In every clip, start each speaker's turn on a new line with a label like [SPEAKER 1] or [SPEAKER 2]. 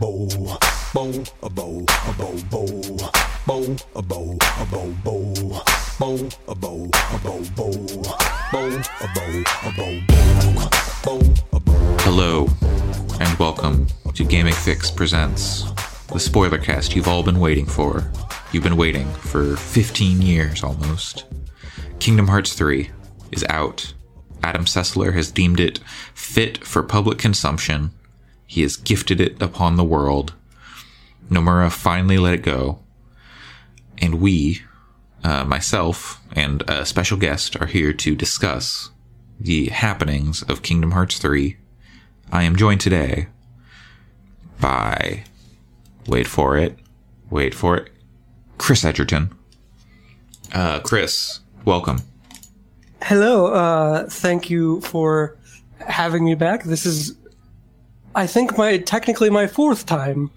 [SPEAKER 1] bow, bow, a bow, a bow, bow, bow, a bow, a bow, bow, bow, a bow, a bow, bow, bow, a bow, a bow, bow.
[SPEAKER 2] Hello, and welcome to Gaming Fyx Presents, the spoiler cast you've all been waiting for. You've been waiting for 15 years almost. Kingdom Hearts 3 is out. Adam Sessler has deemed it fit for public consumption. He has gifted it upon the world. Nomura finally let it go. And we, uh, myself, and a special guest are here to discuss the happenings of Kingdom Hearts 3 I am joined today by, wait for it, wait for it, Chris Edgerton. Uh, Chris, welcome.
[SPEAKER 3] Hello. Uh, thank you for having me back. This is, I think, my technically my fourth time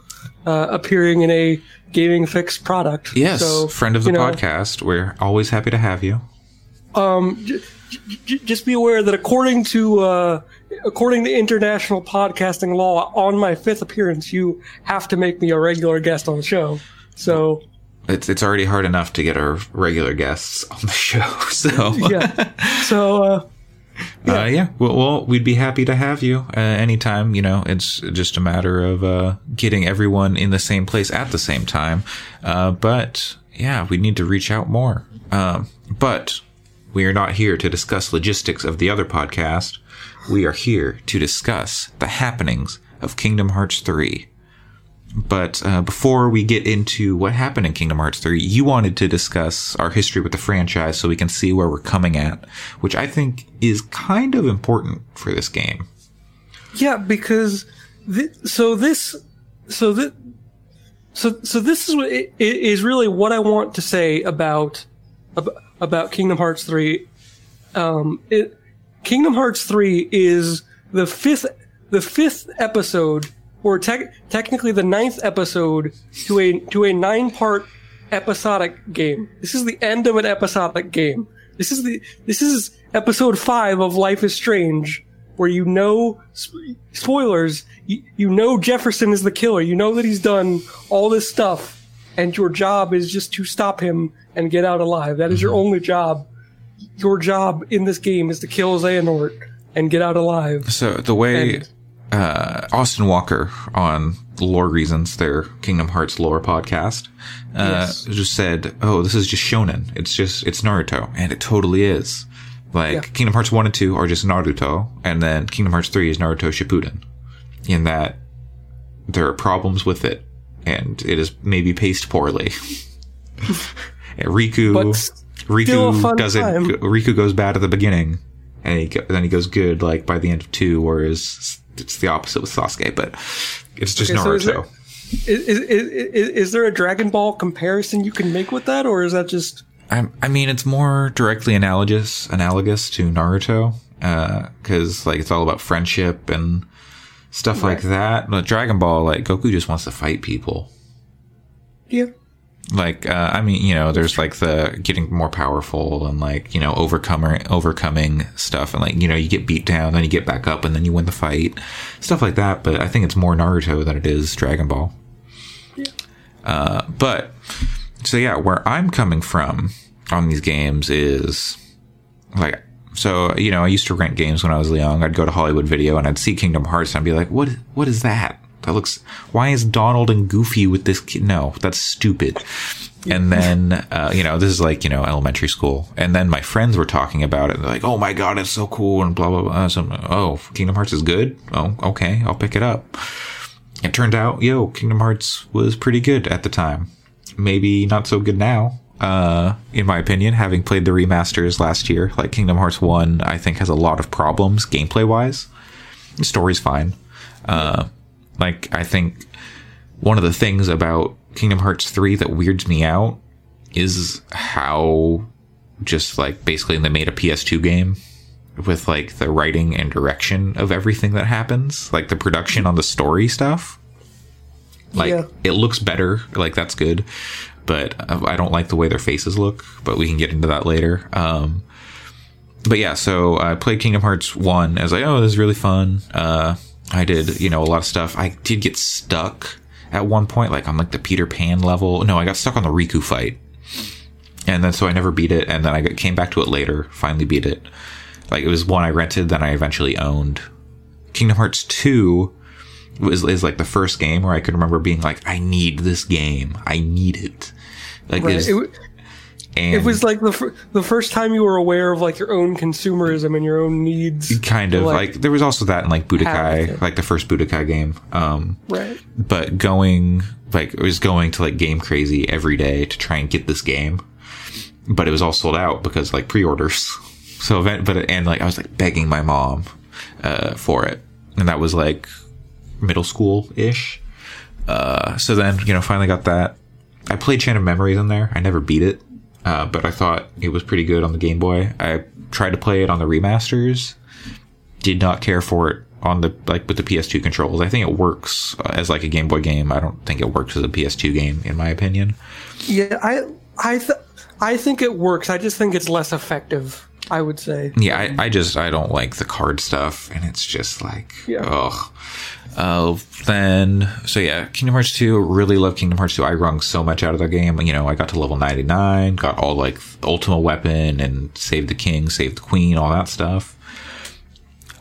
[SPEAKER 3] uh, appearing in a gaming fyx product.
[SPEAKER 2] Yes,
[SPEAKER 3] So,
[SPEAKER 2] friend of the
[SPEAKER 3] you know,
[SPEAKER 2] podcast. We're always happy to have you.
[SPEAKER 3] Um, j- j- just be aware that according to uh, according to international podcasting law, on my fifth appearance, you have to make me a regular guest on the show. So
[SPEAKER 2] It's it's already hard enough to get our regular guests on the show. So
[SPEAKER 3] yeah. so uh,
[SPEAKER 2] yeah, uh, yeah. Well, well, we'd be happy to have you uh, anytime. You know, it's just a matter of uh, getting everyone in the same place at the same time. Uh, but yeah, we need to reach out more. Um, but we are not here to discuss logistics of the other podcast. We are here to discuss the happenings of Kingdom Hearts 3. But uh, before we get into what happened in Kingdom Hearts 3, you wanted to discuss our history with the franchise so we can see where we're coming at, which I think is kind of important for this game.
[SPEAKER 3] Yeah, because th- so this, so that, so so this is what i- i- is really what I want to say about about Kingdom Hearts three. Um, it, Kingdom Hearts three is the fifth the fifth episode, or tec- technically the ninth episode to a to a nine part episodic game. This is the end of an episodic game. This is the this is episode five of Life is Strange, where you know sp- spoilers. You, you know Jefferson is the killer. You know that he's done all this stuff, and your job is just to stop him and get out alive. That is your mm-hmm. only job. Your job in this game is to kill Xehanort and get out alive.
[SPEAKER 2] So the way
[SPEAKER 3] And-
[SPEAKER 2] uh, Austin Walker on Lore Reasons, their Kingdom Hearts lore podcast, uh,
[SPEAKER 3] Yes.
[SPEAKER 2] just said, "Oh, this is just shonen. It's just it's Naruto," and it totally is. Like
[SPEAKER 3] Yeah.
[SPEAKER 2] Kingdom Hearts one and two are just Naruto, and then Kingdom Hearts three is Naruto Shippuden. In that there are problems with it, and it is maybe paced poorly. Riku,
[SPEAKER 3] But still a
[SPEAKER 2] Riku doesn't.
[SPEAKER 3] time.
[SPEAKER 2] Riku goes bad at the beginning, and he then he goes good like by the end of two, whereas it's the opposite with Sasuke. But it's just
[SPEAKER 3] Okay, so is
[SPEAKER 2] Naruto.
[SPEAKER 3] Is, is, is, there a Dragon Ball comparison you can make with that, or is that just
[SPEAKER 2] I, I mean, it's more directly analogous analogous to Naruto uh, because like it's all about friendship and stuff like that. But Dragon Ball, like Goku just wants to fight people.
[SPEAKER 3] yeah?
[SPEAKER 2] Like uh, i mean you know there's like the getting more powerful and like you know overcomer overcoming stuff and like you know you get beat down then you get back up and then you win the fight. Stuff like that but i think it's more naruto than it is dragon ball. Uh, but so yeah where i'm coming from on these games is like so you know i used to rent games when i was young. I'd go to hollywood video and i'd see kingdom hearts and i'd be like what what is that that looks why is donald and goofy with this kid no that's stupid. And then uh, you know this is like you know elementary school. And then my friends were talking about it and they're like oh my god it's so cool and blah blah blah. So oh kingdom hearts is good? Oh okay i'll pick it up. It turned out yo kingdom hearts was pretty good at the time. Maybe not so good now. Uh in my opinion having played the remasters last year like kingdom hearts 1 i think has a lot of problems gameplay wise the story's fine. Uh like i think one of the things about kingdom hearts 3 that weirds me out is how just like basically they made a ps2 game with like the writing and direction of everything that happens. Like the production on the story stuff. Like
[SPEAKER 3] Yeah.
[SPEAKER 2] it looks better. Like that's good. But i don't like the way their faces look but we can get into that later. Um but yeah so i played kingdom hearts 1 i was like oh this is really fun. Uh I did, you know, a lot of stuff. I did get stuck at one point, like on like the Peter Pan level. No, I got stuck on the Riku fight. And then so I never beat it. And then I came back to it later, finally beat it. Like it was one I rented, then I eventually owned. Kingdom Hearts 2 was is like the first game where I could remember being like, I need this game. I need it. Like
[SPEAKER 3] Right. It, w-
[SPEAKER 2] and
[SPEAKER 3] it was like the fir- the first time you were aware of like your own consumerism and your own needs.
[SPEAKER 2] kind of
[SPEAKER 3] like-
[SPEAKER 2] like, there was also that in like Budokai, like the first Budokai game. Um,
[SPEAKER 3] Right.
[SPEAKER 2] but going like it was going to like game crazy every day to try and get this game but it was all sold out because like pre-orders so event but and like i was like begging my mom uh for it and that was like middle school ish uh so then you know finally got that i played chain of memories in there i never beat it uh but i thought it was pretty good on the game boy i tried to play it on the remasters did not care for it on the like with the PS2 controls. I think it works uh, as like a Game Boy game. I don't think it works as a PS2 game in my opinion.
[SPEAKER 3] Yeah, I I th- I think it works. I just think it's less effective. I would say.
[SPEAKER 2] Yeah, I, I just I don't like the card stuff, and it's just like
[SPEAKER 3] Yeah.
[SPEAKER 2] ugh. Uh, then so yeah, Kingdom Hearts 2. Really love Kingdom Hearts 2. I wrung so much out of the game. You know, I got to level 99, got all like Ultima Weapon and Save the King, Save the Queen, all that stuff.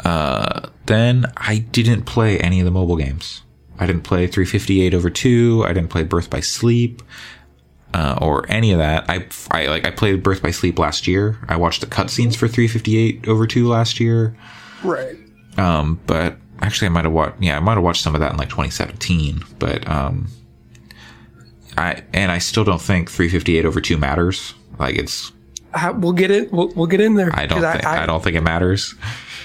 [SPEAKER 2] Uh, then I didn't play any of the mobile games. I didn't play 358 over 2. I didn't play Birth by Sleep. Uh, or any of that. I, I like I played Birth by Sleep last year. I watched the cutscenes for 358 over 2 last year.
[SPEAKER 3] Right.
[SPEAKER 2] Um, but actually I might have watched yeah, I might have watched some of that in like 2017, but um I and I still don't think 358 over 2 matters. Like it's
[SPEAKER 3] How, we'll get it. We'll, we'll get in there.
[SPEAKER 2] I don't. think I, don't think it matters.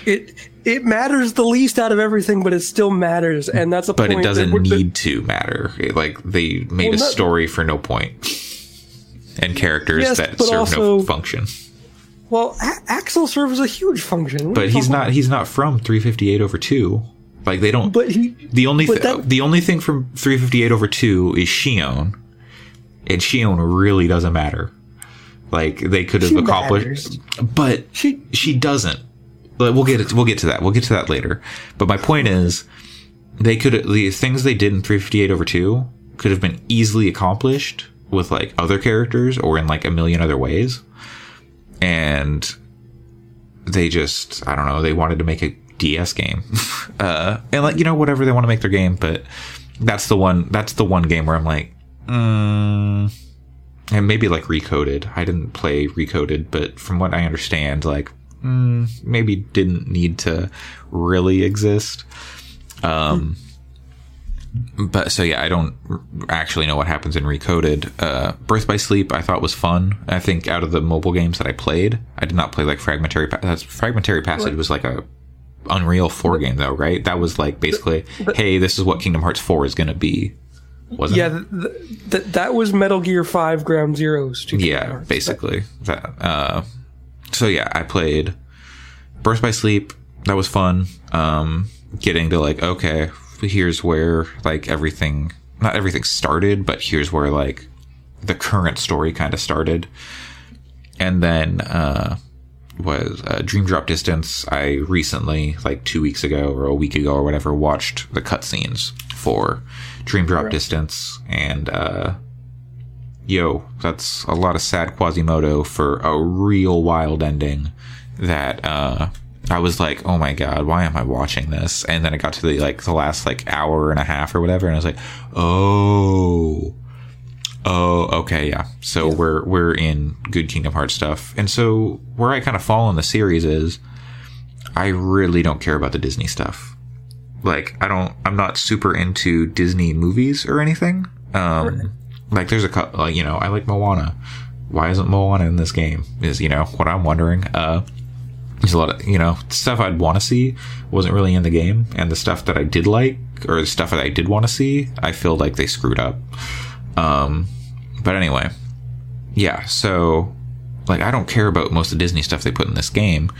[SPEAKER 3] It it matters the least out of everything, but it still matters, and that's a
[SPEAKER 2] But
[SPEAKER 3] point.
[SPEAKER 2] it doesn't
[SPEAKER 3] that-
[SPEAKER 2] need to matter. It, like they made
[SPEAKER 3] Well,
[SPEAKER 2] a
[SPEAKER 3] not-
[SPEAKER 2] story for no. And characters
[SPEAKER 3] Yes,
[SPEAKER 2] that serve
[SPEAKER 3] also-
[SPEAKER 2] no function.
[SPEAKER 3] Well, a- Axel serves a huge function, What
[SPEAKER 2] But he's not he's not from 358 over 2. Like they don't
[SPEAKER 3] But he.
[SPEAKER 2] The only th-
[SPEAKER 3] that-
[SPEAKER 2] the only thing from 358 over 2 is Xion. And Xion really doesn't matter. Like they could have
[SPEAKER 3] She
[SPEAKER 2] accomplished but
[SPEAKER 3] She-
[SPEAKER 2] she doesn't. But we'll get it we'll get to that. We'll get to that later. But my point is they could the things they did in 358 over 2 could have been easily accomplished with like other characters or in like a million other ways. And they just I don't know, they wanted to make a DS game. uh and like you know whatever they want to make their game, but that's the one that's the one game where I'm like mm, and maybe like recoded. I didn't play recoded, but from what I understand like mm, maybe didn't need to really exist. Um but so yeah, I don't actually know what happens in Recoded. Uh, Birth by Sleep, I thought was fun. I think out of the mobile games that I played, I did not play like Fragmentary. Pa- Fragmentary Passage was like a Unreal Four game though, right? That was like basically, hey, this is what Kingdom Hearts Four is going to be. Wasn't
[SPEAKER 3] Yeah,
[SPEAKER 2] it?
[SPEAKER 3] th- th- th- that was Metal Gear Five Ground Zeroes. to
[SPEAKER 2] yeah,
[SPEAKER 3] Hearts.
[SPEAKER 2] basically that. Uh, so yeah, I played Birth by Sleep. That was fun. Um, getting to like, okay, here's where like everything, not everything started, but here's where like the current story kind of started. And then, uh, was uh, Dream Drop Distance. I recently, like two weeks ago or a week ago or whatever, watched the cutscenes for Dream Drop Distance, and uh, yo, that's a lot of sad Quasimodo for a real wild ending. That uh, I was like, oh my god, why am I watching this? And then I got to the like the last like hour and a half or whatever, and I was like, oh. Oh, okay, yeah. So we're we're in good Kingdom Hearts stuff. And so where I kind of fall in the series is I really don't care about the Disney stuff. Like I don't I'm not super into Disney movies or anything. Um like there's a like you know, I like Moana. Why isn't Moana in this game? Is you know what I'm wondering. Uh there's a lot of you know stuff I'd want to see wasn't really in the game, and the stuff that I did like or the stuff that I did want to see, I feel like they screwed up. Um, but anyway, yeah. So, like, I don't care about most of the Disney stuff they put in this game,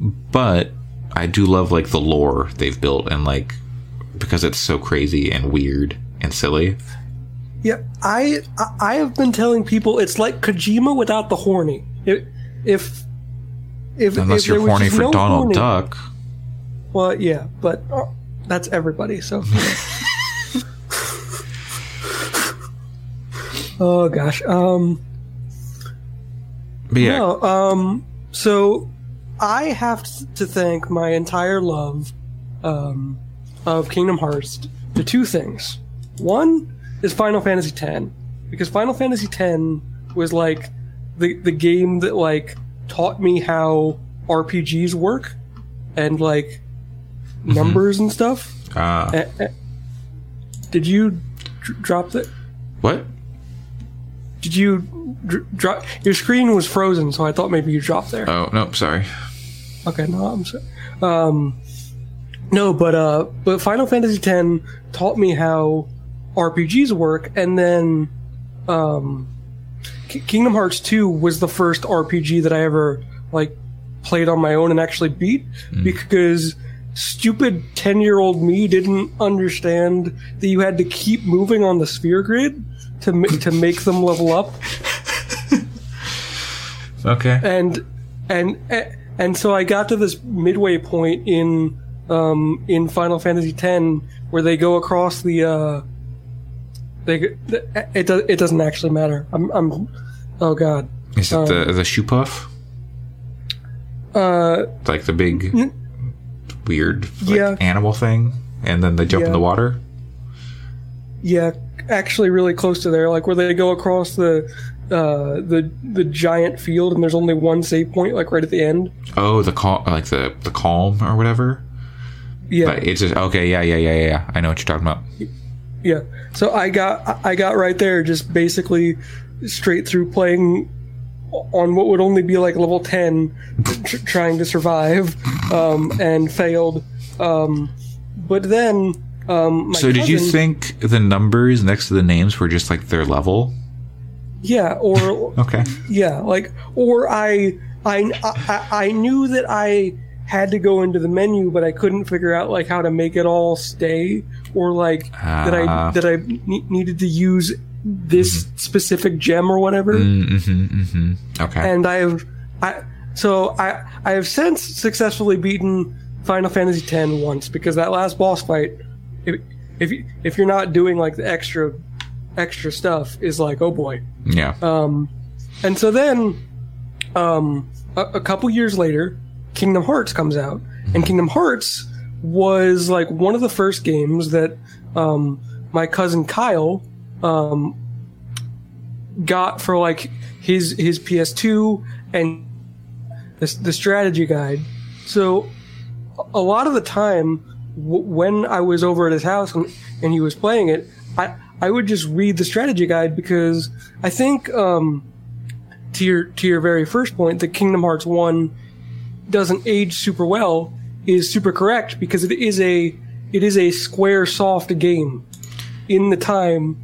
[SPEAKER 2] but I do love like the lore they've built and like because it's so crazy and weird and silly.
[SPEAKER 3] Yeah, I I- have been telling people it's like Kojima without the horny. If if if,
[SPEAKER 2] Unless
[SPEAKER 3] if
[SPEAKER 2] you're horny for
[SPEAKER 3] no
[SPEAKER 2] Donald
[SPEAKER 3] horny-
[SPEAKER 2] Duck.
[SPEAKER 3] Well, yeah, but uh, that's everybody. So. oh gosh. Um.
[SPEAKER 2] But yeah,
[SPEAKER 3] No, um, so I have to thank my entire love um, of Kingdom Hearts to two things. One is Final Fantasy X, because Final Fantasy X was like the the game that like taught me how RPGs work and like numbers and stuff.
[SPEAKER 2] uh,
[SPEAKER 3] Eh, eh. Did you dr- drop that?
[SPEAKER 2] what?
[SPEAKER 3] Did you dr- drop? Your screen was frozen, so I thought maybe you dropped there.
[SPEAKER 2] Oh no, sorry.
[SPEAKER 3] Okay, no, I'm sorry. Um, no, but uh, but Final Fantasy X taught me how RPGs work, and then um, K- Kingdom Hearts 2 was the first RPG that I ever like played on my own and actually beat because stupid 10 year old me didn't understand that you had to keep moving on the sphere grid to ma- to make them level up
[SPEAKER 2] Okay.
[SPEAKER 3] and and and so I got to this midway point in um, in Final Fantasy X where they go across the uh, they it does it doesn't actually matter. I'm I'm oh god
[SPEAKER 2] Is it the the Shoopuf?
[SPEAKER 3] uh
[SPEAKER 2] Like the big weird like,
[SPEAKER 3] Yeah.
[SPEAKER 2] animal thing, and then they jump in the water.
[SPEAKER 3] yeah actually really close to there like where they go across the uh the the giant field and there's only one save point like right at the end
[SPEAKER 2] Oh, the cal- like the the calm or whatever.
[SPEAKER 3] yeah
[SPEAKER 2] But it's just okay. Yeah, yeah, yeah, yeah, yeah. I know what you're talking about.
[SPEAKER 3] Yeah. So I got I got right there just basically straight through playing on what would only be like level 10 tr- trying to survive um, and failed um, but then um,
[SPEAKER 2] So, did you think the numbers next to the names were just like their level?
[SPEAKER 3] yeah or
[SPEAKER 2] Okay.
[SPEAKER 3] yeah like or I, I I I knew that I had to go into the menu but I couldn't figure out like how to make it all stay or like that I
[SPEAKER 2] Ah.
[SPEAKER 3] that I ne- needed to use this specific gem or whatever
[SPEAKER 2] Mm-hmm. Mm-hmm. Okay.
[SPEAKER 3] and I have I so I I have since successfully beaten Final Fantasy X once because that last boss fight if if you, if you're not doing like the extra extra stuff is like oh boy
[SPEAKER 2] yeah.
[SPEAKER 3] um, and so then, um, a, a couple years later, Kingdom Hearts comes out, and Kingdom Hearts was like one of the first games that um, my cousin Kyle um, got for like his his PS2 and the, the strategy guide. So a lot of the time w- when I was over at his house and, and he was playing it, I I would just read the strategy guide because I think um, to your to your very first point, the Kingdom Hearts one doesn't age super well is super correct because it is a it is a square soft game in the time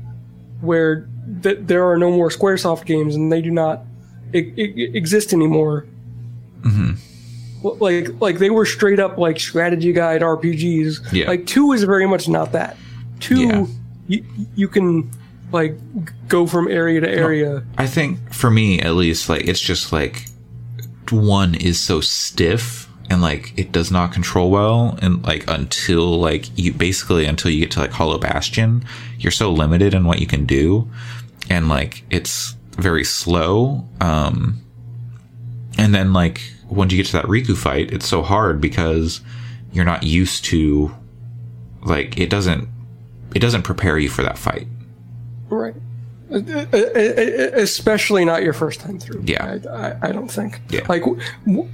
[SPEAKER 3] where th- there are no more square soft games and they do not e- e- exist anymore mm-hmm. Well, like like they were straight up like strategy guide RPGs.
[SPEAKER 2] Yeah.
[SPEAKER 3] Like two is very much not that. Two,
[SPEAKER 2] Yeah.
[SPEAKER 3] you, you can like go from area to area.
[SPEAKER 2] I think for me at least, like it's just like one is so stiff and like it does not control well and like until like you basically until you get to like Hollow Bastion, you're so limited in what you can do and like it's very slow. Um and then like once you get to that Riku fight, it's so hard because you're not used to like it doesn't it doesn't prepare you for that fight.
[SPEAKER 3] Right. Uh, uh, uh, Especially not your first time through.
[SPEAKER 2] Yeah.
[SPEAKER 3] I, I, I don't think.
[SPEAKER 2] Yeah.
[SPEAKER 3] Like w- w-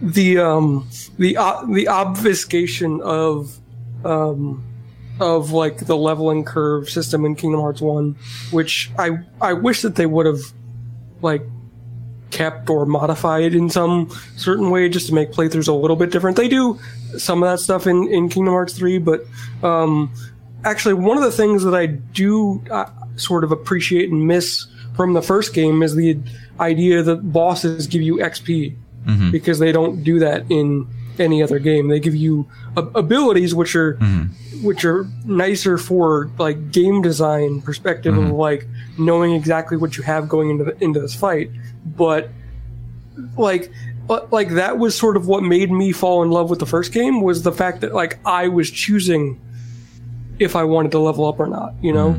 [SPEAKER 3] the um the uh, the obfuscation of um of like the leveling curve system in Kingdom Hearts One, which I I wish that they would have like kept or modified in some certain way just to make playthroughs a little bit different. They do some of that stuff in, in Kingdom Hearts 3, but um, actually, one of the things that I do uh, sort of appreciate and miss from the first game is the idea that bosses give you XP Mm-hmm. because they don't do that in any other game. They give you ab- abilities which are mm-hmm. which are nicer for like game design perspective of mm-hmm. like knowing exactly what you have going into the, into this fight. But like but, like that was sort of what made me fall in love with the first game was the fact that like I was choosing if I wanted to level up or not, you know?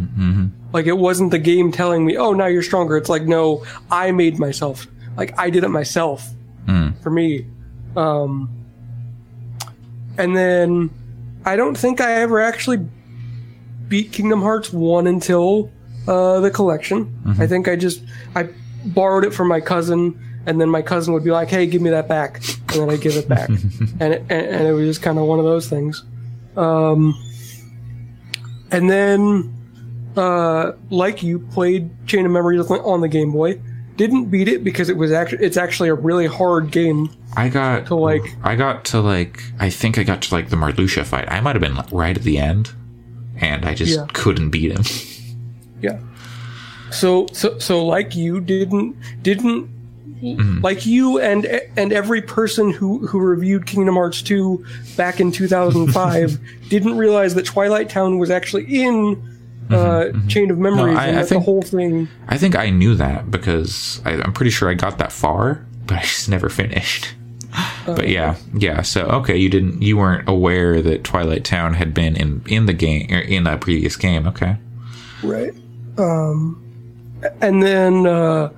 [SPEAKER 3] Like it wasn't the game telling me, "Oh, now you're stronger." It's like, "No, I made myself. Like I did it myself." For me. Um and then I don't think I ever actually beat Kingdom Hearts 1 until uh, the collection. I think I just I borrowed it from my cousin and then my cousin would be like, "Hey, give me that back." And then I give it back. and, it, and and it was just kind of one of those things. Um and then uh like you played Chain of Memories on the Game Boy. Didn't beat it because it was actually it's actually a really hard game.
[SPEAKER 2] I got
[SPEAKER 3] To, like-
[SPEAKER 2] I got to like I think I got to like the Marluxia fight. I might have been like, right at the end, and I just
[SPEAKER 3] Yeah.
[SPEAKER 2] couldn't beat him.
[SPEAKER 3] Yeah. So so so like you didn't didn't mm-hmm. like you and and every person who who reviewed Kingdom Hearts 2 back in 2005 didn't realize that Twilight Town was actually in uh, Chain of Memories
[SPEAKER 2] I-
[SPEAKER 3] and
[SPEAKER 2] I think-
[SPEAKER 3] the whole thing
[SPEAKER 2] I think I knew that because I, I'm pretty sure I got that far, but I just never finished. But yeah, yeah. So okay, you didn't, you weren't aware that Twilight Town had been in in the game or in that previous game. Okay.
[SPEAKER 3] right um and then uh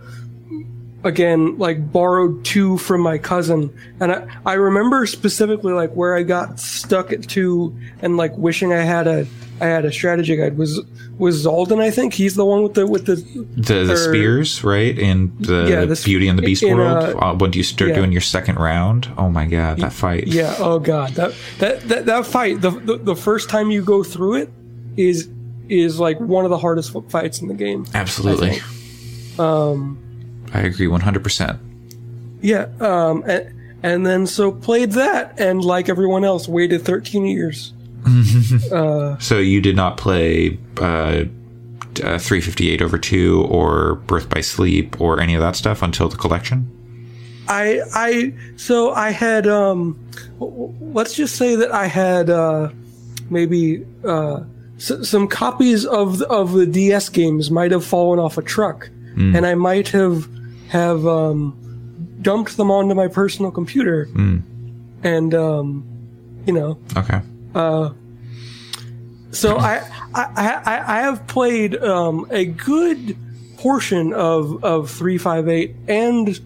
[SPEAKER 3] again like borrowed two from my cousin and I, I remember specifically like where i got stuck at two and like wishing i had a i had a strategy guide was was Xaldin i think he's the one with the with the
[SPEAKER 2] The the
[SPEAKER 3] Or-
[SPEAKER 2] spears, right? In the,
[SPEAKER 3] Yeah, the
[SPEAKER 2] Beauty and the Beast
[SPEAKER 3] in,
[SPEAKER 2] world.
[SPEAKER 3] uh,
[SPEAKER 2] Uh, when you start
[SPEAKER 3] yeah.
[SPEAKER 2] doing your second round, oh my god, that fight!
[SPEAKER 3] yeah oh god that that that, that fight the, the the first time you go through it is is like one of the hardest fights in the game
[SPEAKER 2] absolutely.
[SPEAKER 3] um
[SPEAKER 2] I agree one hundred percent.
[SPEAKER 3] Yeah, um, and, and then so played that, and like everyone else, waited 13 years.
[SPEAKER 2] So you did not play uh, uh, 358 over 2 or Birth by Sleep or any of that stuff until the collection?
[SPEAKER 3] I, I, so I had, um, let's just say that I had, uh, maybe, uh, s- some copies of the, of the DS games might have fallen off a truck, and I might have, have, um, dumped them onto my personal computer, and, um, you know,
[SPEAKER 2] Okay.
[SPEAKER 3] So I, I, I, I have played um, a good portion of, of 358 and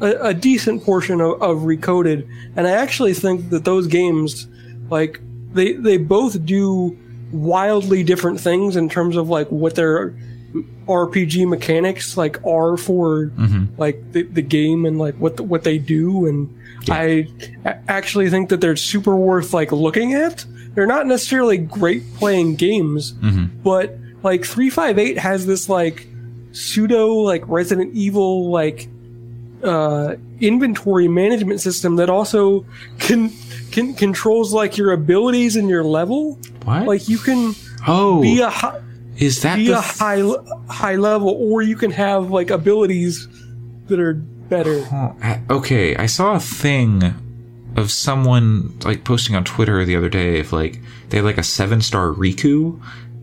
[SPEAKER 3] a, a decent portion of, of Recoded. And I actually think that those games, like, they, they both do wildly different things in terms of like what their RPG mechanics like are for like the, the game and like what the, what they do and I actually think that they're super worth like looking at. They're not necessarily great playing games, but like 358 has this like pseudo like Resident Evil like uh inventory management system that also can can controls like your abilities and your level.
[SPEAKER 2] What?
[SPEAKER 3] Like you can
[SPEAKER 2] oh,
[SPEAKER 3] be a hi-
[SPEAKER 2] is that
[SPEAKER 3] be
[SPEAKER 2] the
[SPEAKER 3] a high high level, or you can have like abilities that are better.
[SPEAKER 2] Oh, okay, I saw a thing of someone like posting on Twitter the other day of like they had like a seven star Riku,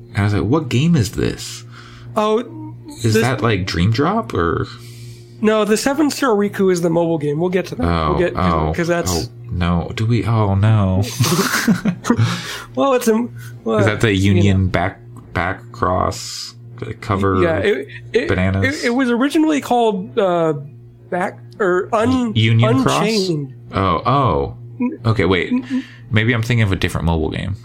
[SPEAKER 2] and I was like, "What game is this?
[SPEAKER 3] Oh
[SPEAKER 2] Is
[SPEAKER 3] This-
[SPEAKER 2] that like Dream Drop or
[SPEAKER 3] no, the Seven Star Riku is the mobile game. We'll get to that.
[SPEAKER 2] oh
[SPEAKER 3] we'll get
[SPEAKER 2] oh
[SPEAKER 3] because that's
[SPEAKER 2] oh, no? Do we? Oh no!
[SPEAKER 3] well, it's a well,
[SPEAKER 2] Is that the Union back back cross cover?
[SPEAKER 3] yeah. It, it,
[SPEAKER 2] bananas?
[SPEAKER 3] It, it was originally called uh, back or un
[SPEAKER 2] Union Cross?
[SPEAKER 3] Unchained.
[SPEAKER 2] Oh oh. Okay, wait. Maybe I'm thinking of a different mobile game.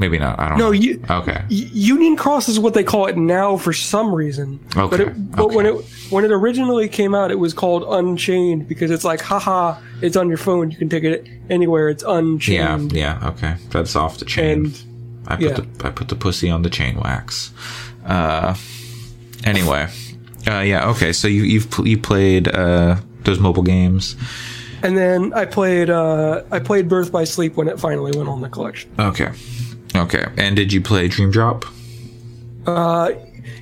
[SPEAKER 2] Maybe not. I don't
[SPEAKER 3] No,
[SPEAKER 2] know.
[SPEAKER 3] you,
[SPEAKER 2] Okay.
[SPEAKER 3] Union Cross is what they call it now for some reason.
[SPEAKER 2] Okay,
[SPEAKER 3] But, it, but when it when it originally came out, it was called Unchained because it's like, haha, it's on your phone. You can take it anywhere. It's
[SPEAKER 2] Yeah,
[SPEAKER 3] unchained.
[SPEAKER 2] yeah, okay. That's off the chain.
[SPEAKER 3] And
[SPEAKER 2] I put
[SPEAKER 3] yeah.
[SPEAKER 2] the I put the pussy on the chain wax. Uh, anyway, uh, yeah, okay. So you you've pl- you played uh, those mobile games.
[SPEAKER 3] and then I played uh, I played Birth by Sleep when it finally went on the collection.
[SPEAKER 2] Okay, okay. And did you play Dream Drop?
[SPEAKER 3] Uh,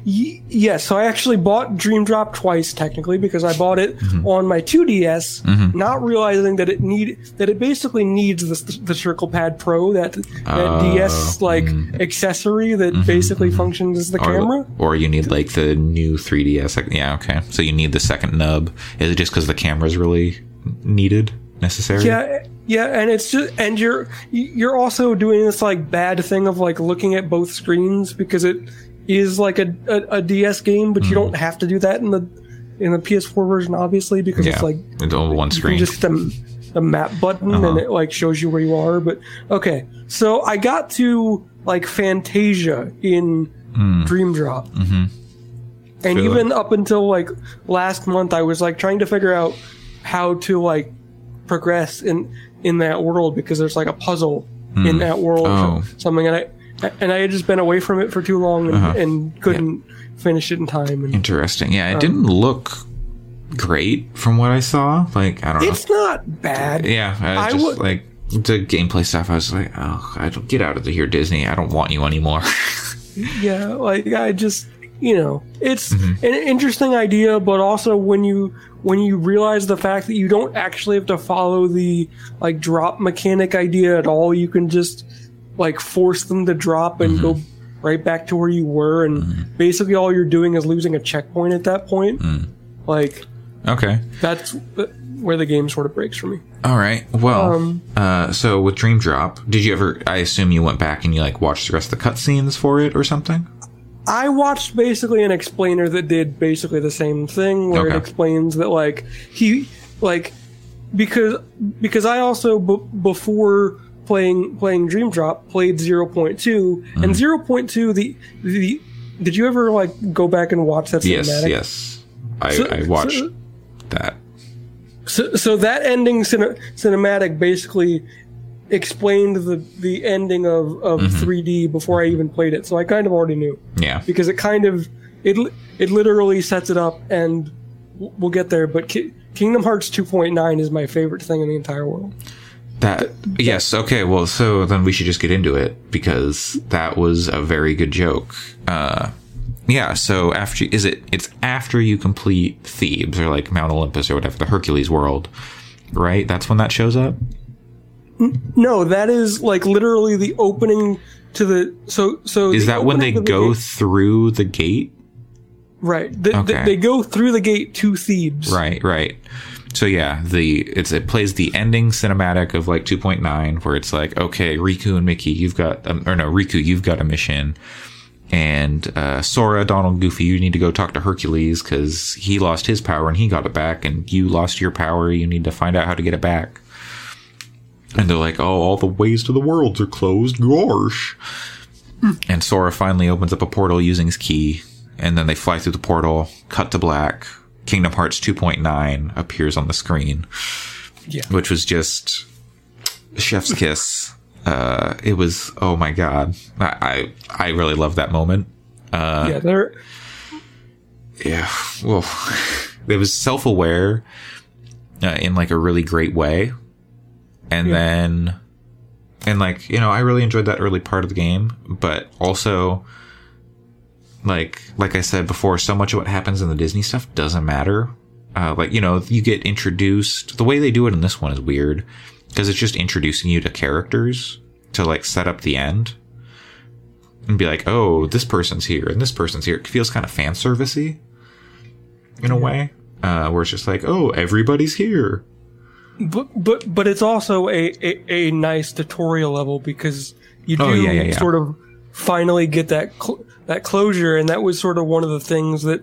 [SPEAKER 3] y- yes, so I actually bought Dream Drop twice technically because I bought it
[SPEAKER 2] Mm-hmm.
[SPEAKER 3] on my 2DS, not realizing that it need that it basically needs the, the Circle Pad Pro that that
[SPEAKER 2] Oh,
[SPEAKER 3] DS like accessory that basically functions as the
[SPEAKER 2] Mm-hmm. Or,
[SPEAKER 3] camera.
[SPEAKER 2] or you need like the new 3DS? Yeah, okay. So you need the second nub. Is it just because the camera is really needed, necessary.
[SPEAKER 3] Yeah, yeah, and it's just and you're you're also doing this like bad thing of like looking at both screens because it is like a a, a DS game, but you
[SPEAKER 2] Mm-hmm.
[SPEAKER 3] don't have to do that in the in the PS4 version, obviously, because
[SPEAKER 2] Yeah,
[SPEAKER 3] it's like
[SPEAKER 2] it's all one
[SPEAKER 3] you
[SPEAKER 2] screen.
[SPEAKER 3] just the, the map button
[SPEAKER 2] Uh-huh.
[SPEAKER 3] and it like shows you where you are. But okay, so I got to like Fantasia in Dream Drop, mm-hmm. and
[SPEAKER 2] Feel
[SPEAKER 3] even up until like last month, I was like trying to figure out how to like progress in in that world because there's like a puzzle in that world
[SPEAKER 2] Oh.
[SPEAKER 3] something, and I and I had just been away from it for too long and,
[SPEAKER 2] Uh-huh.
[SPEAKER 3] and couldn't finish it in time. And
[SPEAKER 2] Interesting. Yeah,
[SPEAKER 3] Um,
[SPEAKER 2] it didn't look great from what I saw. Like I don't know.
[SPEAKER 3] it's not bad.
[SPEAKER 2] Yeah, I,
[SPEAKER 3] I
[SPEAKER 2] just like the gameplay stuff. I was like, oh, I don't get out of here, Disney. I don't want you anymore.
[SPEAKER 3] Yeah, like I just you know, it's
[SPEAKER 2] Mm-hmm.
[SPEAKER 3] an interesting idea, but also when you when you realize the fact that you don't actually have to follow the like drop mechanic idea at all, you can just like force them to drop and go
[SPEAKER 2] Mm-hmm.
[SPEAKER 3] right back to where you were, and basically all you're doing is losing a checkpoint at that point.
[SPEAKER 2] Mm.
[SPEAKER 3] Like
[SPEAKER 2] okay.
[SPEAKER 3] that's where the game sort of breaks for me.
[SPEAKER 2] All right. Well,
[SPEAKER 3] Um,
[SPEAKER 2] uh, so with Dream Drop, did you ever? I assume you went back and you like watched the rest of the cutscenes for it or something.
[SPEAKER 3] I watched basically an explainer that did basically the same thing, where it explains that like he like because because I also b- before playing playing Dream Drop played 0.2
[SPEAKER 2] Mm-hmm.
[SPEAKER 3] and 0.2 the the did you ever like go back and watch that
[SPEAKER 2] Yes.
[SPEAKER 3] cinematic?
[SPEAKER 2] Yes. I,
[SPEAKER 3] So-
[SPEAKER 2] I watched
[SPEAKER 3] so-
[SPEAKER 2] that.
[SPEAKER 3] So, so that ending cine- cinematic basically explained the the ending of of
[SPEAKER 2] Mm-hmm.
[SPEAKER 3] 3D before I even played it. So I kind of already knew.
[SPEAKER 2] Yeah.
[SPEAKER 3] because it kind of it it literally sets it up and we'll get there but Ki- Kingdom Hearts 2.9 is my favorite thing in the entire world.
[SPEAKER 2] That yes, okay. Well, so then we should just get into it because that was a very good joke. Uh, yeah. So after is it? It's after you complete Thebes or like Mount Olympus or whatever the Hercules world, right? That's when that shows up.
[SPEAKER 3] No, that is like literally the opening to the so so
[SPEAKER 2] Is that when they
[SPEAKER 3] the
[SPEAKER 2] go
[SPEAKER 3] gate-
[SPEAKER 2] through the gate?
[SPEAKER 3] right the, the- they go through the gate to Thebes.
[SPEAKER 2] Right, right. So yeah, the it's it plays the ending cinematic of like 2.9 where it's like, okay, Riku and Mickey, you've got um, or no, Riku, you've got a mission. And uh, Sora, Donald, Goofy, you need to go talk to Hercules because he lost his power and he got it back, and you lost your power. You need to find out how to get it back. And they're like, "Oh, all the ways to the worlds are closed. Gosh!" And Sora finally opens up a portal using his key, and then they fly through the portal. Cut to black. Kingdom Hearts 2.9 appears on the screen,
[SPEAKER 3] Yeah.
[SPEAKER 2] which was just chef's kiss. Uh, it was oh my god, I I, I really love that moment.
[SPEAKER 3] yeah, they're
[SPEAKER 2] Yeah, well, it was self aware uh, in like a really great way, and then and like you know I really enjoyed that early part of the game, but also like like I said before, so much of what happens in the Disney stuff doesn't matter. Uh, like you know, you get introduced. The way they do it in this one is weird because it's just introducing you to characters to like set up the end and be like, oh, this person's here and this person's here. It feels kind of fan servicey in a way, uh, where it's just like, oh, everybody's here.
[SPEAKER 3] but but but it's also a, a, a nice tutorial level because you do
[SPEAKER 2] Oh, yeah, yeah, yeah.
[SPEAKER 3] sort of finally get that cl- that closure and that was sort of one of the things that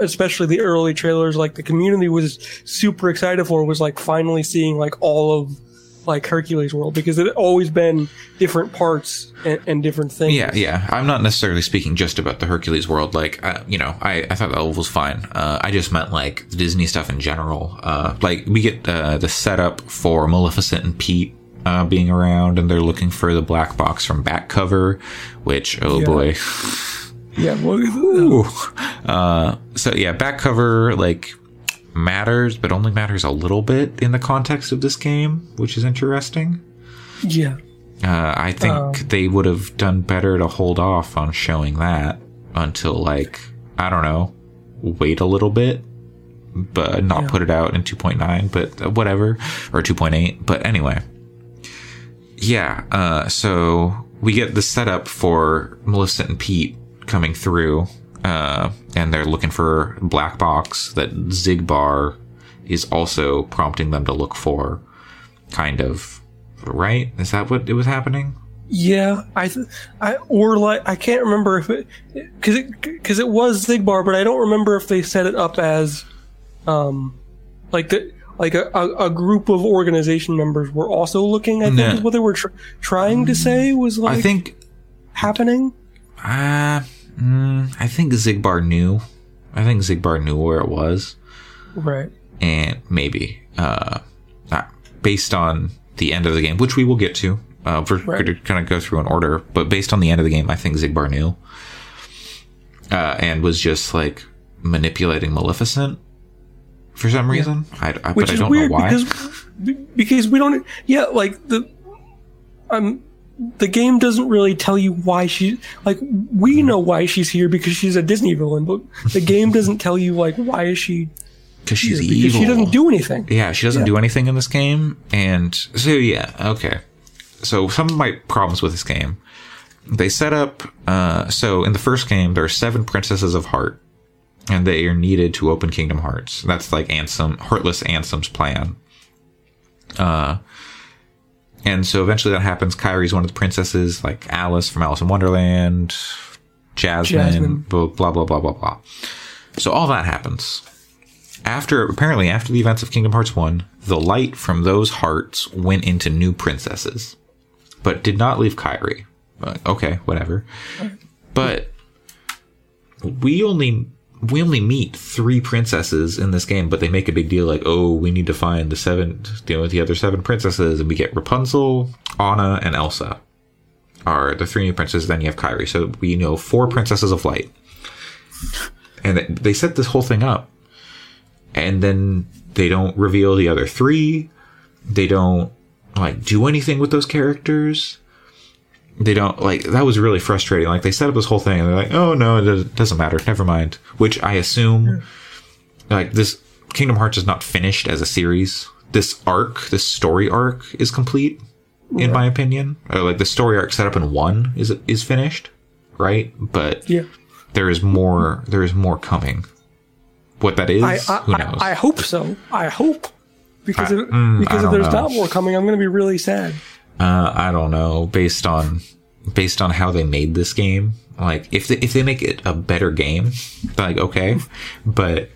[SPEAKER 3] especially the early trailers like the community was super excited for was like finally seeing like all of like Hercules world because it had always been different parts and, and different things
[SPEAKER 2] Yeah, yeah. I'm not necessarily speaking just about the Hercules world. Like, you know, I, I thought that was fine. Uh, I just meant like the Disney stuff in general. Uh, like we get uh, the setup for Maleficent and Pete uh, being around, and they're looking for the black box from back cover, which oh
[SPEAKER 3] Yeah.
[SPEAKER 2] boy.
[SPEAKER 3] yeah well.
[SPEAKER 2] Uh, so yeah, back cover like matters, but only matters a little bit in the context of this game, which is interesting.
[SPEAKER 3] yeah
[SPEAKER 2] Uh, I think
[SPEAKER 3] Um,
[SPEAKER 2] they would have done better to hold off on showing that until like I don't know, wait a little bit, but not
[SPEAKER 3] Yeah.
[SPEAKER 2] put it out in 2.9, but uh, whatever, or 2.8. But anyway, yeah. Uh, so we get the setup for Maleficent and Pete coming through, uh, and they're looking for black box that Xigbar is also prompting them to look for kind of right is that what it was happening
[SPEAKER 3] Yeah, I, th- I or like I can't remember if it because it because it was Xigbar, but I don't remember if they set it up as, um, like the like a, a, a group of organization members were also looking. I think
[SPEAKER 2] No.
[SPEAKER 3] is what they were tr- trying to say was like
[SPEAKER 2] i think
[SPEAKER 3] happening.
[SPEAKER 2] uh mm, i think xigbar knew i think xigbar knew where it was
[SPEAKER 3] Right.
[SPEAKER 2] and maybe uh, uh, based on the end of the game, which we will get to. Uh, we're
[SPEAKER 3] Right.
[SPEAKER 2] going to kind of go through an order, but based on the end of the game, I think Xigbar knew uh, and was just like manipulating Maleficent for some reason. I, I, but
[SPEAKER 3] Which
[SPEAKER 2] I
[SPEAKER 3] is
[SPEAKER 2] don't
[SPEAKER 3] weird
[SPEAKER 2] know why.
[SPEAKER 3] because because we don't. Yeah, like the um. The game doesn't really tell you why she like we know why she's here because she's a Disney villain, but the game doesn't tell you like why is she
[SPEAKER 2] Because she's
[SPEAKER 3] here?
[SPEAKER 2] evil.
[SPEAKER 3] Because she doesn't do anything.
[SPEAKER 2] Yeah, she doesn't do anything in this game. And so, yeah, okay. So, some of my problems with this game, they set up, uh, so in the first game, there are seven princesses of heart, and they are needed to open Kingdom Hearts. That's like Ansem, Heartless Ansem's plan. Uh, and so eventually that happens. Kairi's one of the princesses, like Alice from Alice in Wonderland, Jasmine,
[SPEAKER 3] Jasmine.
[SPEAKER 2] blah, blah, blah, blah, blah, blah. So all that happens after apparently after the events of Kingdom Hearts 1, the light from those hearts went into new princesses, but did not leave Kairi. Okay, whatever. But we only we only meet three princesses in this game, but they make a big deal like, oh, we need to find the seven, you know, the other seven princesses, and we get Rapunzel, Anna, and Elsa are the three new princesses. Then you have Kairi, so we know four princesses of light, and they- they set this whole thing up and then they don't reveal the other three. They don't like do anything with those characters. They don't like that was really frustrating. Like they set up this whole thing and they're like, "Oh no, it does- doesn't matter. Never mind." Which I assume like this Kingdom Hearts is not finished as a series. This arc, this story arc is complete in my opinion. Or, like the story arc set up in 1 is is finished, right? But
[SPEAKER 3] Yeah.
[SPEAKER 2] there is more there is more coming. What that is,
[SPEAKER 3] I, I,
[SPEAKER 2] who knows?
[SPEAKER 3] I, I hope so. I hope because if,
[SPEAKER 2] mm,
[SPEAKER 3] because if there's
[SPEAKER 2] know.
[SPEAKER 3] not more coming, I'm going to be really sad.
[SPEAKER 2] Uh, I don't know. Based on based on how they made this game, like if they, if they make it a better game, like okay, but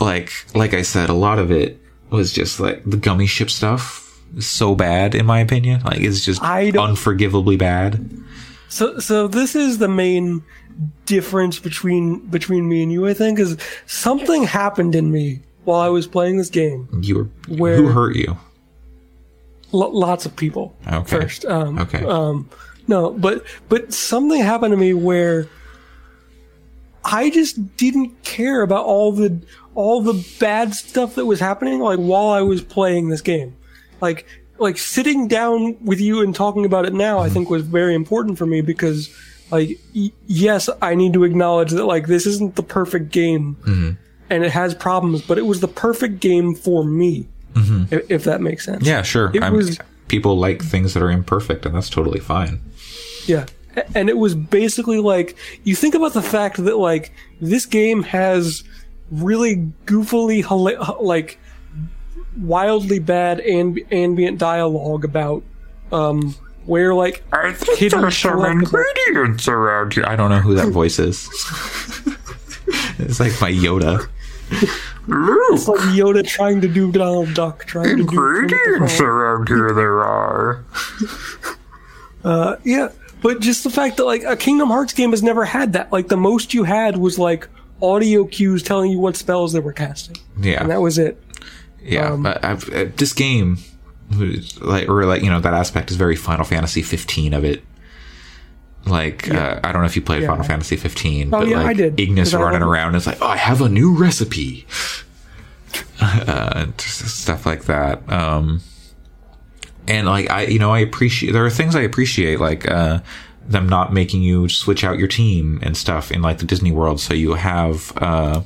[SPEAKER 2] like like I said, a lot of it was just like the gummy ship stuff is so bad in my opinion. Like it's just
[SPEAKER 3] I
[SPEAKER 2] unforgivably bad.
[SPEAKER 3] So so this is the main difference between between me and you. I think is something happened in me while I was playing this game.
[SPEAKER 2] You were
[SPEAKER 3] Where-
[SPEAKER 2] who hurt you?
[SPEAKER 3] L- lots of people
[SPEAKER 2] Okay.
[SPEAKER 3] first. Um,
[SPEAKER 2] Okay.
[SPEAKER 3] Um, no, but but something happened to me where I just didn't care about all the all the bad stuff that was happening. Like while I was playing this game, like like sitting down with you and talking about it now, I think was very important for me because like y- yes, I need to acknowledge that like this isn't the perfect game. And it has problems, but it was the perfect game for me, if, if that makes sense.
[SPEAKER 2] yeah, sure.
[SPEAKER 3] It
[SPEAKER 2] I mean,
[SPEAKER 3] was-
[SPEAKER 2] people like things that are imperfect, and that's totally fine.
[SPEAKER 3] Yeah. And it was basically like you think about the fact that like this game has really goofily like wildly bad amb- ambient dialogue about um where like
[SPEAKER 2] I think
[SPEAKER 3] Hidden
[SPEAKER 2] there's some
[SPEAKER 3] collectible-
[SPEAKER 2] ingredients around here. I don't know who that voice is. it's like my Yoda.
[SPEAKER 3] it's like Yoda trying to do Donald Duck trying to do Frog.
[SPEAKER 2] around here there are.
[SPEAKER 3] Uh, yeah, but just the fact that like a Kingdom Hearts game has never had that. Like the most you had was like audio cues telling you what spells they were casting,
[SPEAKER 2] Yeah,
[SPEAKER 3] and that was it.
[SPEAKER 2] yeah.
[SPEAKER 3] um,
[SPEAKER 2] but I've, uh, this game, like, or like you know, that aspect is very Final Fantasy 15 of it. Like, uh, I don't know if you played
[SPEAKER 3] Yeah.
[SPEAKER 2] Final Fantasy 15,
[SPEAKER 3] Oh,
[SPEAKER 2] but
[SPEAKER 3] yeah,
[SPEAKER 2] like
[SPEAKER 3] I did,
[SPEAKER 2] Ignis running around is like, oh, I have a new recipe. uh, stuff like that. Um, and like I, you know, I appreciate there are things I appreciate, like uh, them not making you switch out your team and stuff in like the Disney World, so you have uh,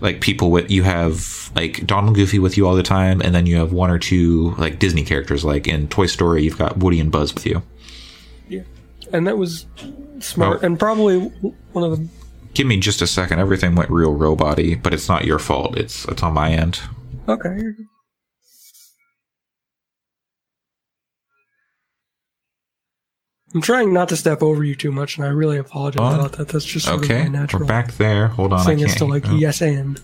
[SPEAKER 2] like people with you have like Donald Goofy with you all the time, and then you have one or two like Disney characters, like in Toy Story, you've got Woody and Buzz with you.
[SPEAKER 3] And that was smart
[SPEAKER 2] Oh.
[SPEAKER 3] and probably one of the
[SPEAKER 2] Give me just a second. Everything went real robot-y, but it's not your fault. It's it's on my end.
[SPEAKER 3] Okay. I'm trying not to step over you too much, and I really apologize
[SPEAKER 2] On.
[SPEAKER 3] about that. That's just sort
[SPEAKER 2] Okay,
[SPEAKER 3] of my natural
[SPEAKER 2] we're back there. Hold on, I
[SPEAKER 3] thing
[SPEAKER 2] can't.
[SPEAKER 3] is to like
[SPEAKER 2] oh,
[SPEAKER 3] yes and.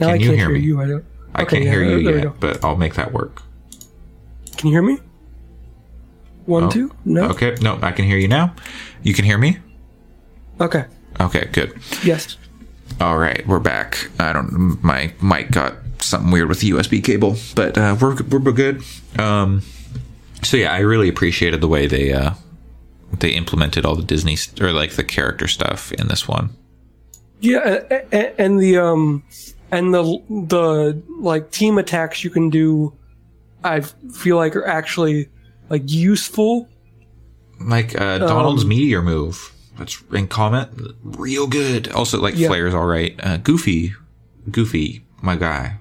[SPEAKER 3] Now
[SPEAKER 2] Can
[SPEAKER 3] I
[SPEAKER 2] you
[SPEAKER 3] can't
[SPEAKER 2] hear
[SPEAKER 3] hear you. I don't.
[SPEAKER 2] I
[SPEAKER 3] okay,
[SPEAKER 2] can't
[SPEAKER 3] yeah,
[SPEAKER 2] hear you
[SPEAKER 3] there- there we
[SPEAKER 2] yet, but I'll make that work.
[SPEAKER 3] Can you hear me? One,
[SPEAKER 2] Oh,
[SPEAKER 3] two. No.
[SPEAKER 2] Okay, no, I can hear you now. You can hear me.
[SPEAKER 3] Okay.
[SPEAKER 2] Okay, good.
[SPEAKER 3] Yes.
[SPEAKER 2] All right, we're back. I don't. My mic got something weird with the USB cable, but uh, we're we're good. Um, so yeah, I really appreciated the way they uh, they implemented all the Disney st- or like the character stuff in this one.
[SPEAKER 3] Yeah, and the um, and the the like team attacks you can do, I feel like are actually like useful.
[SPEAKER 2] Like uh, Donald's
[SPEAKER 3] Um,
[SPEAKER 2] meteor move. That's in comment, real good. Also, like
[SPEAKER 3] Yeah.
[SPEAKER 2] Flair's all right. Uh, Goofy, Goofy, my guy.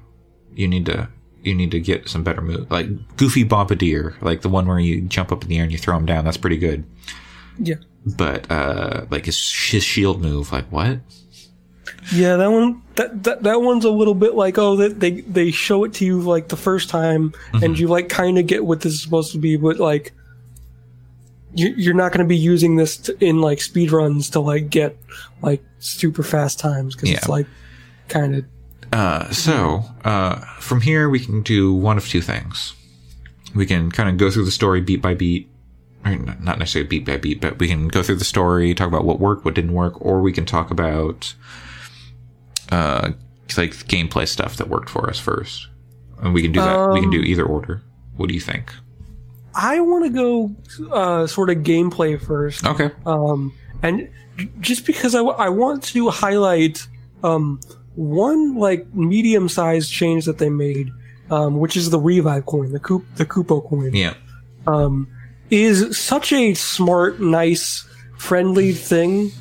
[SPEAKER 2] You need to you need to get some better move. Like Goofy Bombardier, like the one where you jump up in the air and you throw him down. That's pretty good.
[SPEAKER 3] Yeah.
[SPEAKER 2] But uh, like his his shield move, like what?
[SPEAKER 3] Yeah, that one that that, that one's a little bit like oh that they they show it to you like the first time
[SPEAKER 2] Mm-hmm.
[SPEAKER 3] and you like kind of get what this is supposed to be, but like you you're not going to be using this to, in like speed runs to like get like super fast times because it's like kind of
[SPEAKER 2] Uh, so uh, from here we can do one of two things. We can kind of go through the story beat by beat, or not necessarily beat by beat, but we can go through the story, talk about what worked, what didn't work, or we can talk about uh, like gameplay stuff that worked for us first. And we can do that. we can do either order. What do you think?
[SPEAKER 3] I want to go uh, sort of gameplay first.
[SPEAKER 2] Okay.
[SPEAKER 3] um, and just because I, w- I want to highlight um, one like medium sized change that they made, um, which is the revive coin, the Coop, the Kupo coin,
[SPEAKER 2] Yeah.
[SPEAKER 3] um, is such a smart, nice, friendly thing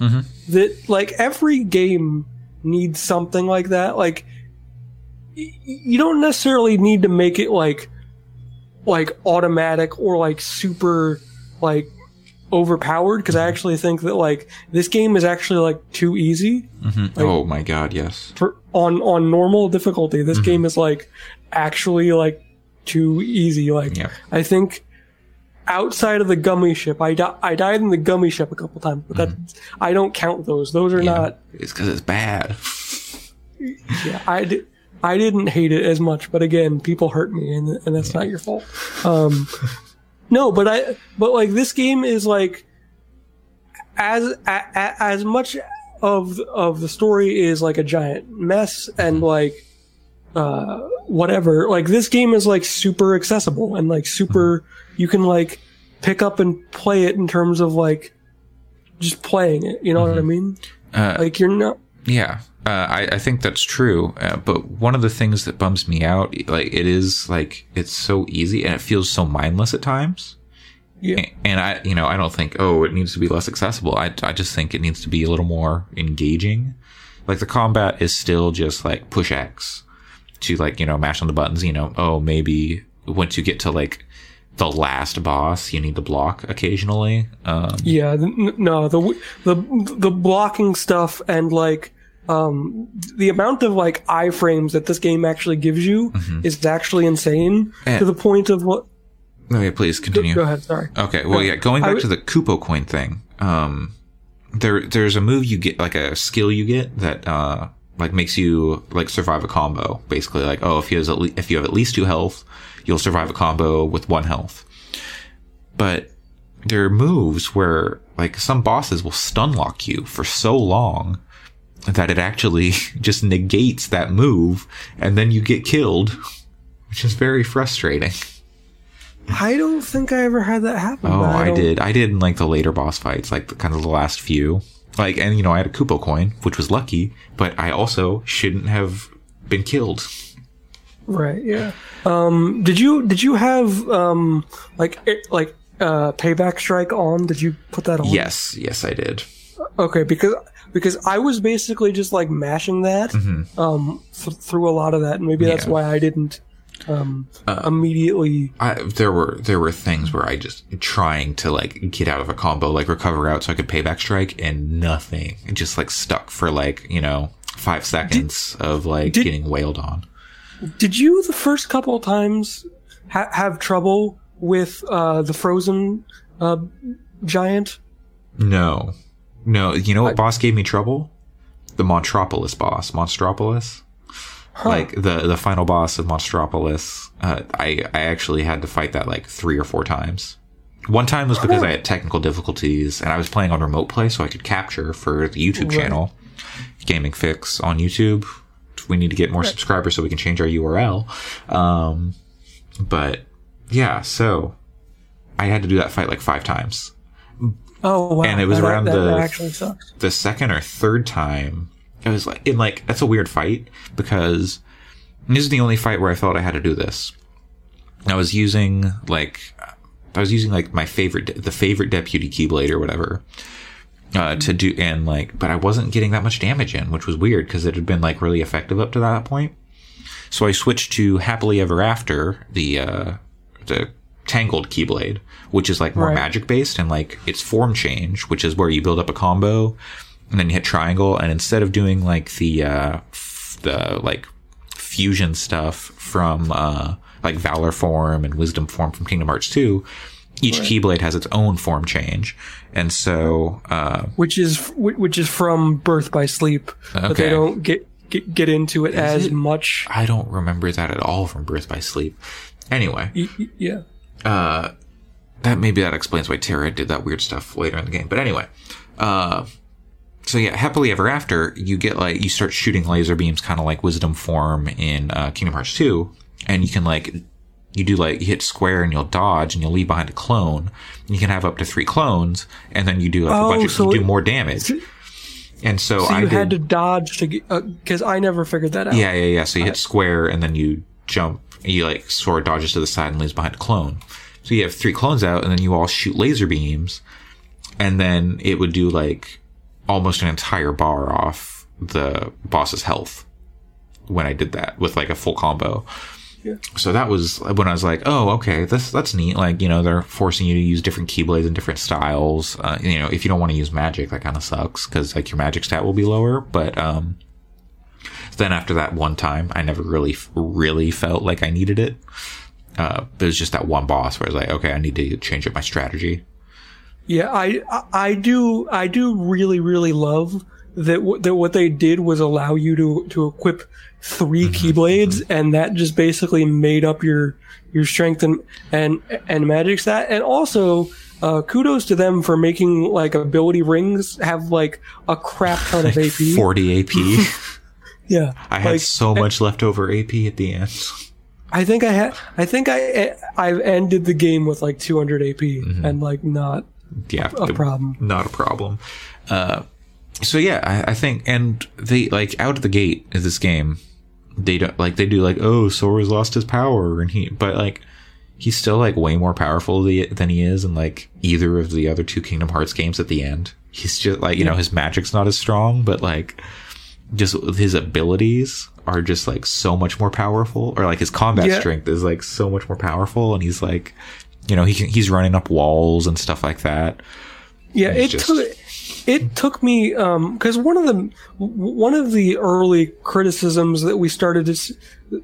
[SPEAKER 3] that like every game needs something like that. Like y- you don't necessarily need to make it like like automatic or like super like overpowered because I actually think that like this game is actually like too easy mm-hmm
[SPEAKER 2] oh my God! Yes.
[SPEAKER 3] for on on normal difficulty. This game is like actually like too easy. Like
[SPEAKER 2] Yeah.
[SPEAKER 3] I think outside of the gummy ship, I di- I died in the gummy ship a couple times, but that I don't count those. Those are not.
[SPEAKER 2] It's because it's bad.
[SPEAKER 3] Yeah, I di- I didn't hate it as much, but again, people hurt me, and and that's not your fault. Um, no, but I but like this game is like as a, a, as much of of the story is like a giant mess and like uh whatever. Like this game is like super accessible and like super you can like pick up and play it in terms of like just playing it. You know what I mean?
[SPEAKER 2] Uh,
[SPEAKER 3] Like you're not.
[SPEAKER 2] Yeah, uh, I, I think that's true. Uh, but one of the things that bums me out, like it is like it's so easy and it feels so mindless at times.
[SPEAKER 3] Yeah.
[SPEAKER 2] And I, you know, I don't think oh it needs to be less accessible. I, I just think it needs to be a little more engaging. Like the combat is still just like push X to like you know mash on the buttons. You know, oh maybe once you get to like the last boss, you need to block occasionally. Um,
[SPEAKER 3] Yeah, no, the the the blocking stuff and like um the amount of like iframes that this game actually gives you is actually insane
[SPEAKER 2] And-
[SPEAKER 3] to the point of what
[SPEAKER 2] okay, please continue.
[SPEAKER 3] go ahead, sorry.
[SPEAKER 2] Okay, well, yeah, going back to the Kupo coin thing, um, there, there's a move you get, like a skill you get that, uh, like makes you, like, survive a combo. Basically, like, oh, if you, has at le- if you have at least two health, you'll survive a combo with one health. But there are moves where, like, some bosses will stun lock you for so long that it actually just negates that move, and then you get killed, which is very frustrating.
[SPEAKER 3] I don't think I ever had that happen.
[SPEAKER 2] Oh,
[SPEAKER 3] but
[SPEAKER 2] I, did. I did in like the later boss fights, like the, kind of the last few. Like, and you know, I had a Kupo coin, which was lucky, but I also shouldn't have been killed.
[SPEAKER 3] Right, yeah. Um did you did you have um like it, like uh payback strike on? Did you put that on?
[SPEAKER 2] Yes, yes, I did.
[SPEAKER 3] Okay, because because I was basically just like mashing that um th- through a lot of that, and maybe that's
[SPEAKER 2] Mm-hmm. Yeah.
[SPEAKER 3] Why I didn't um immediately.
[SPEAKER 2] I, there were there were things where I just trying to like get out of a combo, like recover out, so I could payback strike, and nothing. It just like stuck for like you know five seconds of like
[SPEAKER 3] did-
[SPEAKER 2] getting wailed on.
[SPEAKER 3] Did you the first couple of times ha- have trouble with uh, the frozen uh, giant?
[SPEAKER 2] No, no. You know what boss gave me trouble? The Monstropolis boss, Monstropolis. Like the the final boss of Monstropolis, uh, I I actually had to fight that like three or four times. One time was because I had technical difficulties and I was playing on remote play, so I could capture for the YouTube
[SPEAKER 3] Right.
[SPEAKER 2] channel, Gaming Fyx on YouTube. We need to get more subscribers so we can change our URL. Um, but yeah, so I had to do that fight like five times.
[SPEAKER 3] Oh wow!
[SPEAKER 2] And it was
[SPEAKER 3] that,
[SPEAKER 2] around
[SPEAKER 3] that,
[SPEAKER 2] the-
[SPEAKER 3] that
[SPEAKER 2] the second or third time, it was like in like that's a weird fight because this is the only fight where I felt I had to do this. I was using like I was using like my favorite the favorite deputy keyblade or whatever uh, to do and like but I wasn't getting that much damage in, which was weird because it had been like really effective up to that point. So I switched to happily ever after the uh, the tangled keyblade, which is like more
[SPEAKER 3] Right.
[SPEAKER 2] magic based and like it's form change, which is where you build up a combo and then you hit triangle and instead of doing like the uh f- the like fusion stuff from uh like valor form and wisdom form from Kingdom Hearts 2, each keyblade has its own form change. And so uh
[SPEAKER 3] Which is which is from Birth by Sleep, but
[SPEAKER 2] Okay.
[SPEAKER 3] they don't get get, get into it as
[SPEAKER 2] it?
[SPEAKER 3] much.
[SPEAKER 2] I don't remember that at all from Birth by Sleep. Anyway,
[SPEAKER 3] y- Yeah.
[SPEAKER 2] uh, that maybe that explains why Terra did that weird stuff later in the game. But anyway, uh, so yeah, happily ever after, you get like you start shooting laser beams, kind of like Wisdom form in uh, Kingdom Hearts two, and you can like you do like you hit square and you'll dodge and you'll leave behind a clone. You can have up to three clones, and then you do like
[SPEAKER 3] Oh,
[SPEAKER 2] a bunch of you do more damage. And so,
[SPEAKER 3] So
[SPEAKER 2] I
[SPEAKER 3] you
[SPEAKER 2] did,
[SPEAKER 3] had to dodge to because I never figured that out.
[SPEAKER 2] yeah, yeah, yeah. So you hit square and then you jump. You like sword dodges to the side and leaves behind a clone. So you have three clones out, and then you all shoot laser beams, and then it would do like almost an entire bar off the boss's health when I did that with like a full combo.
[SPEAKER 3] Yeah.
[SPEAKER 2] So that was when I was like, oh, okay, this that's neat. Like, you know, they're forcing you to use different keyblades and different styles. Uh, you know, if you don't want to use magic, that kind of sucks because like your magic stat will be lower. But um, then after that one time, I never really, really felt like I needed it. Uh, but it was just that one boss where I was like, okay, I need to change up my strategy.
[SPEAKER 3] Yeah, I, I I do I do really really love that w- that what they did was allow you to to equip 3
[SPEAKER 2] Mm-hmm,
[SPEAKER 3] keyblades and that just basically made up your your strength and and and magic stat and also uh, kudos to them for making like ability rings have like a crap ton of AP.
[SPEAKER 2] 40 AP.
[SPEAKER 3] yeah,
[SPEAKER 2] I had so much leftover AP at the end.
[SPEAKER 3] I think I had I think I I've ended the game with like 200 AP
[SPEAKER 2] Mm-hmm.
[SPEAKER 3] and like not
[SPEAKER 2] Yeah.
[SPEAKER 3] a
[SPEAKER 2] the-
[SPEAKER 3] problem.
[SPEAKER 2] not a problem. Uh, so yeah, I, I think, and they like out of the gate in this game, they don't like they do like, oh, Sora's lost his power, and he, but like he's still like way more powerful the- than he is in like either of the other two Kingdom Hearts games. At the end, he's just like you know his magic's not as strong, but like just his abilities are just like so much more powerful, or like his combat
[SPEAKER 3] Yeah.
[SPEAKER 2] strength is like so much more powerful, and he's like. You know, he can, he's running up walls and stuff like that.
[SPEAKER 3] Yeah, it
[SPEAKER 2] just-
[SPEAKER 3] took it took me because one of the one of the early criticisms that we started to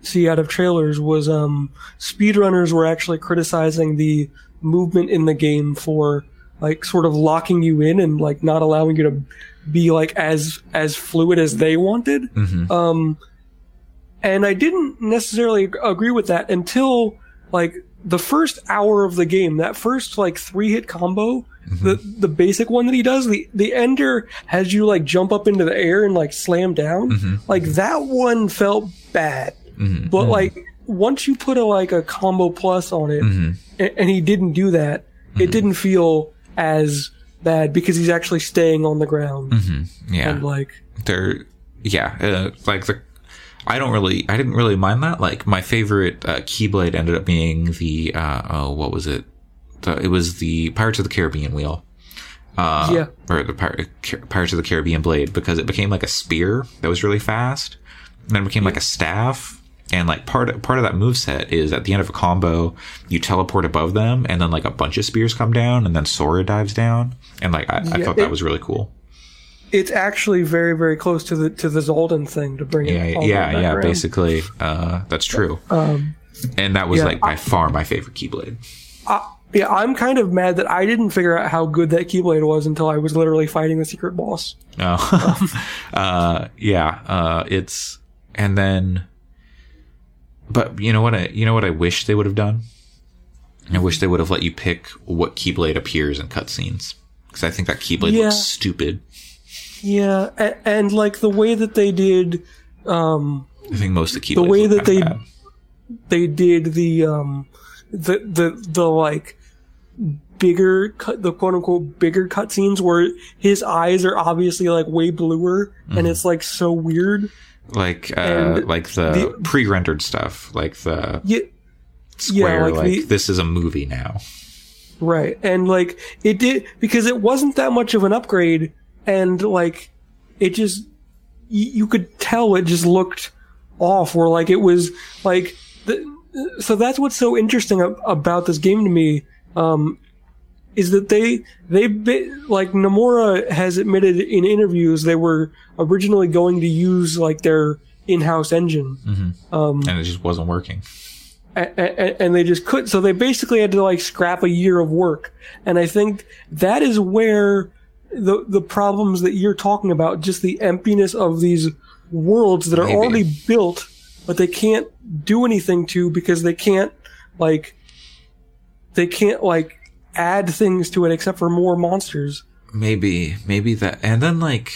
[SPEAKER 3] see out of trailers was um, speedrunners were actually criticizing the movement in the game for like sort of locking you in and like not allowing you to be like as as fluid as they wanted. Um, and I didn't necessarily agree with that until like the first hour of the game. That first like three hit combo, mm-hmm. the the basic one that he does, the the ender has you like jump up into the air and like slam down. Mm-hmm. Like mm-hmm. that one felt bad, but like once you put a like a combo plus on it, a- and, he didn't do that, it didn't feel as bad because he's actually staying on the ground.
[SPEAKER 2] Yeah.
[SPEAKER 3] and like
[SPEAKER 2] they're yeah uh, like the i don't really i didn't really mind that. Like my favorite uh, keyblade ended up being the uh oh what was it? The, it was the pirates of the caribbean wheel. Uh
[SPEAKER 3] Yeah.
[SPEAKER 2] or the Pir- pirates of the caribbean blade because it became like a spear that was really fast and then it became like a staff and like part of, part of that move set is at the end of a combo you teleport above them and then like a bunch of spears come down and then sora dives down and like i, I
[SPEAKER 3] Yeah,
[SPEAKER 2] thought that
[SPEAKER 3] it-
[SPEAKER 2] was really cool
[SPEAKER 3] it's actually very very close to the to the Xaldin thing to bring
[SPEAKER 2] Yeah,
[SPEAKER 3] it. all
[SPEAKER 2] yeah,
[SPEAKER 3] back
[SPEAKER 2] yeah.
[SPEAKER 3] around.
[SPEAKER 2] Basically, uh, that's true.
[SPEAKER 3] Um,
[SPEAKER 2] and that was
[SPEAKER 3] yeah,
[SPEAKER 2] like by far my favorite Keyblade.
[SPEAKER 3] I, yeah, I'm kind of mad that I didn't figure out how good that Keyblade was until I was literally fighting the secret boss.
[SPEAKER 2] Oh, uh, yeah. Uh, it's and then, but you know what? I you know what I wish they would have done. I wish they would have let you pick what Keyblade appears in cutscenes because I think that Keyblade
[SPEAKER 3] Yeah.
[SPEAKER 2] looks stupid.
[SPEAKER 3] Yeah, and, and like the way that they did, um,
[SPEAKER 2] I think most of the Keyblades
[SPEAKER 3] way that they-
[SPEAKER 2] bad.
[SPEAKER 3] they did the um, the the the like bigger cut the quote unquote bigger cutscenes where his eyes are obviously like way bluer and it's like so weird.
[SPEAKER 2] like uh, like the,
[SPEAKER 3] the-
[SPEAKER 2] pre-rendered stuff, like the
[SPEAKER 3] Yeah,
[SPEAKER 2] square,
[SPEAKER 3] like
[SPEAKER 2] like,
[SPEAKER 3] the-
[SPEAKER 2] this is a movie now.
[SPEAKER 3] Right. And like it did because it wasn't that much of an upgrade and like it just y- you could tell it just looked off or like it was like the, so that's what's so interesting about this game to me um is that they they like Nomura has admitted in interviews they were originally going to use like their in-house engine um
[SPEAKER 2] and it just wasn't working.
[SPEAKER 3] a- a- and they just couldn't. So they basically had to like scrap a year of work. And I think that is where the the problems that you're talking about, just the emptiness of these worlds that are
[SPEAKER 2] Maybe.
[SPEAKER 3] already built, but they can't do anything to because they can't like they can't like add things to it except for more monsters.
[SPEAKER 2] Maybe, maybe that, and then like,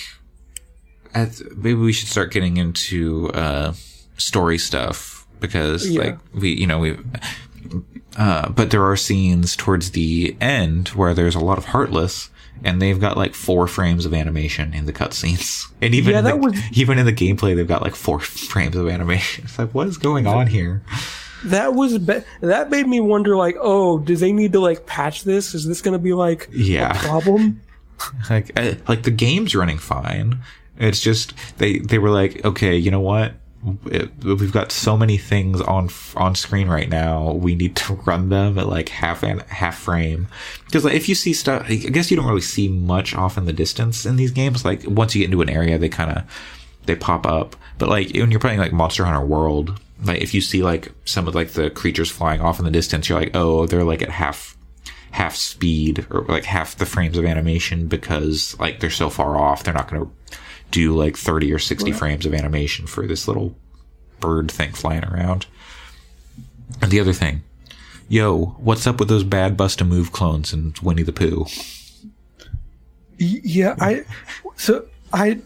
[SPEAKER 2] at, maybe we should start getting into uh, story stuff because,
[SPEAKER 3] Yeah.
[SPEAKER 2] like, we, you know, we. Uh, but there are scenes towards the end where there's a lot of heartless, and they've got like four frames of animation in the cutscenes, and even
[SPEAKER 3] Yeah,
[SPEAKER 2] in
[SPEAKER 3] that
[SPEAKER 2] the,
[SPEAKER 3] was-
[SPEAKER 2] even in the gameplay, they've got like four frames of animation. It's like, what is going on here?
[SPEAKER 3] That was be- that made me wonder like, oh, do they need to like patch this? Is this going to be like
[SPEAKER 2] Yeah.
[SPEAKER 3] a problem?
[SPEAKER 2] like uh, like the game's running fine it's just they they were like okay you know what It- we've got so many things on on screen right now. We need to run them at like half and half frame. Because like if you see stuff i guess you don't really see much off in the distance in these games. Like once you get into an area they kind of they pop up. But like when you're playing like monster hunter world like if you see like some of like the creatures flying off in the distance you're like oh they're like at half half speed or like half the frames of animation because like they're so far off they're not going to do like 30 or 60 frames of animation for this little bird thing flying around. And the other thing yo what's up with those bad bust a move clones in winnie the pooh?
[SPEAKER 3] Yeah, I so I,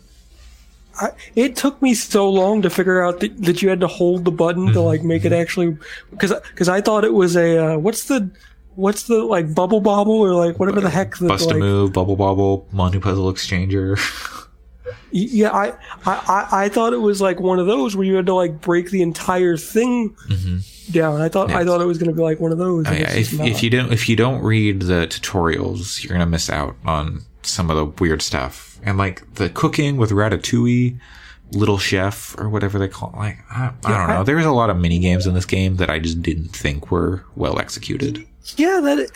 [SPEAKER 3] I it took me so long to figure out that, that you had to hold the button to mm-hmm. like make it mm-hmm. actually because because I thought it was a uh, what's the what's the like bubble bobble or like whatever the uh, heck the
[SPEAKER 2] bust
[SPEAKER 3] like,
[SPEAKER 2] a move bubble bobble monty puzzle exchanger
[SPEAKER 3] yeah I, I I thought it was like one of those where you had to like break the entire thing mm-hmm. down. I thought I thought it was going to be like one of those. Oh, and
[SPEAKER 2] Yeah, if, if you don't if you don't read the tutorials, you're gonna miss out on some of the weird stuff. And like the cooking with Ratatouille, Little Chef or whatever they call it. Like I, I don't know.
[SPEAKER 3] I-
[SPEAKER 2] There's a lot of mini games in this game that I just didn't think were well executed.
[SPEAKER 3] Yeah, that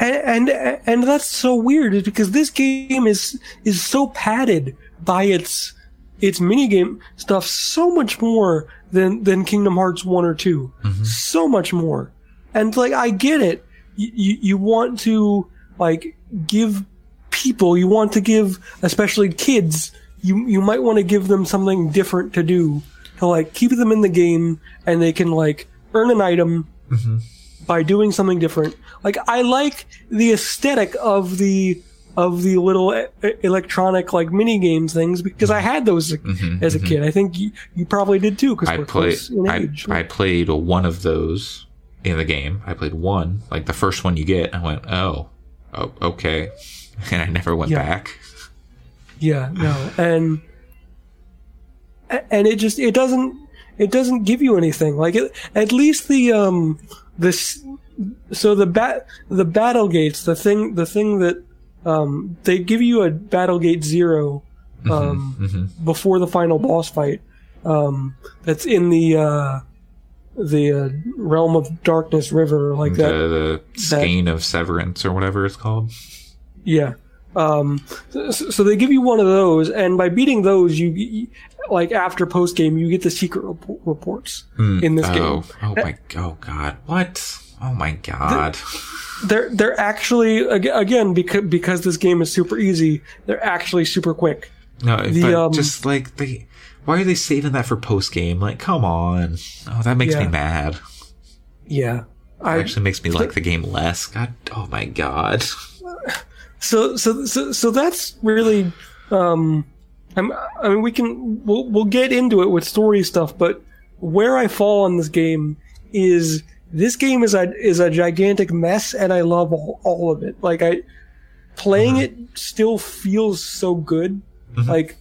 [SPEAKER 3] and and and that's so weird is because this game is is so padded by its its minigame stuff so much more than than Kingdom Hearts 1 or 2. Mm-hmm. So much more. And like I get it. You, you you want to like give people, you want to give especially kids, you you might want to give them something different to do to like keep them in the game and they can like earn an item mm-hmm. by doing something different. Like I like the aesthetic of the of the little e- electronic like mini games things because I had those as a kid. I think you, you probably did too because
[SPEAKER 2] I
[SPEAKER 3] we're
[SPEAKER 2] played
[SPEAKER 3] close in
[SPEAKER 2] I,
[SPEAKER 3] age.
[SPEAKER 2] I played one of those in the game. I played one, like the first one you get. I went, oh, oh okay, and I never went
[SPEAKER 3] Yeah.
[SPEAKER 2] back.
[SPEAKER 3] Yeah, no, and and it just it doesn't it doesn't give you anything. Like it, at least the um this so the bat the battle gates the thing the thing that um they give you a battle gate 0 um before the final boss fight um that's in the uh the uh, realm of darkness river like that
[SPEAKER 2] the the skein of severance or whatever it's called.
[SPEAKER 3] Yeah. Um, so, so they give you one of those, and by beating those, you, like after post game, you get the secret rep- reports in this
[SPEAKER 2] oh,
[SPEAKER 3] game.
[SPEAKER 2] oh my, oh god, what? Oh my god.
[SPEAKER 3] They're they're actually again because because this game is super easy. They're actually super quick.
[SPEAKER 2] No,
[SPEAKER 3] The,
[SPEAKER 2] but
[SPEAKER 3] um,
[SPEAKER 2] just like they, why are they saving that for post game? Like, come on. Oh, that makes me mad.
[SPEAKER 3] Yeah, I
[SPEAKER 2] Actually, makes me like the game less. God, oh my god.
[SPEAKER 3] so so so so that's really um I'm, I mean we can we'll we'll get into it with story stuff but where I fall on this game is this game is a is a gigantic mess and I love all, all of it. Like I playing it mm-hmm. still feels so good. Mm-hmm. Like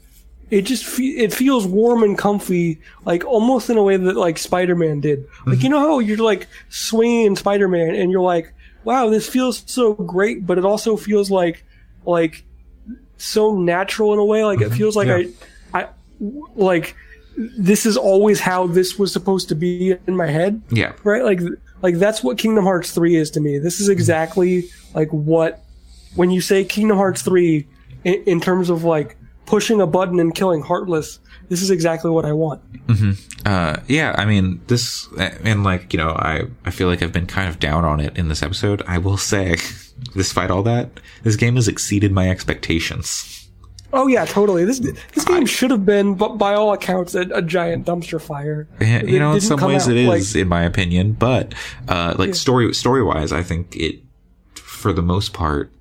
[SPEAKER 3] it just fe- it feels warm and comfy like almost in a way that like Spider-Man did. Like mm-hmm. you know how you're like swinging in Spider-Man and you're like wow this feels so great but it also feels like like so natural in a way. Like it feels like
[SPEAKER 2] Yeah.
[SPEAKER 3] I I like this is always how this was supposed to be in my head
[SPEAKER 2] Yeah.
[SPEAKER 3] right like like that's what kingdom hearts 3 is to me this is exactly like what when you say kingdom hearts 3 in, in terms of like pushing a button and killing heartless this is exactly what i want
[SPEAKER 2] Uh, yeah, I mean, this, and like, you know, I, I feel like I've been kind of down on it in this episode. I will say, despite all that, this game has exceeded my expectations.
[SPEAKER 3] Oh yeah totally. This this game should have been but by all accounts a, a giant dumpster fire.
[SPEAKER 2] Yeah,
[SPEAKER 3] It
[SPEAKER 2] you know, in some ways it
[SPEAKER 3] like-
[SPEAKER 2] in my opinion, but, uh, like story, story wise, I think it, for the most part,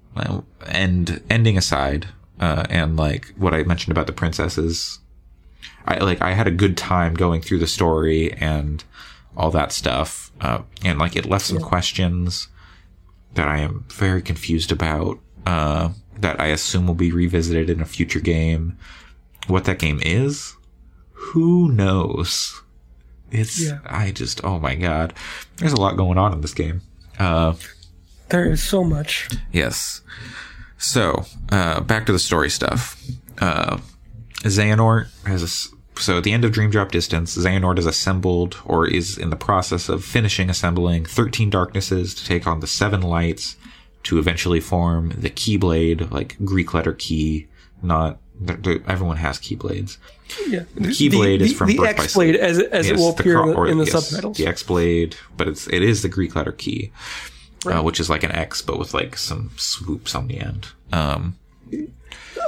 [SPEAKER 2] and ending aside, uh, and like what I mentioned about the princesses, I like, I had a good time going through the story and all that stuff. Uh, and like it left some questions that I am very confused about, uh, that I assume will be revisited in a future game. What that game is, who knows? It's,
[SPEAKER 3] Yeah.
[SPEAKER 2] I just, oh my god. There's a lot going on in this game. Uh,
[SPEAKER 3] there is so much
[SPEAKER 2] yes. So, uh, back to the story stuff. Uh, Xehanort has a, so at the end of Dream Drop Distance, Xehanort is assembled or is in the process of finishing assembling 13 darknesses to take on the seven lights to eventually form the Keyblade, like Greek letter key, not, th- th- everyone has Keyblades.
[SPEAKER 3] yeah
[SPEAKER 2] The Keyblade is from
[SPEAKER 3] the X blade as, it- as
[SPEAKER 2] Yes,
[SPEAKER 3] it will appear in the,
[SPEAKER 2] or-
[SPEAKER 3] in the
[SPEAKER 2] yes,
[SPEAKER 3] subtitles
[SPEAKER 2] The X blade, but it's it is the Greek letter key, uh, which is like an X, but with like some swoops on the end. Um,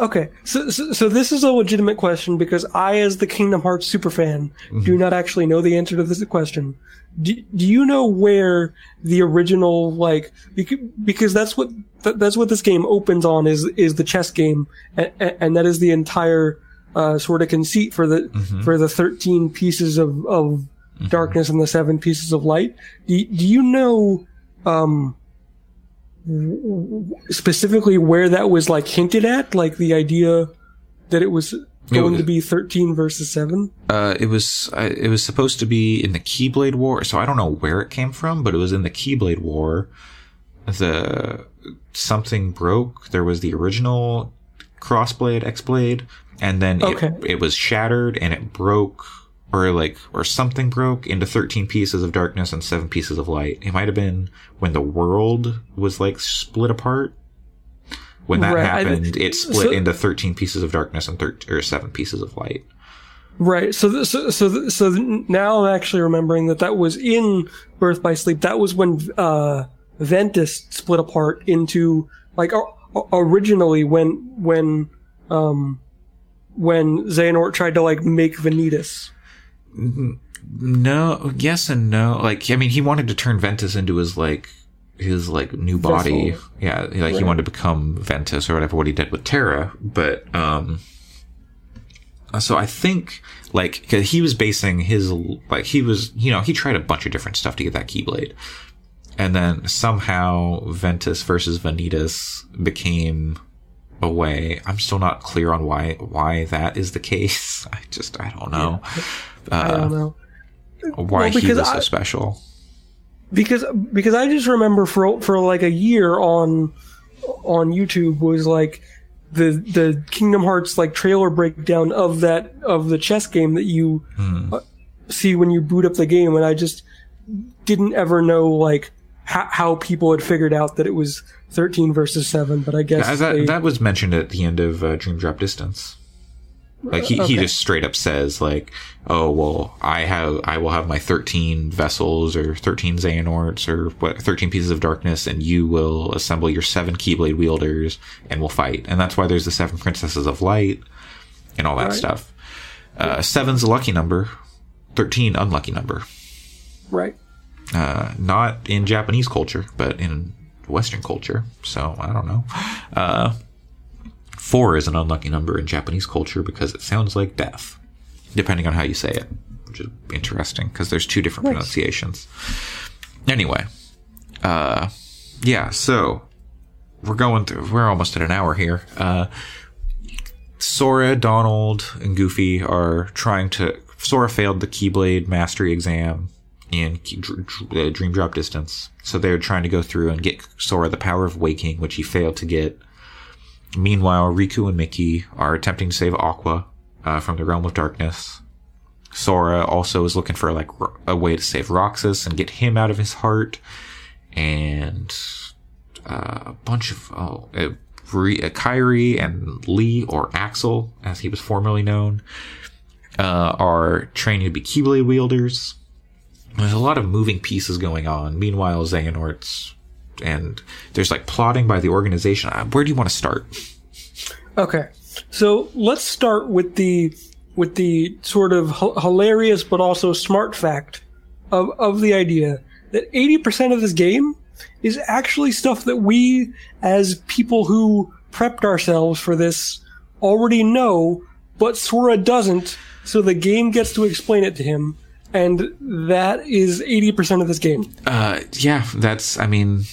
[SPEAKER 3] Okay, so, so so this is a legitimate question because I, as the Kingdom Hearts superfan,
[SPEAKER 2] Mm-hmm.
[SPEAKER 3] do not actually know the answer to this question. Do, do you know where the original like because, that's what that's what this game opens on is is the chess game and, and that is the entire uh, sort of conceit for the
[SPEAKER 2] Mm-hmm.
[SPEAKER 3] for the thirteen pieces of of darkness and the seven pieces of light. Do, do you know um, specifically where that was like hinted at, like the idea that it was going
[SPEAKER 2] was-
[SPEAKER 3] to be 13 versus 7?
[SPEAKER 2] uh, it was uh, it was supposed to be in the Keyblade War, so I don't know where it came from, but it was in the Keyblade War. The something broke. There was the original Crossblade, X Blade, and then
[SPEAKER 3] Okay.
[SPEAKER 2] it, it was shattered and it broke, or like or something broke into thirteen pieces of darkness and seven pieces of light. It might have been when the world was like split apart. When that
[SPEAKER 3] Right, I-
[SPEAKER 2] happened, it split
[SPEAKER 3] so-
[SPEAKER 2] into thirteen pieces of darkness and thir- or seven pieces of light.
[SPEAKER 3] Right. So, th- so, so, th- so th- now I'm actually remembering that that was in Birth by Sleep. That was when, uh, Ventus split apart into, like, o- o- originally when, when, um, when Xehanort tried to, like, make Vanitas.
[SPEAKER 2] No, yes and no. Like, I mean, he wanted to turn Ventus into his like his like new body.
[SPEAKER 3] Vessel.
[SPEAKER 2] Yeah, like he wanted to become Ventus or whatever. What he did with Terra, but um. So I think like 'cause he was basing his like he was you know he tried a bunch of different stuff to get that Keyblade, and then somehow Ventus versus Vanitas became a way. I'm still not clear on why why that is the case. I just I don't know
[SPEAKER 3] I don't know.
[SPEAKER 2] why
[SPEAKER 3] Well,
[SPEAKER 2] he was
[SPEAKER 3] I-
[SPEAKER 2] so special.
[SPEAKER 3] Because because I just remember for for like a year on on YouTube was like the the Kingdom Hearts like trailer breakdown of that of the chess game that you uh, see when you boot up the game, and I just didn't ever know like how, how people had figured out that it was 13 versus 7, but I guess
[SPEAKER 2] As that,
[SPEAKER 3] they-
[SPEAKER 2] that was mentioned at the end of uh, Dream Drop Distance. Like he, he just straight up says like, oh well, I have I will have my thirteen vessels or thirteen Xehanorts or what thirteen pieces of darkness, and you will assemble your seven Keyblade wielders and we'll fight. And that's why there's the seven princesses of light and all that
[SPEAKER 3] Right.
[SPEAKER 2] stuff. Uh, seven's a lucky number, thirteen unlucky number.
[SPEAKER 3] right.
[SPEAKER 2] Uh, not in Japanese culture, but in Western culture. So I don't know. Uh, four is an unlucky number in Japanese culture because it sounds like death, depending on how you say it, which is interesting because there's two different pronunciations. Anyway, uh, yeah. So we're going through. We're almost at an hour here. Uh, Sora, Donald, and Goofy are trying to. Sora failed the Keyblade Mastery exam in Key- Dr- Dr- uh, Dream Drop Distance, so they're trying to go through and get Sora the power of waking, which he failed to get. Meanwhile, Riku and Mickey are attempting to save Aqua uh, from the Realm of Darkness. Sora also is looking for like a way to save Roxas and get him out of his heart, and uh, a bunch of oh, uh, Re- uh, Kairi and Lea or Axel, as he was formerly known, uh, are training to be Keyblade wielders. There's a lot of moving pieces going on. Meanwhile, Xehanort's and there's like plotting by the organization. Uh, Where do you want to start?
[SPEAKER 3] Okay, so let's start with the with the sort of h- hilarious but also smart fact of of the idea that eighty percent of this game is actually stuff that we, as people who prepped ourselves for this, already know, but Sora doesn't. So the game gets to explain it to him, and that is eighty percent of this game.
[SPEAKER 2] Uh, yeah, that's. I mean,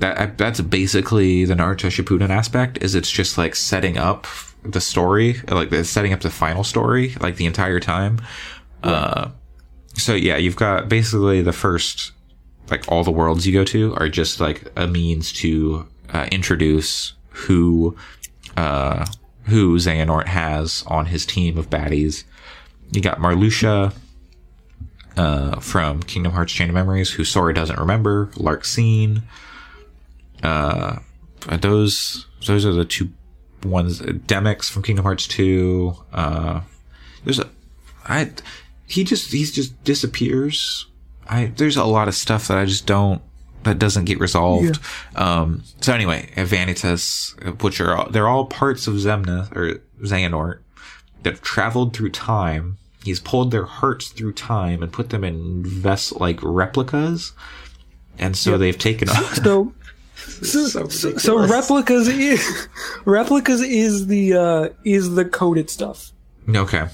[SPEAKER 2] that that's basically the Naruto Shippuden aspect. Is it's just like setting up the story, like the setting up the final story, like the entire time. Uh, so yeah, you've got basically the first, like all the worlds you go to are just like a means to uh, introduce who, uh, who Xehanort has on his team of baddies. You got Marluxia, uh, from Kingdom Hearts Chain of Memories, who Sora doesn't remember, Larxene. Uh, those those are the two ones. Demyx from Kingdom Hearts Two. Uh, there's a, I, he just he's just disappears. I there's a lot of stuff that I just don't that doesn't get resolved. Um, so anyway, Vanitas, which are all, they're all parts of Xemnas or Xehanort that have traveled through time. He's pulled their hearts through time and put them in vessel like replicas, and so they've taken.
[SPEAKER 3] So, so, so, so replicas is replicas is the uh, is the coded stuff.
[SPEAKER 2] okay,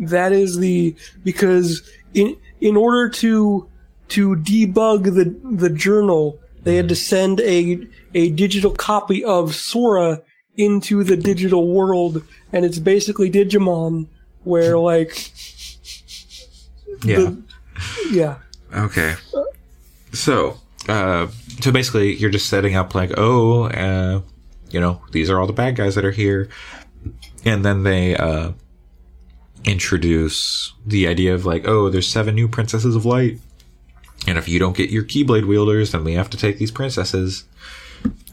[SPEAKER 3] That is the because in in order to to debug the the journal, they had to send a a digital copy of Sora into the digital world, and it's basically Digimon, where like
[SPEAKER 2] yeah.
[SPEAKER 3] the, yeah
[SPEAKER 2] Okay. So, uh, so basically, you're just setting up like, oh, uh, you know, these are all the bad guys that are here, and then they uh, introduce the idea of like, oh, there's seven new princesses of light, and if you don't get your Keyblade wielders, then we have to take these princesses,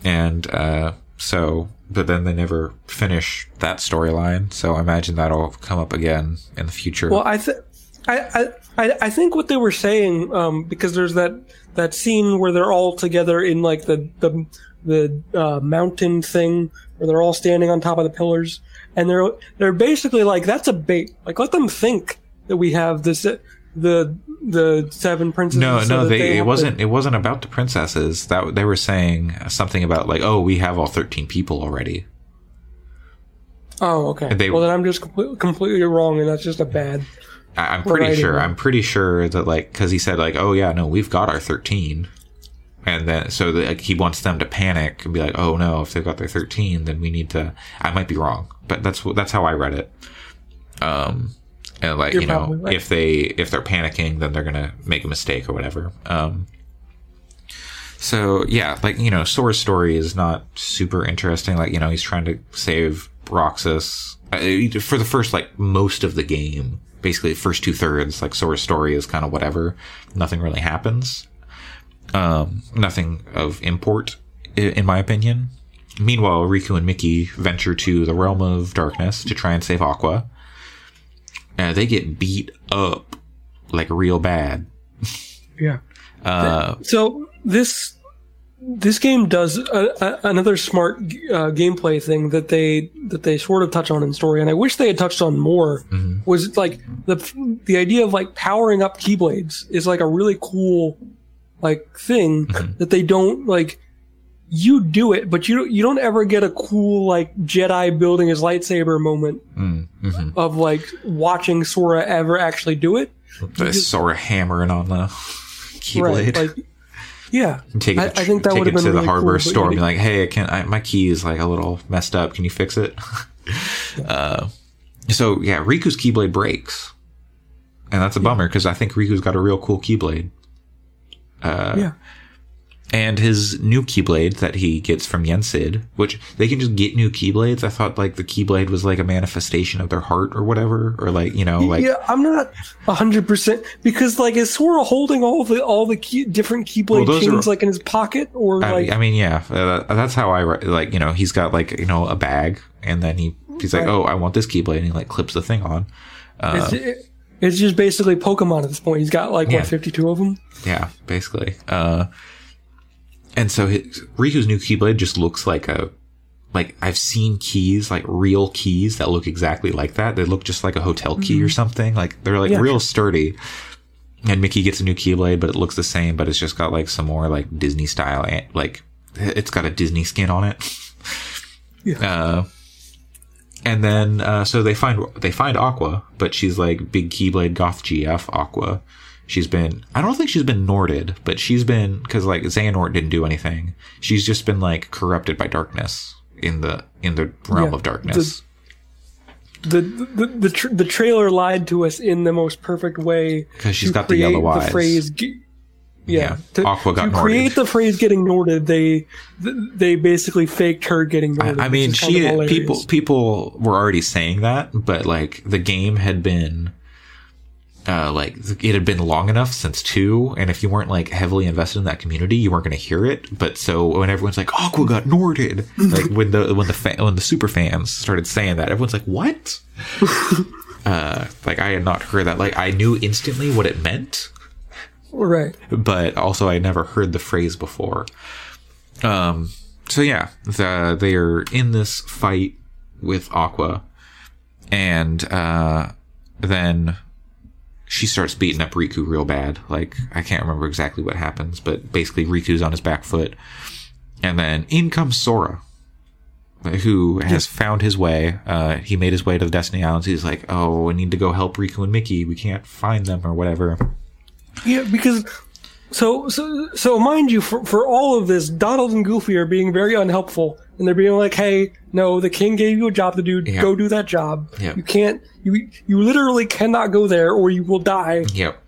[SPEAKER 2] and uh, so, but then they never finish that storyline. So I imagine that'll come up again in the future.
[SPEAKER 3] Well, I think I, I I think what they were saying um, because there's that that scene where they're all together in like the the the uh, mountain thing where they're all standing on top of the pillars and they're they're basically like that's a bait like let them think that we have this the the seven princesses
[SPEAKER 2] No,
[SPEAKER 3] so
[SPEAKER 2] no,
[SPEAKER 3] that
[SPEAKER 2] they, it wasn't. It wasn't about the princesses. That they were saying something about like, oh, we have all thirteen people already.
[SPEAKER 3] oh okay
[SPEAKER 2] they-
[SPEAKER 3] well then I'm just completely, completely wrong and that's just a bad
[SPEAKER 2] I, I'm pretty sure. I'm pretty sure that like because he said like, oh yeah, no, we've got our thirteen, and then so that, like, he wants them to panic and be like, oh no, if they've got their thirteen, then we need to. I might be wrong, but that's what- that's how I read it. Um, and like
[SPEAKER 3] You're
[SPEAKER 2] you know,
[SPEAKER 3] right.
[SPEAKER 2] if they if they're panicking, then they're gonna make a mistake or whatever. Um. So yeah, like you know, Sora's story is not super interesting. Like you know, he's trying to save Roxas uh, for the first like most of the game. Basically, the first two thirds, like Sora's story is kind of whatever. Nothing really happens. Um, nothing of import, in my opinion. Meanwhile, Riku and Mickey venture to the realm of darkness to try and save Aqua. Uh, they get beat up like real bad.
[SPEAKER 3] Yeah.
[SPEAKER 2] Uh,
[SPEAKER 3] So this this game does a, a, another smart uh, gameplay thing that they that they sort of touch on in story, and I wish they had touched on more. Mm-hmm. Was like the the idea of like powering up keyblades is like a really cool like thing mm-hmm. that they don't like. You do it, but you don't, you don't ever get a cool like Jedi building his lightsaber moment mm-hmm. of like watching Sora ever actually do it.
[SPEAKER 2] the Sora hammering on the keyblade.
[SPEAKER 3] Like, yeah,
[SPEAKER 2] take it,
[SPEAKER 3] I, I think that
[SPEAKER 2] take
[SPEAKER 3] would have
[SPEAKER 2] it
[SPEAKER 3] been
[SPEAKER 2] to the
[SPEAKER 3] really
[SPEAKER 2] hardware
[SPEAKER 3] cool,
[SPEAKER 2] store and be like, "Hey, I can't. I, my key is like a little messed up. Can you fix it?" uh, so yeah, Riku's keyblade breaks, and that's a bummer because I think Riku's got a real cool keyblade.
[SPEAKER 3] yeah.
[SPEAKER 2] And his new keyblade that he gets from Yensid, which they can just get new keyblades. I thought like the keyblade was like a manifestation of their heart or whatever, or like you know, like
[SPEAKER 3] yeah, I'm not hundred percent because like is Sora holding all the all the key, different Keyblade
[SPEAKER 2] Well,
[SPEAKER 3] chains
[SPEAKER 2] are-
[SPEAKER 3] like in his pocket or
[SPEAKER 2] I,
[SPEAKER 3] like
[SPEAKER 2] I mean, yeah, uh, that's how I like. You know, he's got like you know a bag, and then he he's like,
[SPEAKER 3] Right.
[SPEAKER 2] "Oh, I want this keyblade," and he like clips the thing on.
[SPEAKER 3] it's, it- it's just basically Pokemon at this point. He's got like
[SPEAKER 2] Yeah.
[SPEAKER 3] what 52 of them.
[SPEAKER 2] Yeah, basically. Uh, and so his, Riku's new keyblade just looks like a like I've seen keys like real keys that look exactly like that. They look just like a hotel key or something. Like they're like
[SPEAKER 3] Yeah.
[SPEAKER 2] real sturdy. And Mickey gets a new keyblade, but it looks the same, but it's just got like some more like Disney style, an- like it's got a Disney skin on it.
[SPEAKER 3] Yeah.
[SPEAKER 2] Uh, and then uh, so they find they find Aqua, but she's like big Keyblade Goth GF Aqua. She's been I don't think she's been Norted, but she's been because like Xehanort didn't do anything. She's just been like corrupted by darkness in the in the realm
[SPEAKER 3] Yeah.
[SPEAKER 2] of darkness.
[SPEAKER 3] The the the, tr- the trailer lied to us in the most perfect way.
[SPEAKER 2] Cause she's got the yellow eyes.
[SPEAKER 3] The phrase. ge- yeah,
[SPEAKER 2] Yeah.
[SPEAKER 3] to,
[SPEAKER 2] Aqua got
[SPEAKER 3] to create the phrase "getting Norted," they they basically faked her getting Norted.
[SPEAKER 2] I mean,
[SPEAKER 3] which kind
[SPEAKER 2] she people people were already saying that, but like the game had been, uh, like it had been long enough since two, and if you weren't like heavily invested in that community, you weren't going to hear it. But so when everyone's like, "Aqua got Norted," like when the when the fa- when the super fans started saying that, everyone's like, "What?" uh, like I had not heard that. Like I knew instantly what it meant,
[SPEAKER 3] right.
[SPEAKER 2] but also I never heard the phrase before. Um, so yeah, the, they are in this fight with Aqua, and uh, then she starts beating up Riku real bad. Like I can't remember exactly what happens, but basically Riku's on his back foot, and then in comes Sora. Who has found his way? Uh, he made his way to the Destiny Islands. He's like, "Oh, I need to go help Riku and Mickey. We can't find them or whatever."
[SPEAKER 3] Yeah, because so so so mind you, for for all of this, Donald and Goofy are being very unhelpful, and they're being like, "Hey, no, the king gave you a job to do.
[SPEAKER 2] Yeah.
[SPEAKER 3] Go do that job.
[SPEAKER 2] Yeah.
[SPEAKER 3] You can't. You you literally cannot go there, or you will die."
[SPEAKER 2] Yep.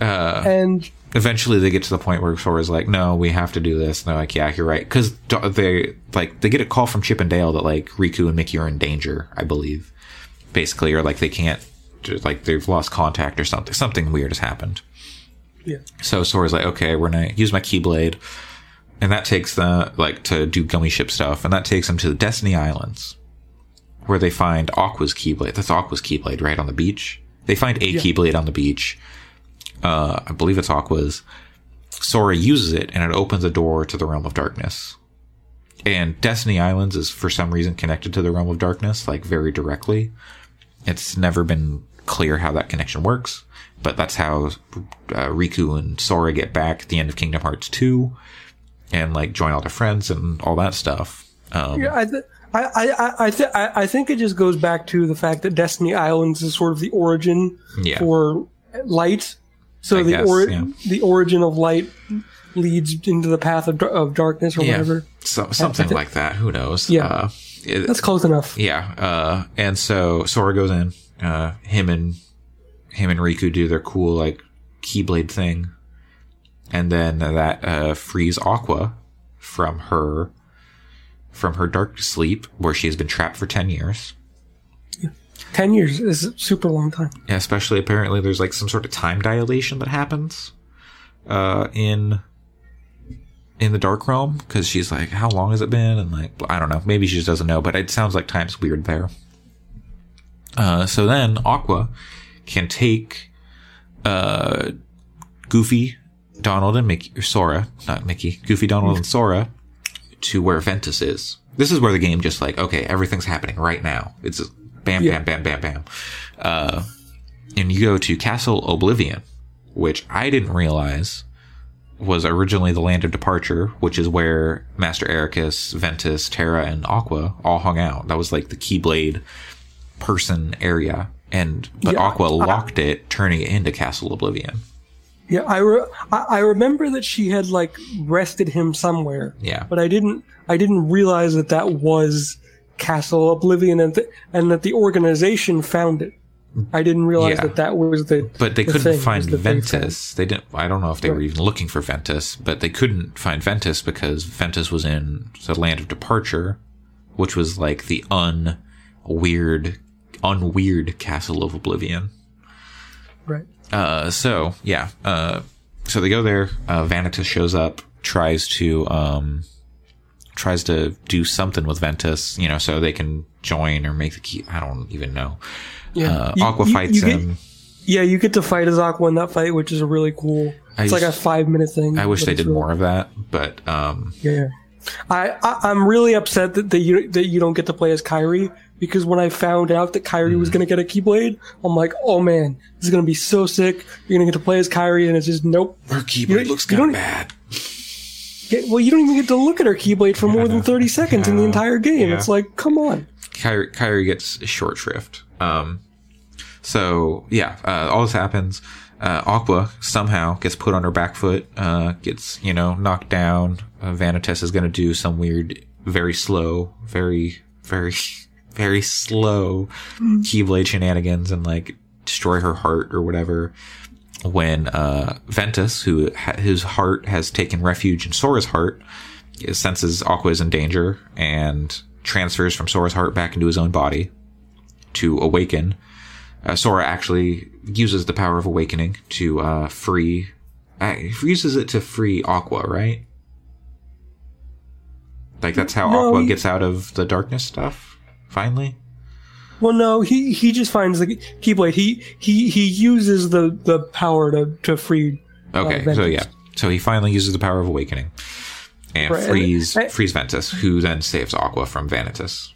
[SPEAKER 2] Uh,
[SPEAKER 3] And
[SPEAKER 2] eventually they get to the point where Sora's like, no, we have to do this. And they're like, yeah, you're right. Cause they, like, they get a call from Chip and Dale that, like, Riku and Mickey are in danger, I believe. Basically, or like they can't, like, they've lost contact or something. Something weird has happened.
[SPEAKER 3] Yeah,
[SPEAKER 2] So Sora's like, okay, we're gonna use my Keyblade. And that takes the, like, to do gummy ship stuff. And that takes them to the Destiny Islands. Where they find Aqua's Keyblade. That's Aqua's Keyblade, right? On the beach. They find a Keyblade on the beach. Uh, I believe it's Aqua's. Sora uses it and it opens a door to the realm of darkness. And Destiny Islands is for some reason connected to the realm of darkness, like very directly. It's never been clear how that connection works, but that's how uh, Riku and Sora get back at the end of Kingdom Hearts 2 and like join all their friends and all that stuff. Um,
[SPEAKER 3] yeah. I th- I I I th- I think it just goes back to the fact that Destiny Islands is sort of the origin
[SPEAKER 2] Yeah.
[SPEAKER 3] for light. So
[SPEAKER 2] I
[SPEAKER 3] the
[SPEAKER 2] guess,
[SPEAKER 3] ori-
[SPEAKER 2] yeah.
[SPEAKER 3] the origin of light leads into the path of, of darkness or
[SPEAKER 2] yeah,
[SPEAKER 3] whatever.
[SPEAKER 2] so, something like that. Who knows?
[SPEAKER 3] Yeah.
[SPEAKER 2] Uh, it-
[SPEAKER 3] That's close enough.
[SPEAKER 2] Yeah, uh, and so Sora goes in. Uh, him and him and Riku do their cool like Keyblade thing, and then that uh, frees Aqua from her from her dark sleep, where she has been trapped for ten years.
[SPEAKER 3] Ten years is a super long time.
[SPEAKER 2] Yeah, especially apparently there's like some sort of time dilation that happens uh, in in the Dark Realm because she's like, how long has it been? And like, I don't know. Maybe she just doesn't know, but it sounds like time's weird there. Uh, so then Aqua can take uh, Goofy, Donald, and Mickey, or Sora, not Mickey, Goofy, Donald, and Sora to where Ventus is. This is where the game just like, okay, everything's happening right now. It's just bam,
[SPEAKER 3] Yeah.
[SPEAKER 2] bam, bam, bam, bam. Uh, and you go to Castle Oblivion, which I didn't realize was originally the land of departure, which is where Master Eraqus, Ventus, Terra, and Aqua all hung out. That was like the Keyblade person area. And but
[SPEAKER 3] Yeah,
[SPEAKER 2] Aqua
[SPEAKER 3] I-
[SPEAKER 2] locked it, turning it into Castle Oblivion.
[SPEAKER 3] Yeah, I, re- I I remember that she had like rested him somewhere.
[SPEAKER 2] Yeah.
[SPEAKER 3] but I didn't I didn't realize that that was Castle Oblivion and th- and that the organization found it. I didn't realize
[SPEAKER 2] Yeah.
[SPEAKER 3] that that was the
[SPEAKER 2] But they
[SPEAKER 3] the
[SPEAKER 2] couldn't find
[SPEAKER 3] was that they found.
[SPEAKER 2] Ventus. They didn't. I don't know if they were even looking for Ventus, but they couldn't find Ventus because Ventus was in the land of departure, which was like the un weird, unweird castle of oblivion.
[SPEAKER 3] Right.
[SPEAKER 2] Uh, so yeah, uh, so they go there. Uh, Vanitas shows up, tries to um, tries to do something with Ventus, you know, so they can join or make the key. I don't even know.
[SPEAKER 3] Yeah.
[SPEAKER 2] Uh,
[SPEAKER 3] You-
[SPEAKER 2] Aqua
[SPEAKER 3] you-
[SPEAKER 2] fights
[SPEAKER 3] you get-
[SPEAKER 2] him.
[SPEAKER 3] Yeah, you get to fight as Aqua in that fight, which is a really cool.
[SPEAKER 2] I
[SPEAKER 3] It's like a five minute thing.
[SPEAKER 2] I wish they did
[SPEAKER 3] really-
[SPEAKER 2] more of that, but um,
[SPEAKER 3] Yeah. I, I I'm really upset that, that you that you don't get to play as Kairi because when I found out that
[SPEAKER 2] Kairi
[SPEAKER 3] was gonna get a Keyblade, I'm like, oh man, this is gonna be so sick. You're gonna get to play as Kairi, and it's just nope.
[SPEAKER 2] her
[SPEAKER 3] You
[SPEAKER 2] looks kind of bad.
[SPEAKER 3] Yeah, well, you don't even get to look at her Keyblade for more than 30 seconds in the entire game.
[SPEAKER 2] Yeah.
[SPEAKER 3] It's like, come on.
[SPEAKER 2] Kairi, Kairi gets a short shrift. Um, so yeah, uh, all this happens. Uh, Aqua somehow gets put on her back foot, uh, gets, you know, knocked down. Uh, Vanitas is going to do some weird, very slow, very, very, very slow Keyblade shenanigans and like destroy her heart or whatever. When, uh, Ventus, who, ha- whose heart has taken refuge in Sora's heart, senses Aqua is in danger and transfers from Sora's heart back into his own body to awaken. Uh, Sora actually uses the power of awakening to uh, free. Uh, he uses it to free Aqua, right? Like that's how
[SPEAKER 3] No,
[SPEAKER 2] Aqua
[SPEAKER 3] he-
[SPEAKER 2] gets out of the darkness stuff. Finally,
[SPEAKER 3] Well, no, he, he just finds the Keyblade. He, he, he uses the, the power to, to free.
[SPEAKER 2] okay. so yeah, so he finally uses the power of awakening and
[SPEAKER 3] Right, and-
[SPEAKER 2] frees
[SPEAKER 3] I-
[SPEAKER 2] frees Ventus, who then saves Aqua from Vanitas.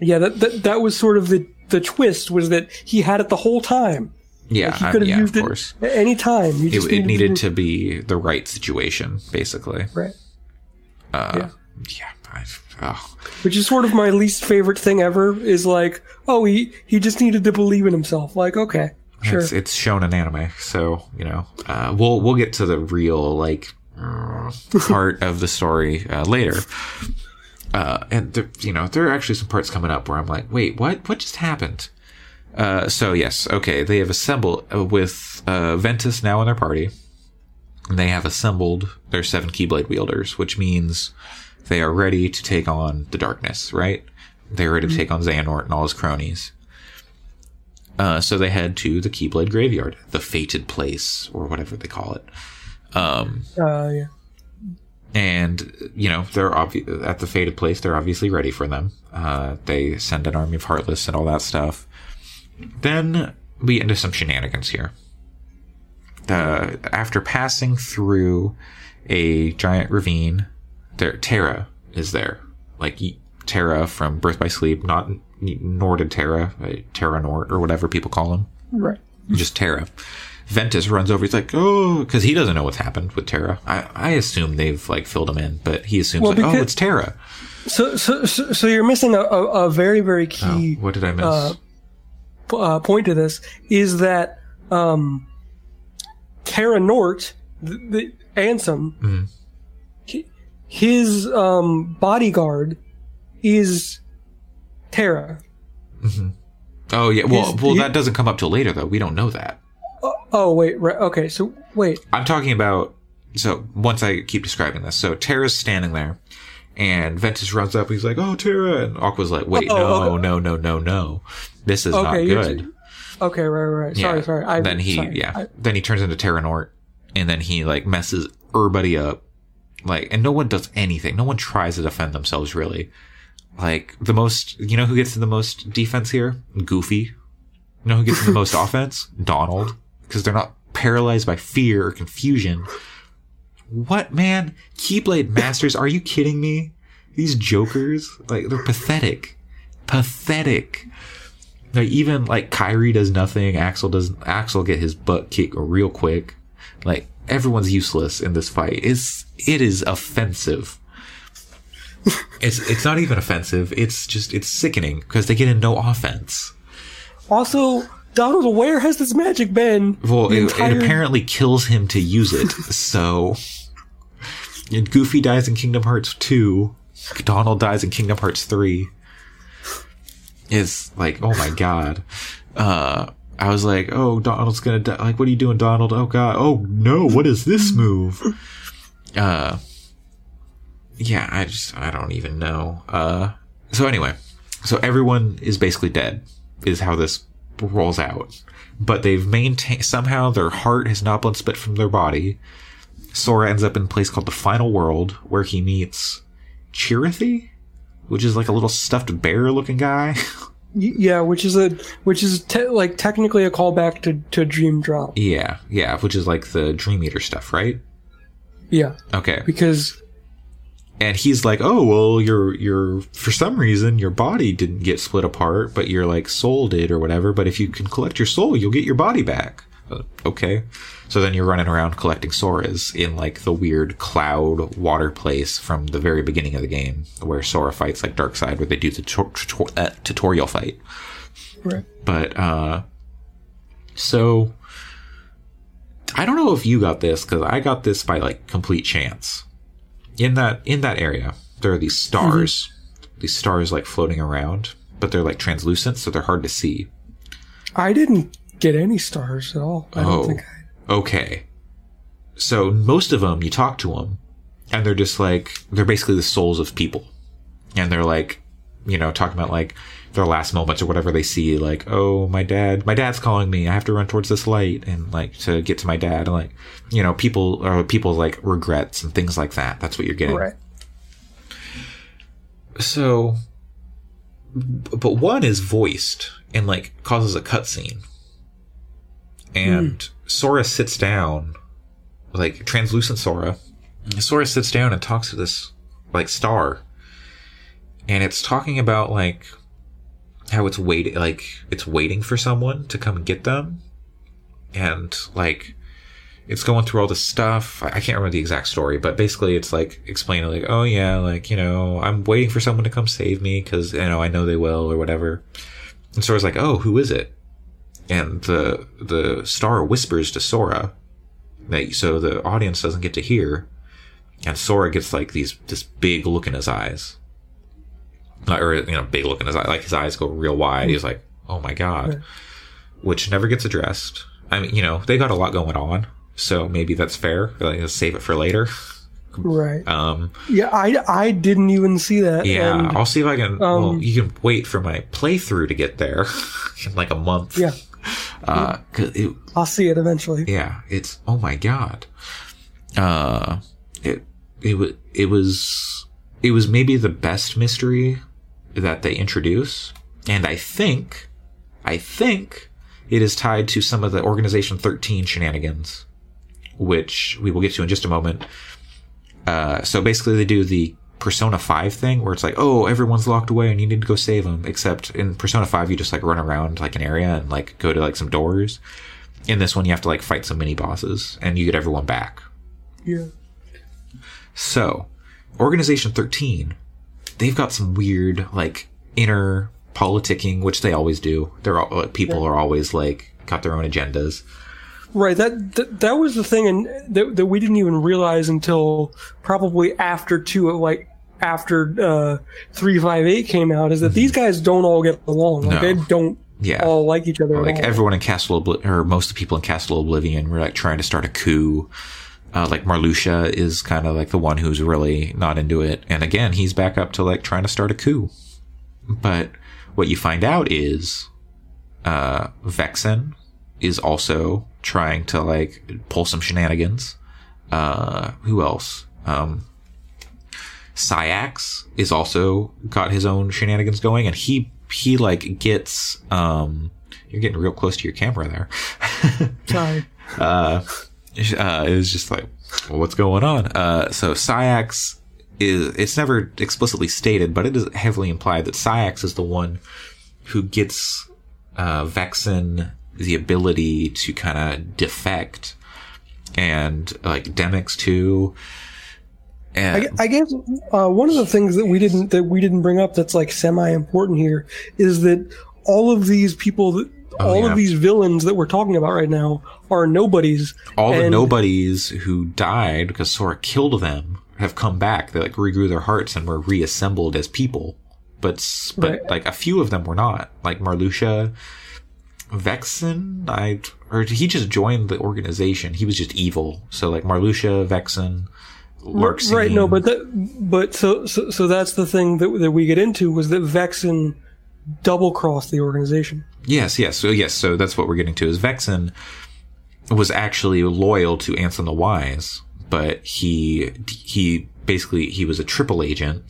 [SPEAKER 3] Yeah, that, that, that was sort of the, the twist was that he had it the whole time.
[SPEAKER 2] Yeah,
[SPEAKER 3] He could have
[SPEAKER 2] yeah,
[SPEAKER 3] used it
[SPEAKER 2] course.
[SPEAKER 3] at any time.
[SPEAKER 2] It,
[SPEAKER 3] just
[SPEAKER 2] it needed
[SPEAKER 3] to.
[SPEAKER 2] to be the right situation, basically.
[SPEAKER 3] Right.
[SPEAKER 2] Uh,
[SPEAKER 3] Yeah.
[SPEAKER 2] yeah. I, oh.
[SPEAKER 3] Which is sort of my least favorite thing ever is like, oh, he, he just needed to believe in himself. Like, okay, sure.
[SPEAKER 2] It's, it's shown in anime, so you know uh, we'll we'll get to the real like part of the story uh, later. Uh, and there, you know there are actually some parts coming up where I'm like, wait, what? What just happened? Uh, so yes, okay, they have assembled uh, with uh, Ventus now in their party. And they have assembled their seven Keyblade wielders, which means they are ready to take on the darkness. Right? They're ready to take on Xehanort and all his cronies. Uh, so they head to the Keyblade Graveyard, the fated place, or whatever they call it. Um,
[SPEAKER 3] Uh, yeah.
[SPEAKER 2] and you know they're obvi- at the fated place. They're obviously ready for them. Uh, they send an army of heartless and all that stuff. Then we into some shenanigans here. After passing through a giant ravine, there Terra is there, like Terra from Birth by Sleep, not Norted Terra, uh, Terra Nort or whatever people call him
[SPEAKER 3] Right.
[SPEAKER 2] just Terra. Ventus runs over. He's like, oh, because he doesn't know what's happened with Terra. I, I assume they've like filled him in, but he assumes
[SPEAKER 3] Well,
[SPEAKER 2] like, oh, it's Terra.
[SPEAKER 3] So, so, so, so you're missing a, a, a very, very key
[SPEAKER 2] What did I miss?
[SPEAKER 3] uh, p- uh, point to this is that um, Terra Nort, the, the Ansem,
[SPEAKER 2] Mm-hmm.
[SPEAKER 3] His um, bodyguard is Terra.
[SPEAKER 2] oh yeah. Well,
[SPEAKER 3] his-
[SPEAKER 2] well, that doesn't come up till later though. We don't know that.
[SPEAKER 3] Oh wait, right? Okay, so wait.
[SPEAKER 2] I'm talking about. So once I keep describing this, so Terra's standing there, and Ventus runs up. He's like, "Oh, Terra," and Aqua's like, "Wait,
[SPEAKER 3] Oh,
[SPEAKER 2] no,
[SPEAKER 3] okay.
[SPEAKER 2] no, no, no, no. This is not
[SPEAKER 3] Okay, you're-
[SPEAKER 2] good."
[SPEAKER 3] Okay, right, right. right. Sorry,
[SPEAKER 2] yeah.
[SPEAKER 3] sorry. I,
[SPEAKER 2] then he,
[SPEAKER 3] sorry.
[SPEAKER 2] yeah.
[SPEAKER 3] I-
[SPEAKER 2] then he turns into Terranort, and then he like messes everybody up. Like, and no one does anything. No one tries to defend themselves really. Like the most, you know, who gets the most defense here? Goofy. You know who gets the most offense? Donald, because they're not paralyzed by fear or confusion. What man? Keyblade Masters? Are you kidding me? These jokers, like they're pathetic, pathetic. Like even like Kairi does nothing. Axel does. Axel get his butt kicked real quick. Like everyone's useless in this fight. It's it is offensive. it's it's not even offensive. It's just it's sickening because they get in no offense.
[SPEAKER 3] Also, Donald, where has this magic been?
[SPEAKER 2] Well, it,
[SPEAKER 3] entire-
[SPEAKER 2] it apparently kills him to use it. so, and Goofy dies in Kingdom Hearts 2. Donald dies in Kingdom Hearts 3. Is like, oh my god. Uh, I was like, oh, Donald's gonna die. Like, what are you doing, Donald? Oh god. Oh no, what is this move? Uh, yeah, I just, I don't even know. Uh, so anyway, so everyone is basically dead, is how this rolls out. But they've maintained, somehow their heart has not been split from their body. Sora ends up in a place called the Final World, where he meets Chirithy, which is like a little stuffed bear looking guy.
[SPEAKER 3] Yeah, which is a which is te- like technically a callback to to Dream Drop.
[SPEAKER 2] yeah, yeah, which is like the Dream Eater stuff, right?
[SPEAKER 3] Yeah,
[SPEAKER 2] Okay.
[SPEAKER 3] because
[SPEAKER 2] and he's like, "Oh, well, your your for some reason your body didn't get split apart, but your like soul did or whatever. But if you can collect your soul, you'll get your body back." Uh, okay, so then you're running around collecting Soras in like the weird cloud water place from the very beginning of the game, where Sora fights like Darkside, where they do the tu- tu- uh, tutorial fight.
[SPEAKER 3] right.
[SPEAKER 2] But uh, so I don't know if you got this because I got this by like complete chance. In that in that area, there are these mm-hmm. stars, these stars like floating around, but they're like translucent, so they're hard to see.
[SPEAKER 3] I didn't get any stars at all. I
[SPEAKER 2] Oh.
[SPEAKER 3] don't think. I,
[SPEAKER 2] Okay, so most of them, you talk to them, and they're just like they're basically the souls of people, and they're like, you know, talking about like their last moments or whatever they see, like, oh, my dad, my dad's calling me, I have to run towards this light, and like to get to my dad, and like, you know, people or people's like regrets and things like that. That's what you're getting.
[SPEAKER 3] right.
[SPEAKER 2] So, but one is voiced and like causes a cutscene. And hmm. Sora sits down, like translucent Sora. Sora sits down and talks to this like star. And it's talking about like how it's waiting, like it's waiting for someone to come and get them. And like, it's going through all this stuff. I can't remember the exact story, but basically it's like explaining like, oh yeah, like, you know, I'm waiting for someone to come save me because, you know, I know they will or whatever. And Sora's like, oh, who is it? And the, the star whispers to Sora that, so the audience doesn't get to hear. And Sora gets like these, this big look in his eyes. Or, you know, big look in his eye, like his eyes go real wide. He's like, oh my God. Which never gets addressed. I mean, you know, they got a lot going on. So maybe that's fair. Like, let's save it for later.
[SPEAKER 3] Right.
[SPEAKER 2] Um,
[SPEAKER 3] Yeah, I, I didn't even see that.
[SPEAKER 2] yeah,
[SPEAKER 3] and-
[SPEAKER 2] I'll see if I can. well,
[SPEAKER 3] um,
[SPEAKER 2] you can wait for my playthrough to get there in like a month.
[SPEAKER 3] yeah,
[SPEAKER 2] Uh, it,
[SPEAKER 3] I'll see it eventually.
[SPEAKER 2] yeah, it's oh my god. Uh, it it was it was it was maybe the best mystery that they introduce, and I think I think it is tied to some of the Organization Thirteen shenanigans, which we will get to in just a moment. Uh, so basically, they do the Persona 5 thing where it's like, oh, everyone's locked away and you need to go save them. Except in Persona 5, you just like run around like an area and like go to like some doors. In this one, you have to like fight some mini bosses and you get everyone back.
[SPEAKER 3] Yeah.
[SPEAKER 2] So, Organization 13, they've got some weird like inner politicking, which they always do. They're all, like, people are always like got their own agendas.
[SPEAKER 3] Right. That, that that was the thing, and that that we didn't even realize until probably after two, like after uh, three five eight came out, is that these guys don't all get along. Like
[SPEAKER 2] Mm-hmm. No.
[SPEAKER 3] they don't
[SPEAKER 2] Yeah.
[SPEAKER 3] all like each other.
[SPEAKER 2] like everyone in Castle or most of the people in Castle Oblivion were like trying to start a coup. Uh, like Marluxia is kind of like the one who's really not into it, and again, he's back up to like trying to start a coup. But what you find out is, uh, Vexen is also trying to like pull some shenanigans. Uh, who else? Um, Saïx is also got his own shenanigans going, and he he like gets um. You're getting real close to your camera there.
[SPEAKER 3] Sorry.
[SPEAKER 2] uh, it was just like, well, what's going on? Uh, so Saïx is, it's never explicitly stated, but it is heavily implied that Saïx is the one who gets, uh, Vexen the ability to kind of defect and like Demyx too. And
[SPEAKER 3] I, I guess uh, one of the things that we didn't that we didn't bring up that's like semi important here is that all of these people that
[SPEAKER 2] Oh,
[SPEAKER 3] all
[SPEAKER 2] yeah.
[SPEAKER 3] of these villains that we're talking about right now are nobodies.
[SPEAKER 2] all the nobodies who died because Sora killed them have come back. They like regrew their hearts and were reassembled as people. But but
[SPEAKER 3] Right.
[SPEAKER 2] like a few of them were not. Like Marluxia, Vexen, I or he just joined the organization. He was just evil. So like Marluxia, Vexen, Larxene.
[SPEAKER 3] Right, no, but that, but so, so so that's the thing that that we get into was that Vexen double crossed the organization.
[SPEAKER 2] Yes, yes. So yes, so that's what we're getting to is Vexen was actually loyal to Ansem the Wise, but he he basically he was a triple agent,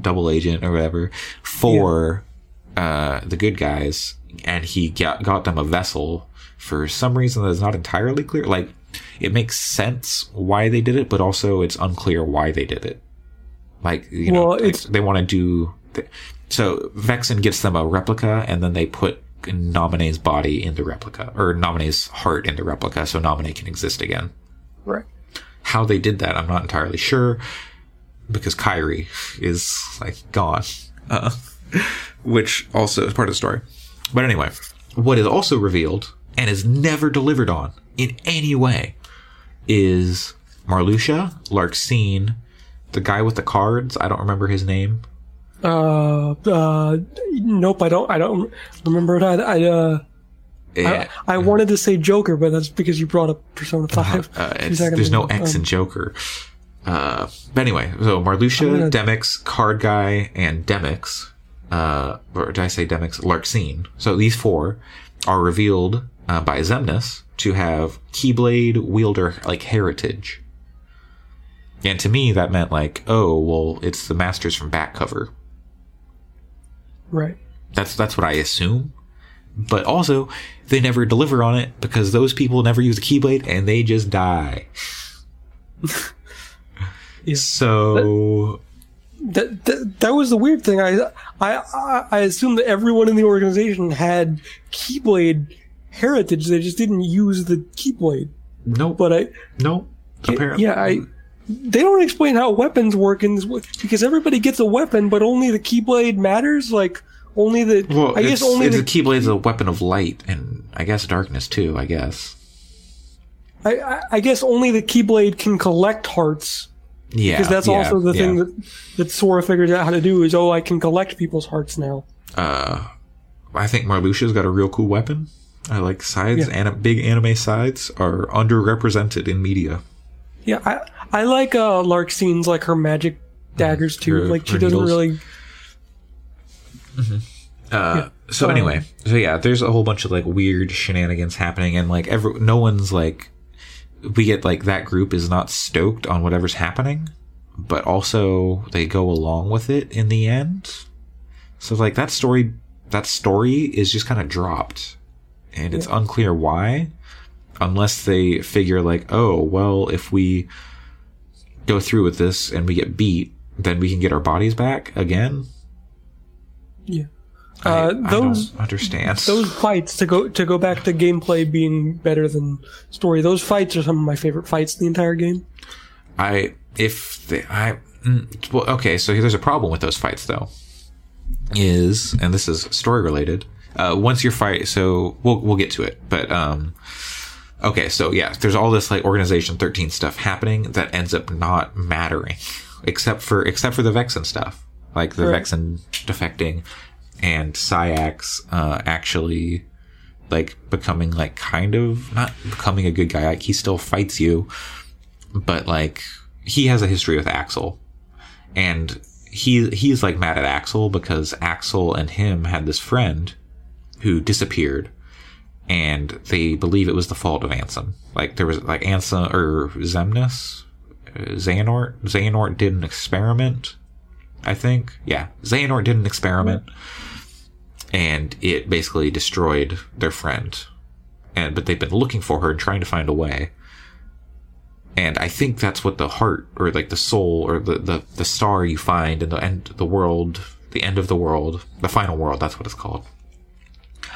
[SPEAKER 2] double agent or whatever for uh the good guys and he got got them a vessel for some reason that's not entirely clear. Like it makes sense why they did it, but also it's unclear why they did it. Like you know,
[SPEAKER 3] Well,
[SPEAKER 2] like, they want to do. th- So Vexen gets them a replica, and then they put Naminé's body in the replica, or Naminé's heart in the replica, so Naminé can exist again.
[SPEAKER 3] Right.
[SPEAKER 2] How they did that, I'm not entirely sure, because Kairi is like gone, uh, which also is part of the story. But anyway, what is also revealed and is never delivered on in any way is Marluxia, Larxene, the guy with the cards. I don't remember his name.
[SPEAKER 3] Uh, uh, nope, I don't, I don't remember it. I, I, uh,
[SPEAKER 2] Yeah,
[SPEAKER 3] I, I wanted to say Joker, but that's because you brought up Persona Five.
[SPEAKER 2] uh,
[SPEAKER 3] two
[SPEAKER 2] it's,
[SPEAKER 3] seconds
[SPEAKER 2] there's no. X
[SPEAKER 3] Um,
[SPEAKER 2] in Joker. Uh, but anyway, so Marluxia,
[SPEAKER 3] gonna-
[SPEAKER 2] Demyx, Card Guy, and Demyx, uh, or did I say Demyx? Larxene. So these four are revealed uh, by Xemnas to have Keyblade wielder like heritage. And to me, that meant like, oh, well, it's the masters from back cover.
[SPEAKER 3] Right.
[SPEAKER 2] That's that's what I assume. But also, they never deliver on it because those people never use a Keyblade and they just die.
[SPEAKER 3] Yeah.
[SPEAKER 2] So
[SPEAKER 3] That, that that was the weird thing. I I I- assumed that everyone in the organization had Keyblade heritage. They just didn't use the Keyblade.
[SPEAKER 2] no,
[SPEAKER 3] But I
[SPEAKER 2] no. Apparently,
[SPEAKER 3] yeah I. They don't explain how weapons work in this because everybody gets a weapon, but only the Keyblade matters. Like only the
[SPEAKER 2] Well,
[SPEAKER 3] I guess only
[SPEAKER 2] it's
[SPEAKER 3] the
[SPEAKER 2] a Keyblade's a weapon of light and I guess darkness too. I guess.
[SPEAKER 3] I, I, I guess only the Keyblade can collect hearts
[SPEAKER 2] Yeah,
[SPEAKER 3] because that's
[SPEAKER 2] yeah,
[SPEAKER 3] also the thing that that Sora figured out how to do is oh I can collect people's hearts now.
[SPEAKER 2] Uh, I think Marluxia's got a real cool weapon. I like sides.
[SPEAKER 3] Yeah.
[SPEAKER 2] Anim- big anime sides are underrepresented in media.
[SPEAKER 3] Yeah, I I like uh Larxene's like her magic daggers too.
[SPEAKER 2] Her-
[SPEAKER 3] like she doesn't
[SPEAKER 2] needles.
[SPEAKER 3] really
[SPEAKER 2] Uh, so
[SPEAKER 3] Um,
[SPEAKER 2] anyway, so yeah, there's a whole bunch of like weird shenanigans happening, and like every no one's like we get like that group is not stoked on whatever's happening, but also they go along with it in the end. So like that story, that story is just kind of dropped, and it's unclear why, unless they figure like, oh well, if we go through with this and we get beat, then we can get our bodies back again.
[SPEAKER 3] yeah.
[SPEAKER 2] I-
[SPEAKER 3] Uh,
[SPEAKER 2] I
[SPEAKER 3] those
[SPEAKER 2] don't understand
[SPEAKER 3] those fights to go to go back to gameplay being better than story. Those fights are some of my favorite fights in the entire game.
[SPEAKER 2] I if they, I mm, well okay, so there's a problem with those fights though. Is and this is story related. Uh, once your fight, so we'll we'll get to it, but um, okay, so yeah, there's all this like Organization 13 stuff happening that ends up not mattering, except for except for the Vexen stuff, like the
[SPEAKER 3] Right.
[SPEAKER 2] Vexen defecting and Saïx uh, actually like becoming like kind of not becoming a good guy. Like he still fights you, but like he has a history with Axel, and he he's like mad at Axel because Axel and him had this friend who disappeared, and they believe it was the fault of Ansem. Like there was like Ansem or Xemnas, Xehanort. Xehanort did an experiment, I think. Yeah, Xehanort did an experiment, and it basically destroyed their friend. And but they've been looking for her and trying to find a way. And I think that's what the heart, or like the soul, or the the, the star you find in the end, the world, the end of the world, the final world. That's what it's called.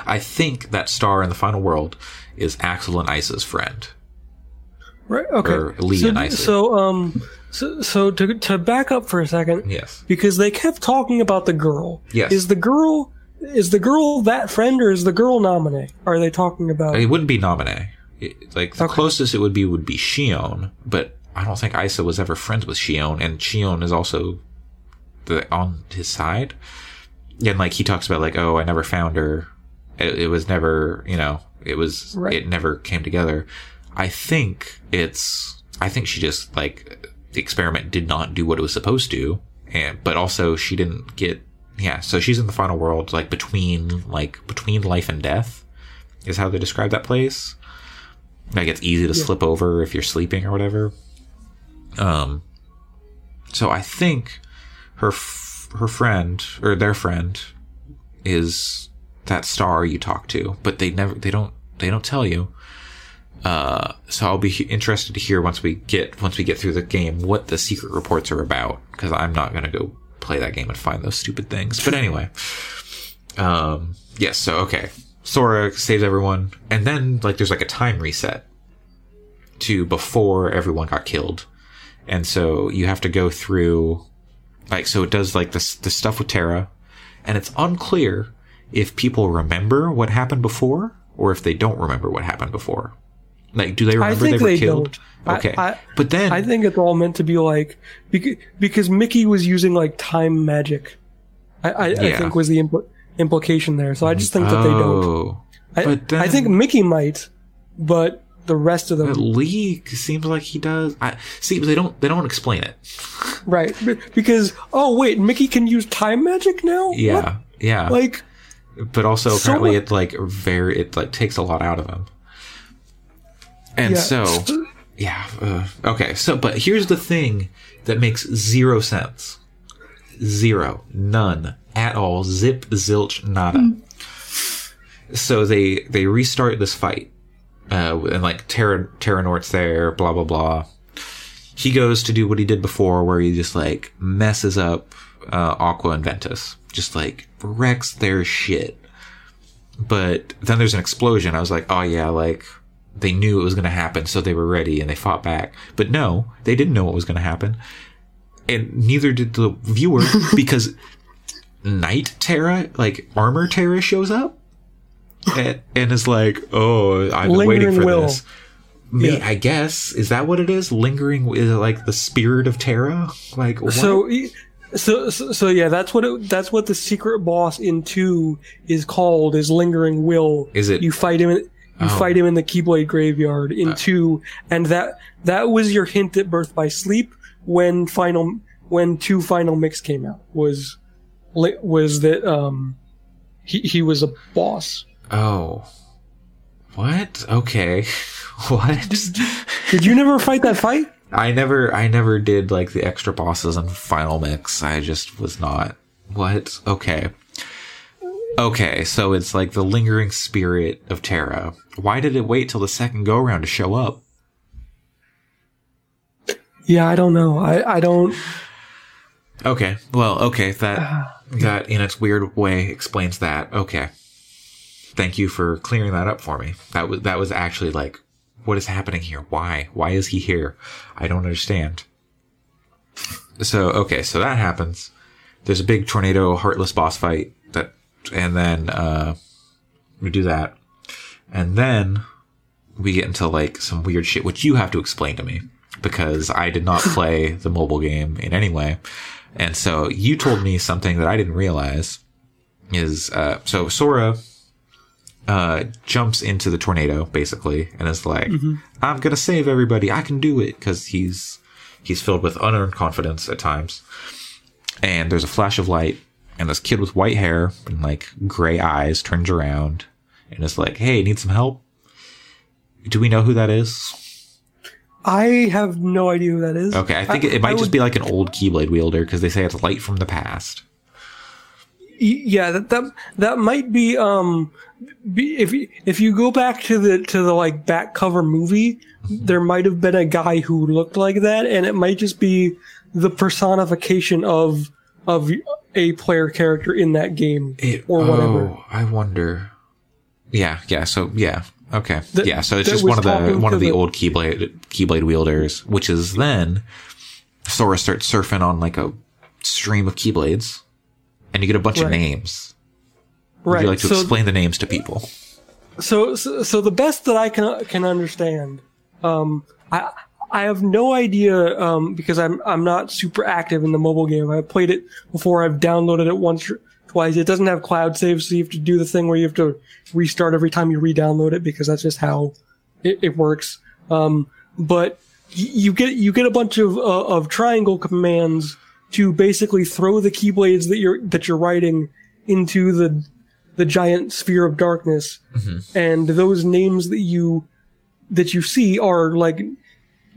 [SPEAKER 2] I think that star in the final world is Axel and Isa's friend.
[SPEAKER 3] Right. Okay.
[SPEAKER 2] Or Lea
[SPEAKER 3] so,
[SPEAKER 2] and Isaac.
[SPEAKER 3] so um, so so to to back up for a second,
[SPEAKER 2] Yes.
[SPEAKER 3] because they kept talking about the girl.
[SPEAKER 2] Yes.
[SPEAKER 3] Is the girl is the girl that friend or is the girl Naminé? Are they talking about?
[SPEAKER 2] It wouldn't be Naminé. It- Like the
[SPEAKER 3] Okay.
[SPEAKER 2] closest it would be would be Xion, but I don't think Isa was ever friends with Xion, and Xion is also the on his side. And like he talks about like, oh, I never found her. It, it was never, you know, it was
[SPEAKER 3] Right.
[SPEAKER 2] it never came together. I think it's I think she just like the experiment did not do what it was supposed to, and but also she didn't get yeah. So she's in the final world, like between like between life and death, is how they describe that place. Like it's easy to slip over if you're sleeping or whatever. Um, so I think her f- her friend or their friend is that star you talk to, but they never they don't they don't tell you. Uh, so I'll be interested to hear once we get once we get through the game what the secret reports are about because I'm not gonna go play that game and find those stupid things. But anyway, um, yes. So okay, Sora saves everyone, and then like there's like a time reset to before everyone got killed, and so you have to go through like so it does like this the stuff with Terra, and it's unclear if people remember what happened before or if they don't remember what happened before. Like, do they
[SPEAKER 3] I
[SPEAKER 2] remember they were
[SPEAKER 3] they
[SPEAKER 2] killed?
[SPEAKER 3] don't.
[SPEAKER 2] Okay,
[SPEAKER 3] I-
[SPEAKER 2] but then
[SPEAKER 3] I think it's all meant to be like because, because Mickey was using like time magic. I, I, I think was the impl- implication there. So I just think that they don't.
[SPEAKER 2] Oh,
[SPEAKER 3] I,
[SPEAKER 2] but then
[SPEAKER 3] I think Mickey might, but the rest of them
[SPEAKER 2] but Lea seems like he does. I see. They don't. They don't explain it.
[SPEAKER 3] right because oh wait, Mickey can use time magic now.
[SPEAKER 2] Yeah,
[SPEAKER 3] What?
[SPEAKER 2] yeah.
[SPEAKER 3] like
[SPEAKER 2] but also
[SPEAKER 3] So
[SPEAKER 2] apparently it like very it like takes a lot out of him. And
[SPEAKER 3] yeah.
[SPEAKER 2] so yeah, uh, okay. So but here's the thing that makes zero sense. Zero, none at all. Zip, zilch, nada. So they they restart this fight, uh, and like Terra Terra Terranort's there, blah blah blah. He goes to do what he did before, where he just like messes up uh, Aqua and Ventus, just like wrecks their shit. But then there's an explosion. I was like, oh yeah, like they knew it was going to happen, so they were ready and they fought back. But no, they didn't know what was going to happen, and neither did the viewer because Night Terra, like Armor Terra, shows up and, and is like, "Oh, I've been waiting for
[SPEAKER 3] will.
[SPEAKER 2] this." Me,
[SPEAKER 3] Yeah.
[SPEAKER 2] I guess is that what it is? Lingering is it like the spirit of Terra? Like what?
[SPEAKER 3] so. So, so, so yeah, that's what it, that's what the secret boss in two is called is lingering will.
[SPEAKER 2] Is it-
[SPEAKER 3] You fight him. In, you
[SPEAKER 2] Oh.
[SPEAKER 3] fight him in the Keyblade graveyard in two, and that that was your hint at Birth by Sleep when final when two final mix came out was was that um he he was a boss.
[SPEAKER 2] oh, what? Okay, what?
[SPEAKER 3] Did you never fight that fight?
[SPEAKER 2] I never, I never did like the extra bosses and final mix. I just was not. What? Okay. Okay, so it's like the lingering spirit of Terra. Why did it wait till the second go round to show up?
[SPEAKER 3] Yeah, I don't know. I I don't.
[SPEAKER 2] Okay, well, okay, that that in its weird way explains that. Okay, thank you for clearing that up for me. That was that was actually like, what is happening here? Why? Why is he here? I don't understand. So okay, so that happens. There's a big tornado heartless boss fight that, and then uh, we do that, and then we get into like some weird shit, which you have to explain to me because I did not play the mobile game in any way. And so you told me something that I didn't realize is, uh, so Sora, uh, jumps into the tornado basically and is like, I'm going to save everybody. I can do it. Cause he's, he's filled with unearned confidence at times. And there's a flash of light and this kid with white hair and like gray eyes turns around and is like, Hey, need some help? Do we know who that is?
[SPEAKER 3] I have no idea who that is.
[SPEAKER 2] Okay, I think it, it might
[SPEAKER 3] I
[SPEAKER 2] just
[SPEAKER 3] would-
[SPEAKER 2] be like an old Keyblade wielder because they say it's light from the past.
[SPEAKER 3] Yeah that that, that might be um if you, if you go back to the to the like back cover movie mm-hmm. there might have been a guy who looked like that and it might just be the personification of of a player character in that game
[SPEAKER 2] It,
[SPEAKER 3] or whatever
[SPEAKER 2] Oh, I wonder. Yeah, yeah. So yeah, okay.
[SPEAKER 3] That-
[SPEAKER 2] yeah, so it's just one of the one of the,
[SPEAKER 3] the-
[SPEAKER 2] old Keyblade Keyblade wielders, which is then Sora starts surfing on like a stream of Keyblades, and you get a bunch of names. Would
[SPEAKER 3] right
[SPEAKER 2] you like to
[SPEAKER 3] so,
[SPEAKER 2] explain the names to people?
[SPEAKER 3] so so so the best that I can can understand um I I have no idea um, because I'm I'm not super active in the mobile game. I've played it before. I've downloaded it once or twice. It doesn't have cloud saves, so you have to do the thing where you have to restart every time you re-download it because that's just how it, it works. Um, but you get you get a bunch of uh, of triangle commands to basically throw the keyblades that you're that you're writing into the the giant sphere of darkness, mm-hmm. and those names that you that you see are like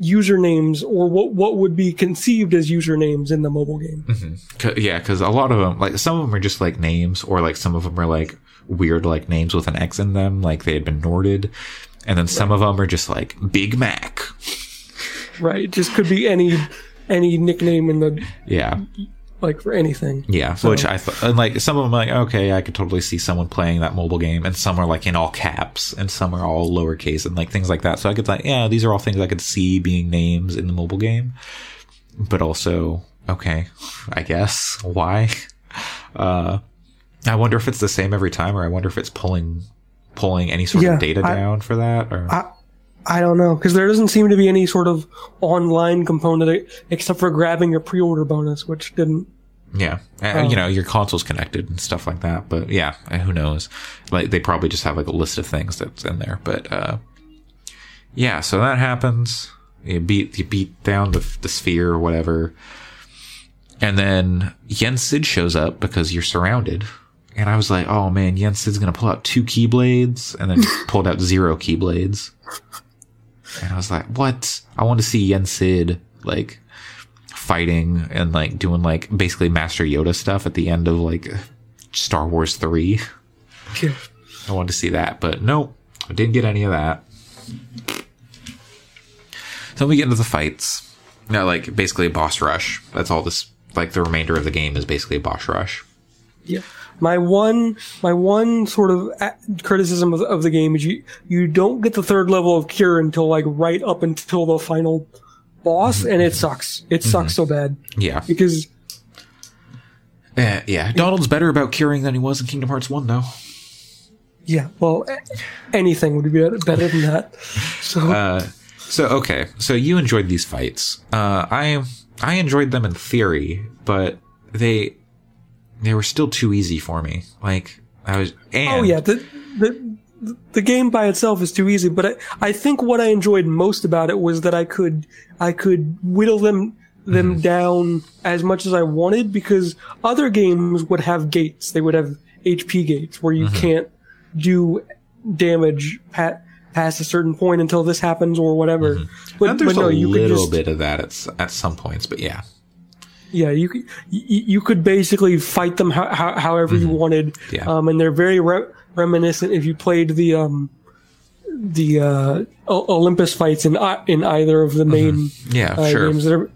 [SPEAKER 3] usernames or what what would be conceived as usernames in the mobile game. Mm-hmm.
[SPEAKER 2] 'Cause- yeah, because a lot of them, like some of them are just like names, or like some of them are like weird like names with an X in them, like they had been Norded, and then some of them are just like Big Mac.
[SPEAKER 3] Right? Just could be any any nickname in the
[SPEAKER 2] Yeah,
[SPEAKER 3] like for anything.
[SPEAKER 2] yeah. which I thought, and like some of them, like okay, I could totally see someone playing that mobile game, and some are like in all caps, and some are all lowercase, and like things like that. So I could like, yeah, these are all things I could see being names in the mobile game, but also okay, I guess why. Uh, I wonder if it's the same every time, or I wonder if it's pulling pulling any sort
[SPEAKER 3] Yeah,
[SPEAKER 2] of data
[SPEAKER 3] I-
[SPEAKER 2] down for that, or
[SPEAKER 3] I don't know because there doesn't seem to be any sort of online component except for grabbing your pre-order bonus, which didn't.
[SPEAKER 2] Yeah, and, you know your console's connected and stuff like that. But yeah, uh, who knows? Like they probably just have like a list of things that's in there. But uh, yeah, so that happens. You beat you beat down the the sphere or whatever, and then Yen Sid shows up because you're surrounded. And I was like, oh man, Yen Sid's gonna pull out two keyblades, and then pulled out zero keyblades. And I was like, what? I want to see Yen Sid like fighting and like doing like basically Master Yoda stuff at the end of like Star Wars 3. Yeah. I wanted to see that, but nope, I didn't get any of that. So we get into the fights. Now, like basically a boss rush. That's all this. Like the remainder of the game is basically a boss rush.
[SPEAKER 3] Yeah. My one, my one sort of uh, criticism of, of the game is you you don't get the third level of cure until like right up until the final boss, and it sucks. It sucks so bad
[SPEAKER 2] Yeah,
[SPEAKER 3] because
[SPEAKER 2] Eh, yeah. Donald's better about curing than he was in Kingdom Hearts One, though.
[SPEAKER 3] yeah, well, anything would be better than that. So
[SPEAKER 2] So okay, so you enjoyed these fights. Uh, I I enjoyed them in theory, but they they were still too easy for me. Like I was. And,
[SPEAKER 3] Oh yeah, the, the the game by itself is too easy, but I, I think what I enjoyed most about it was that I could I could whittle them them down as much as I wanted because other games would have gates. They would have HP gates where you can't do damage pat, past a certain point until this happens or whatever. But,
[SPEAKER 2] And there's
[SPEAKER 3] but no,
[SPEAKER 2] a
[SPEAKER 3] you
[SPEAKER 2] little
[SPEAKER 3] just
[SPEAKER 2] bit of that at at some points, but yeah,
[SPEAKER 3] yeah, you could you, you could basically fight them how, however you wanted.
[SPEAKER 2] Mm-hmm. Yeah.
[SPEAKER 3] Um, and they're very re- reminiscent if you played the um the uh, Olympus fights in in either of the main
[SPEAKER 2] Mm-hmm. yeah,
[SPEAKER 3] uh,
[SPEAKER 2] sure,
[SPEAKER 3] games. They're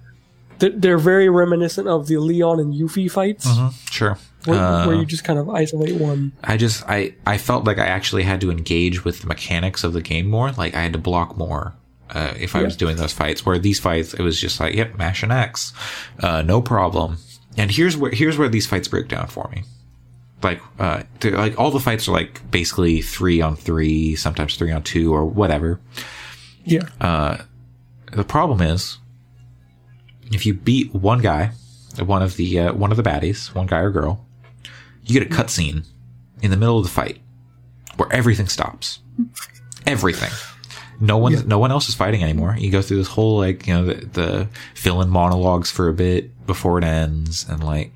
[SPEAKER 3] they're- very reminiscent of the Leon and Yuffie fights,
[SPEAKER 2] sure.
[SPEAKER 3] where,
[SPEAKER 2] Uh,
[SPEAKER 3] where you just kind of isolate one.
[SPEAKER 2] I just I I felt like I actually had to engage with the mechanics of the game more. Like I had to block more uh, if I was doing those fights. Where these fights, it was just like, yep, mash an X, uh, no problem. And here's where here's where these fights break down for me. Like uh, like all the fights are like basically three on three, sometimes three on two or whatever.
[SPEAKER 3] Yeah,
[SPEAKER 2] Uh, The problem is, if you beat one guy, one of the uh, one of the baddies, one guy or girl, you get a cutscene in the middle of the fight where everything stops. Everything. No one, no one else is fighting anymore. You go through this whole like, you know, the, the fill-in monologues for a bit before it ends, and like,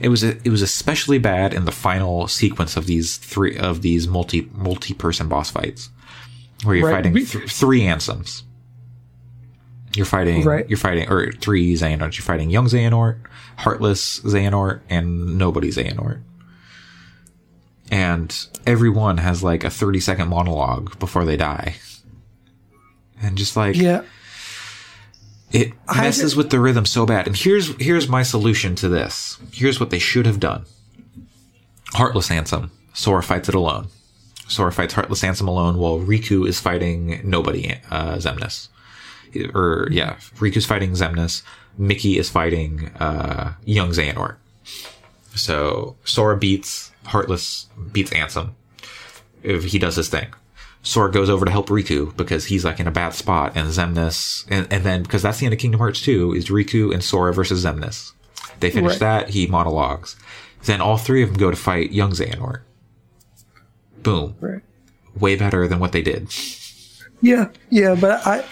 [SPEAKER 2] it was it was especially bad in the final sequence of these three of these multi multi person boss fights, where you're
[SPEAKER 3] Right.
[SPEAKER 2] fighting th- three ansems. You're fighting,
[SPEAKER 3] Right.
[SPEAKER 2] you're fighting, or three Xehanorts. You're fighting young Xehanort, Heartless Xehanort, and Nobody Xehanort. And everyone has like a 30 second monologue before they die. And just like,
[SPEAKER 3] Yeah.
[SPEAKER 2] It messes with the rhythm so bad. And here's here's my solution to this. Here's what they should have done. Heartless Ansem. Sora fights it alone. Sora fights Heartless Ansem alone while Riku is fighting nobody, uh, Xemnas. Or yeah, Riku's fighting Xemnas. Mickey is fighting uh, young Xehanort. So Sora beats Heartless, beats Ansem. If he does his thing. Sora goes over to help Riku because he's like in a bad spot, and Xemnas, and, and then because that's the end of Kingdom Hearts 2 is Riku and Sora versus Xemnas. They finish
[SPEAKER 3] Right.
[SPEAKER 2] that, he monologues. Then all three of them go to fight young Xehanort. Boom.
[SPEAKER 3] Right.
[SPEAKER 2] Way better than what they did.
[SPEAKER 3] Yeah, yeah, but I,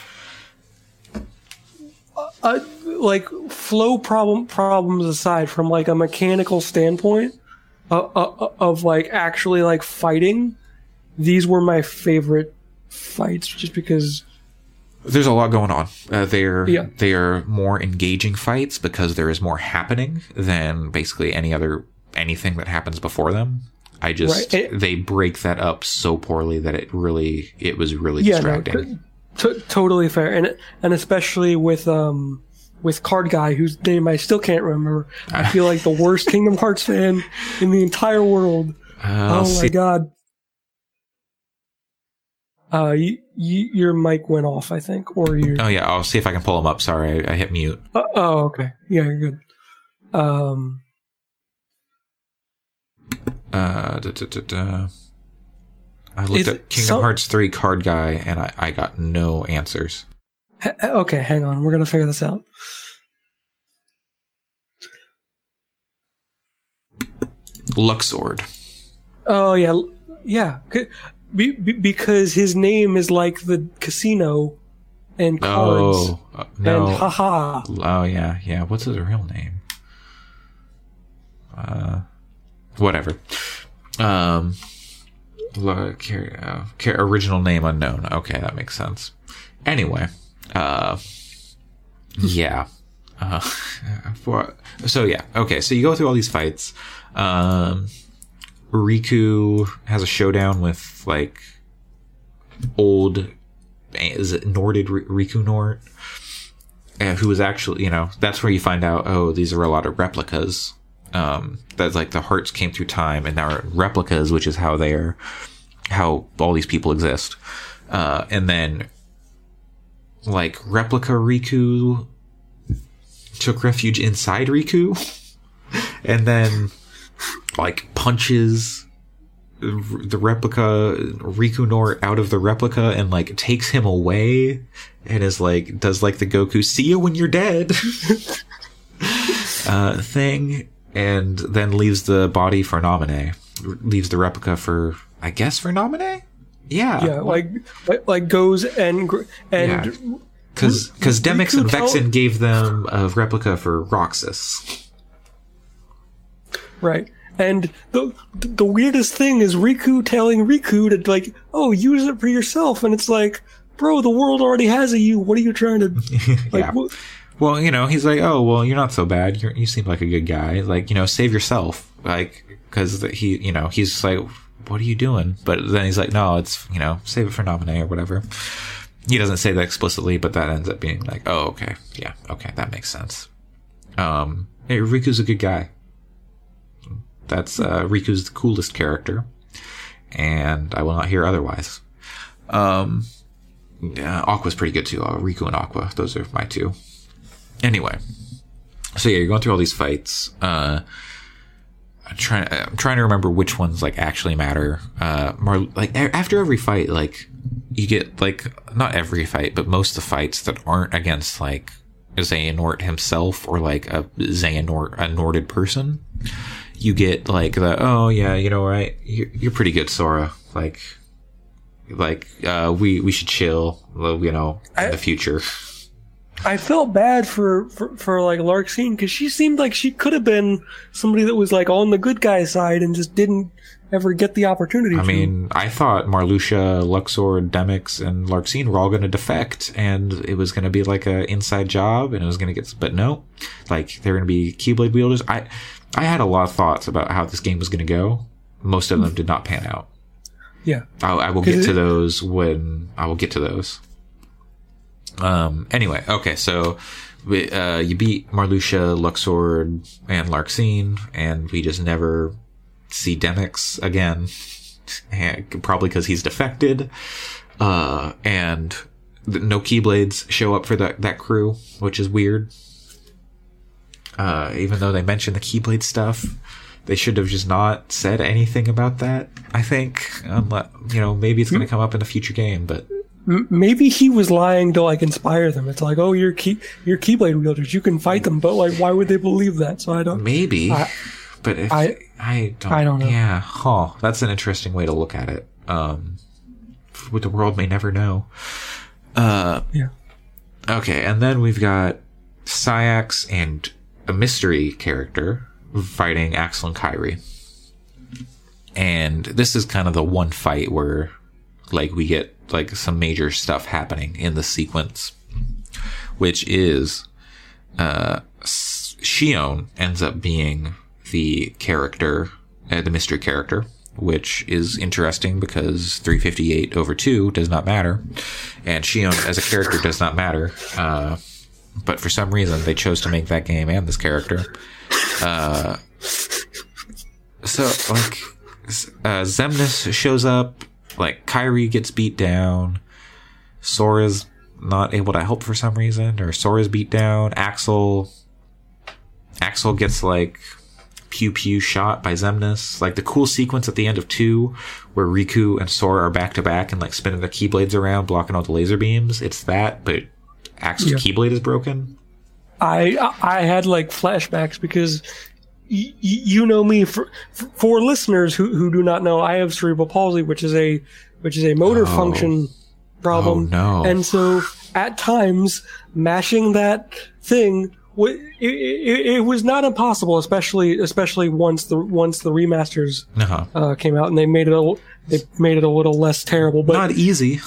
[SPEAKER 3] I like flow problem problems aside from like a mechanical standpoint uh, uh, of like actually like fighting. These were my favorite fights, just because.
[SPEAKER 2] There's a lot going on. Uh, they're
[SPEAKER 3] Yeah.
[SPEAKER 2] they are more engaging fights because there is more happening than basically any other anything that happens before them. I just
[SPEAKER 3] Right. It-
[SPEAKER 2] they break that up so poorly that it really it was really
[SPEAKER 3] Yeah,
[SPEAKER 2] distracting.
[SPEAKER 3] t- t- totally fair, and and especially with um with Card Guy, whose name I still can't remember. I feel like the worst Kingdom Hearts fan in the entire world.
[SPEAKER 2] Uh,
[SPEAKER 3] oh
[SPEAKER 2] see-
[SPEAKER 3] my god. Uh, you, you, your mic went off, I think, or you.
[SPEAKER 2] Oh yeah, I'll see if I can pull them up. Sorry, I, I hit mute.
[SPEAKER 3] Uh, oh, okay. Yeah, you're good. Um,
[SPEAKER 2] Uh, da, da, da, da. I looked at Kingdom
[SPEAKER 3] some-
[SPEAKER 2] Hearts three card guy and I, I got no answers.
[SPEAKER 3] h- okay, hang on. We're gonna figure this out.
[SPEAKER 2] Luxord.
[SPEAKER 3] Oh yeah, yeah. Be, be, because his name is like the casino and cards
[SPEAKER 2] Oh uh, no.
[SPEAKER 3] and haha.
[SPEAKER 2] Oh yeah, yeah. What's his real name? Uh, whatever. Um, la- car- uh, car- original name unknown. Okay, that makes sense. Anyway, uh, yeah. Uh, for, so yeah. Okay, so you go through all these fights. Um, Riku has a showdown with like old. Is it Norted Riku Nord? who was actually, you know, that's where you find out, oh, these are a lot of replicas. Um, that's like the hearts came through time and now are replicas, which is how they are, how all these people exist. Uh, and then, like, replica Riku took refuge inside Riku and then, like, punches the replica Riku Nor out of the replica and like takes him away and is like does like the Goku see you when you're dead uh thing and then leaves the body for Naminé leaves the replica for I guess for Naminé yeah
[SPEAKER 3] Yeah, like, like like goes and and
[SPEAKER 2] Yeah. cuz cuz Demyx and
[SPEAKER 3] Riku tell-
[SPEAKER 2] Vexen gave them a replica for Roxas
[SPEAKER 3] right. And the the weirdest thing is Riku telling Riku to like, oh, use it for yourself, and it's like, bro, the world already has a you. What are you trying to like?
[SPEAKER 2] Yeah. Well, you know, he's like, oh, well, you're not so bad. You're, you seem like a good guy. Like, you know, save yourself. Like, because he, you know, he's like, what are you doing? But then he's like, no, it's, you know, save it for Naminé or whatever. He doesn't say that explicitly, but that ends up being like, oh, okay. Yeah. Okay. That makes sense. Um, hey, Riku's a good guy. That's, uh, Riku's the coolest character. And I will not hear otherwise. Um, yeah, Aqua's pretty good too. Uh, Riku and Aqua. Those are my two. Anyway, so yeah, you're going through all these fights. Uh, I'm trying. I'm trying to remember which ones like actually matter. Uh, like after every fight, like you get like not every fight, but most of the fights that aren't against like Xehanort himself or like a Xehanort a Norded person. You get like the oh yeah, you know right, you're, you're pretty good, Sora. Like, like uh, we we should chill. well, You know, in
[SPEAKER 3] I-
[SPEAKER 2] the future.
[SPEAKER 3] I felt bad for for, for like Larxene because she seemed like she could have been somebody that was like on the good guy side and just didn't ever get the opportunity.
[SPEAKER 2] I mean, I thought Marluxia, Luxord, Demyx, and Larxene were all going to defect, and it was going to be like a inside job, and it was going to get. But no, like they're going to be Keyblade wielders. I, I had a lot of thoughts about how this game was going to go. Most of them did not pan out.
[SPEAKER 3] yeah,
[SPEAKER 2] I, I will get to
[SPEAKER 3] it-
[SPEAKER 2] those when I will get to those. Um. Anyway, okay. So, we, uh, you beat Marluxia, Luxord, and Larxene, and we just never see Demyx again. And probably because he's defected. Uh, and no Keyblades show up for that that crew, which is weird. Uh, even though they mentioned the Keyblade stuff, they should have just not said anything about that. I think, unless you know, maybe it's going to come up in a future game, but
[SPEAKER 3] maybe he was lying to like inspire them. It's like, oh, you're key you're Keyblade wielders, you can fight them, but like, why would they believe that? So I don't.
[SPEAKER 2] maybe.
[SPEAKER 3] I-
[SPEAKER 2] but if,
[SPEAKER 3] I-
[SPEAKER 2] I, don't.
[SPEAKER 3] I don't know.
[SPEAKER 2] Yeah, huh? That's an interesting way to look at it. Um, what the world may never know. Uh,
[SPEAKER 3] Yeah.
[SPEAKER 2] Okay, and then we've got Saïx and a mystery character fighting Axel and Kairi. And this is kind of the one fight where like we get like some major stuff happening in the sequence, which is uh Xion ends up being the character, uh, the mystery character, which is interesting because 358 over 2 does not matter, and Xion as a character does not matter. Uh, but for some reason, they chose to make that game and this character. Uh, so, like, uh, Xemnas shows up, like, Kairi gets beat down, Sora's not able to help for some reason, or Sora's beat down, Axel Axel gets like pew pew shot by Xemnas. Like the cool sequence at the end of two where Riku and Sora are back to back and like spinning their keyblades around, blocking all the laser beams. It's that, but Axel's
[SPEAKER 3] Yeah.
[SPEAKER 2] keyblade is broken.
[SPEAKER 3] I I had like flashbacks because y- you know me for for listeners who who do not know I have cerebral palsy which is a which is a motor function problem
[SPEAKER 2] Oh, no.
[SPEAKER 3] and so at times mashing that thing it, it, it was not impossible especially especially once the once the remasters
[SPEAKER 2] Uh-huh.
[SPEAKER 3] uh, came out and they made it a, they made it a little less terrible but
[SPEAKER 2] Not easy.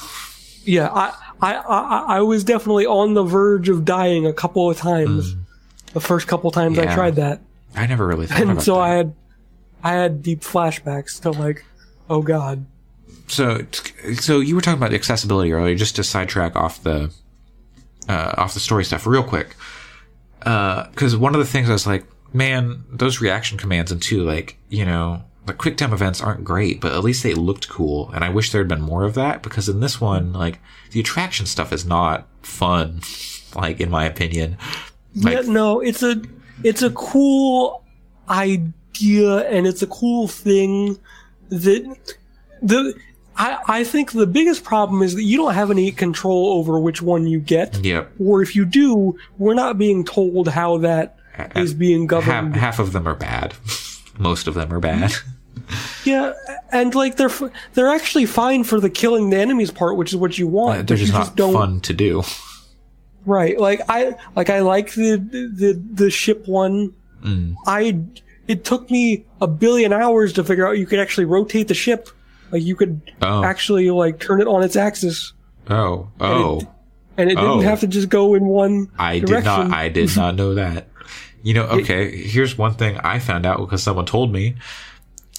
[SPEAKER 3] yeah, I, I, I, I was definitely on the verge of dying a couple of times. The first couple times I
[SPEAKER 2] Hmm.
[SPEAKER 3] Tried that,
[SPEAKER 2] I never really thought
[SPEAKER 3] and so
[SPEAKER 2] that.
[SPEAKER 3] I had, I had deep flashbacks to like, oh god,
[SPEAKER 2] so so you were talking about the accessibility earlier just to sidetrack off the uh, off the story stuff real quick because one of the things i was like man those reaction commands and two like you know the quick time events aren't great but at least they looked cool and i wish there had been more of that because in this one like the attraction stuff is not fun like in my opinion like
[SPEAKER 3] yeah, no, it's a, it's a cool idea, and it's a cool thing that the. I, I think the biggest problem is that you don't have any control over which one you get.
[SPEAKER 2] Yep.
[SPEAKER 3] Or if you do, we're not being told how that is being
[SPEAKER 2] half,
[SPEAKER 3] governed.
[SPEAKER 2] half of them are bad most of them are bad
[SPEAKER 3] Yeah, and like they're f- they're actually fine for the killing the enemies part, which is what you want.
[SPEAKER 2] they're just not
[SPEAKER 3] don't
[SPEAKER 2] fun to do
[SPEAKER 3] right. Like I like I like the the the ship one.
[SPEAKER 2] Mm.
[SPEAKER 3] I it took me a billion hours to figure out you could actually rotate the ship. Like you could
[SPEAKER 2] Oh.
[SPEAKER 3] actually like turn it on its axis,
[SPEAKER 2] oh oh
[SPEAKER 3] and it didn't
[SPEAKER 2] Oh.
[SPEAKER 3] have to just go in one
[SPEAKER 2] I did not. I did not know that. You know, okay. Here's one thing I found out because someone told me.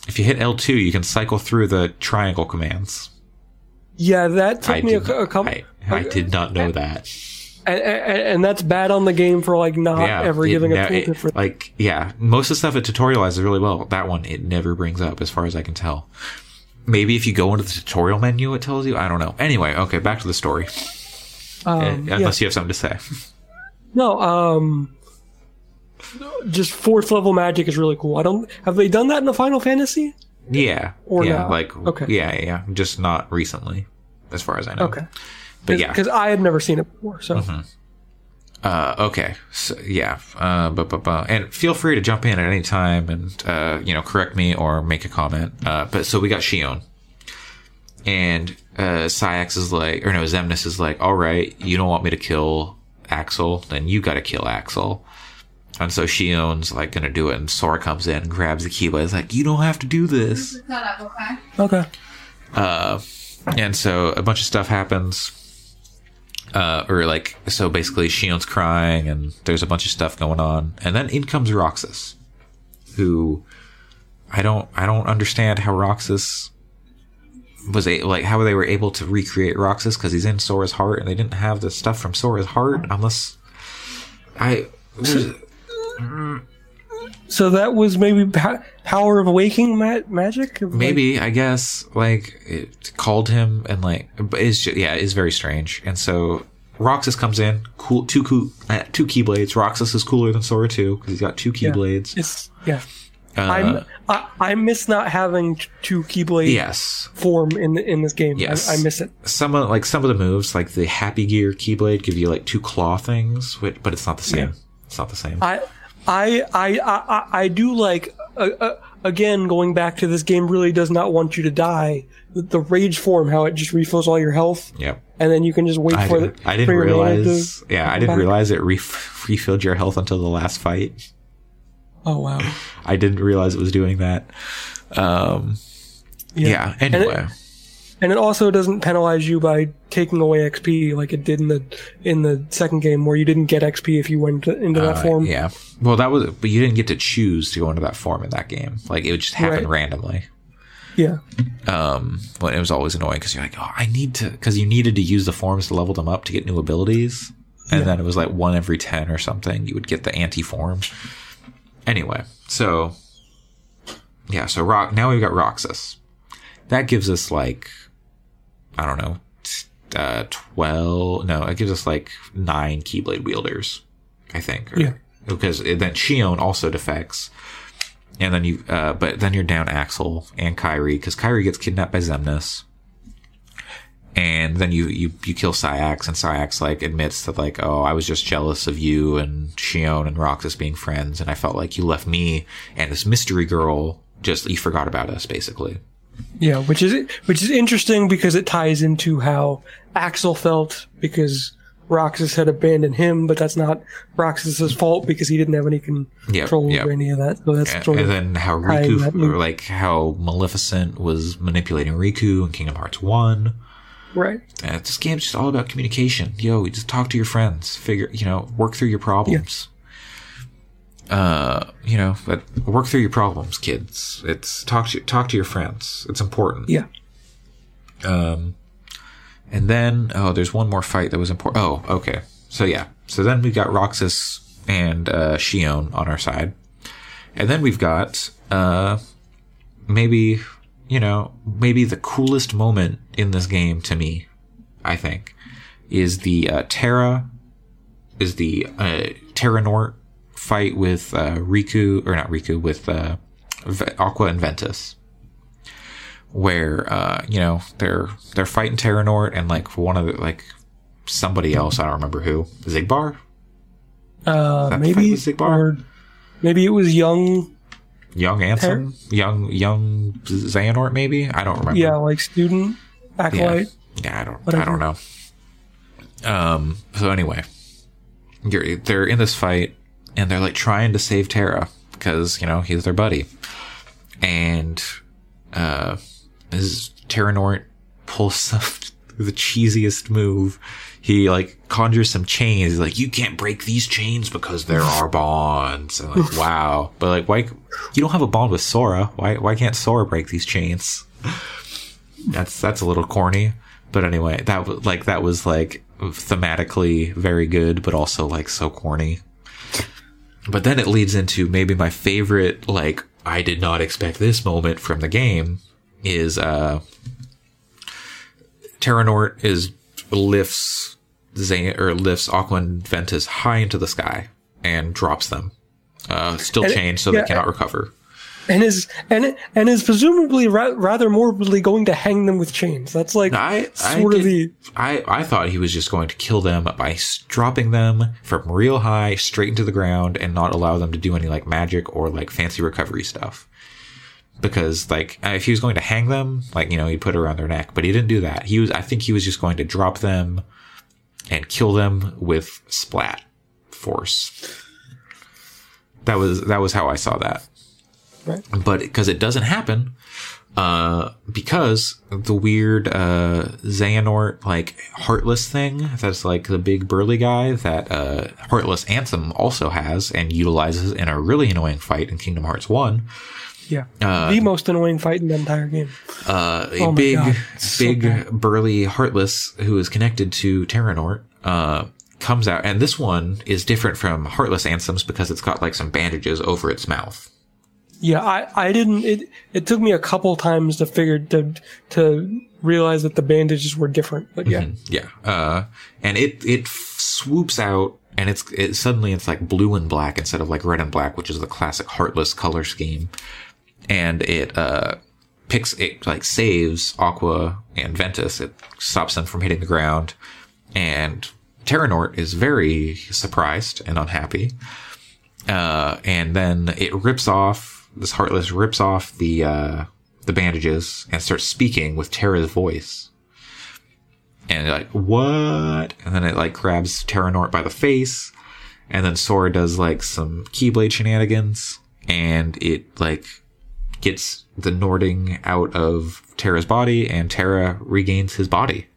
[SPEAKER 2] If you hit L2, you can cycle through the triangle commands.
[SPEAKER 3] yeah, that took
[SPEAKER 2] I
[SPEAKER 3] me a, a couple.
[SPEAKER 2] I, I did not know that.
[SPEAKER 3] and, and, and that's bad on the game for like not
[SPEAKER 2] Yeah,
[SPEAKER 3] ever
[SPEAKER 2] it
[SPEAKER 3] giving a
[SPEAKER 2] ne-
[SPEAKER 3] tooltip
[SPEAKER 2] it-
[SPEAKER 3] for
[SPEAKER 2] like yeah, most of the stuff it tutorializes really well. That one it never brings up, as far as I can tell. Maybe if you go into the tutorial menu, it tells you. I don't know. Anyway, okay, back to the story.
[SPEAKER 3] um, yeah.
[SPEAKER 2] Unless you have something to say.
[SPEAKER 3] No, um, just fourth level magic is really cool. I don't have they done that in the Final Fantasy?
[SPEAKER 2] yeah,
[SPEAKER 3] Or
[SPEAKER 2] yeah,
[SPEAKER 3] not.
[SPEAKER 2] like
[SPEAKER 3] Okay.
[SPEAKER 2] yeah, yeah, just not recently, as far as I know.
[SPEAKER 3] Okay,
[SPEAKER 2] but yeah,
[SPEAKER 3] because I had never seen it before. So
[SPEAKER 2] Uh, okay. So, yeah. Uh, bu- bu- bu- and feel free to jump in at any time and, uh, you know, correct me or make a comment. Uh, but so we got Xion. And, uh, Saïx is like, or no, Xemnas is like, all right, you don't want me to kill Axel, then you got to kill Axel. And so Xion's like gonna do it, and Sora comes in and grabs the Keyblade. It's like, you don't have to do this.
[SPEAKER 4] Look that up, okay?
[SPEAKER 3] Okay.
[SPEAKER 2] And so a bunch of stuff happens. Uh, or like, so basically Xion's crying and there's a bunch of stuff going on. And then in comes Roxas, who I don't, I don't understand how Roxas was a, like, how they were able to recreate Roxas because he's in Sora's heart and they didn't have the stuff from Sora's heart unless I,
[SPEAKER 3] So that was maybe pa- power of awakening ma- magic. Like-
[SPEAKER 2] maybe I guess like it called him and like but it's just, yeah it's very strange and so Roxas comes in cool two cool uh, two keyblades Roxas is cooler than Sora too because he's got two
[SPEAKER 3] Yeah.
[SPEAKER 2] keyblades
[SPEAKER 3] It's yeah.
[SPEAKER 2] uh,
[SPEAKER 3] I'm, I I miss not having two keyblade
[SPEAKER 2] yes
[SPEAKER 3] form in the, in this game.
[SPEAKER 2] Yes.
[SPEAKER 3] I, I miss it.
[SPEAKER 2] some of like some of the moves like the Happy Gear keyblade give you like two claw things which, but it's not the same
[SPEAKER 3] Yeah.
[SPEAKER 2] it's not the same
[SPEAKER 3] I I I I, I do like uh, uh, again going back to this game really does not want you to die. The, the rage form, how it just refills all your health,
[SPEAKER 2] yep
[SPEAKER 3] and then you can just wait
[SPEAKER 2] I
[SPEAKER 3] for the.
[SPEAKER 2] I didn't realize yeah I didn't
[SPEAKER 3] back.
[SPEAKER 2] realize it ref- refilled your health until the last fight
[SPEAKER 3] Oh wow.
[SPEAKER 2] I didn't realize it was doing that um yeah,
[SPEAKER 3] And it-
[SPEAKER 2] anyway
[SPEAKER 3] And it also doesn't penalize you by taking away XP like it did in the in the second game where you didn't get XP if you went to, into that
[SPEAKER 2] Uh,
[SPEAKER 3] form.
[SPEAKER 2] Yeah. Well, that was, but you didn't get to choose to go into that form in that game. Like it would just happen
[SPEAKER 3] Right.
[SPEAKER 2] randomly.
[SPEAKER 3] Yeah.
[SPEAKER 2] Um, well, it was always annoying because you're like, oh, I need to, because you needed to use the forms to level them up to get new abilities, and then it was like one every ten or something. You would get the anti form. Anyway, so yeah, so rock. Now we've got Roxas. That gives us like, I don't know, uh, twelve. No, it gives us like nine Keyblade wielders. I think. Or,
[SPEAKER 3] Yeah.
[SPEAKER 2] Because it- then Xion also defects. And then you, uh, but then you're down Axel and Kairi because Kairi gets kidnapped by Xemnas. And then you, you, you kill Saïx and Saïx like admits that like, oh, I was just jealous of you and Xion and Roxas being friends. And I felt like you left me and this mystery girl just, you forgot about us basically.
[SPEAKER 3] Yeah, which is which is interesting because it ties into how Axel felt because Roxas had abandoned him, but that's not Roxas's fault because he didn't have any con-
[SPEAKER 2] Yep,
[SPEAKER 3] control
[SPEAKER 2] yep.
[SPEAKER 3] over any of that. So that's
[SPEAKER 2] And,
[SPEAKER 3] sort
[SPEAKER 2] and
[SPEAKER 3] of
[SPEAKER 2] then how Riku, or like how Maleficent was manipulating Riku in Kingdom Hearts 1.
[SPEAKER 3] right.
[SPEAKER 2] Uh, this game's just all about communication. Yo, just talk to your friends, figure, you know, work through your problems. Uh, you know, but work through your problems, kids. It's talk to talk to your friends. It's important.
[SPEAKER 3] Yeah.
[SPEAKER 2] Um, and then oh, there's one more fight that was important. Oh, okay. So yeah. So then we've got Roxas and uh, Xion on our side, and then we've got uh, maybe you know maybe the coolest moment in this game to me, I think, is the uh, Terra is the uh, Terra Nort fight with uh, Riku or not Riku with uh, Aqua and Ventus. Where uh, you know they're they're fighting Terranort and like one of the like somebody else I don't remember who Xigbar?
[SPEAKER 3] Uh, maybe Xigbar? maybe it was young.
[SPEAKER 2] young Ansem? Young young Xehanort maybe? I don't remember.
[SPEAKER 3] Yeah, like student
[SPEAKER 2] yeah
[SPEAKER 3] acolyte.
[SPEAKER 2] yeah. I don't I don't know. Um so anyway you're, they're in this fight and they're like trying to save Terra because you know he's their buddy and uh this Terranort pulls some, the cheesiest move. He like conjures some chains. He's like, you can't break these chains because they're our bonds. And like, wow. But like, why, you don't have a bond with Sora. Why, why can't Sora break these chains? That's, that's a little corny. But anyway, that was like, that was like thematically very good, but also like so corny. But then it leads into maybe my favorite, like, I did not expect this moment from the game is, uh, Terranort is lifts Zay or lifts Aqua and Ventus high into the sky and drops them. Uh, still
[SPEAKER 3] And it-
[SPEAKER 2] chained so
[SPEAKER 3] yeah,
[SPEAKER 2] they cannot recover.
[SPEAKER 3] And is and and is presumably ra- rather morbidly going to hang them with chains. That's like
[SPEAKER 2] I, I,
[SPEAKER 3] sort of
[SPEAKER 2] did-
[SPEAKER 3] the
[SPEAKER 2] I, I thought he was just going to kill them by dropping them from real high straight into the ground and not allow them to do any like magic or like fancy recovery stuff. Because like uh, if he was going to hang them, like you know, he'd put it around their neck, but he didn't do that. He was, I think he was just going to drop them and kill them with splat force. That was that was how I saw that.
[SPEAKER 3] Right.
[SPEAKER 2] But because it doesn't happen, uh, because the weird uh, Xehanort like heartless thing that's like the big burly guy that uh, heartless Ansem also has and utilizes in a really annoying fight in Kingdom Hearts One.
[SPEAKER 3] Yeah. the most annoying fight in the entire game.
[SPEAKER 2] Uh, a
[SPEAKER 3] Oh
[SPEAKER 2] big,
[SPEAKER 3] it's so
[SPEAKER 2] big burly Heartless who is connected to Terranort uh, comes out, and this one is different from Heartless Ansems because it's got like some bandages over its mouth.
[SPEAKER 3] Yeah, I, I didn't. It it took me a couple times to figure to to realize that the bandages were different. But yeah,
[SPEAKER 2] Yeah, uh, and it it swoops out, and it's it suddenly it's like blue and black instead of like red and black, which is the classic Heartless color scheme, and it uh picks it like saves Aqua and Ventus. It stops them from hitting the ground, and Terranort is very surprised and unhappy. Uh, and then it rips off this Heartless rips off the uh the bandages and starts speaking with Terra's voice and like, what? And then it like grabs Terra Nort by the face, and then Sora does like some Keyblade shenanigans, and it like gets the Nording out of Terra's body, and Terra regains his body.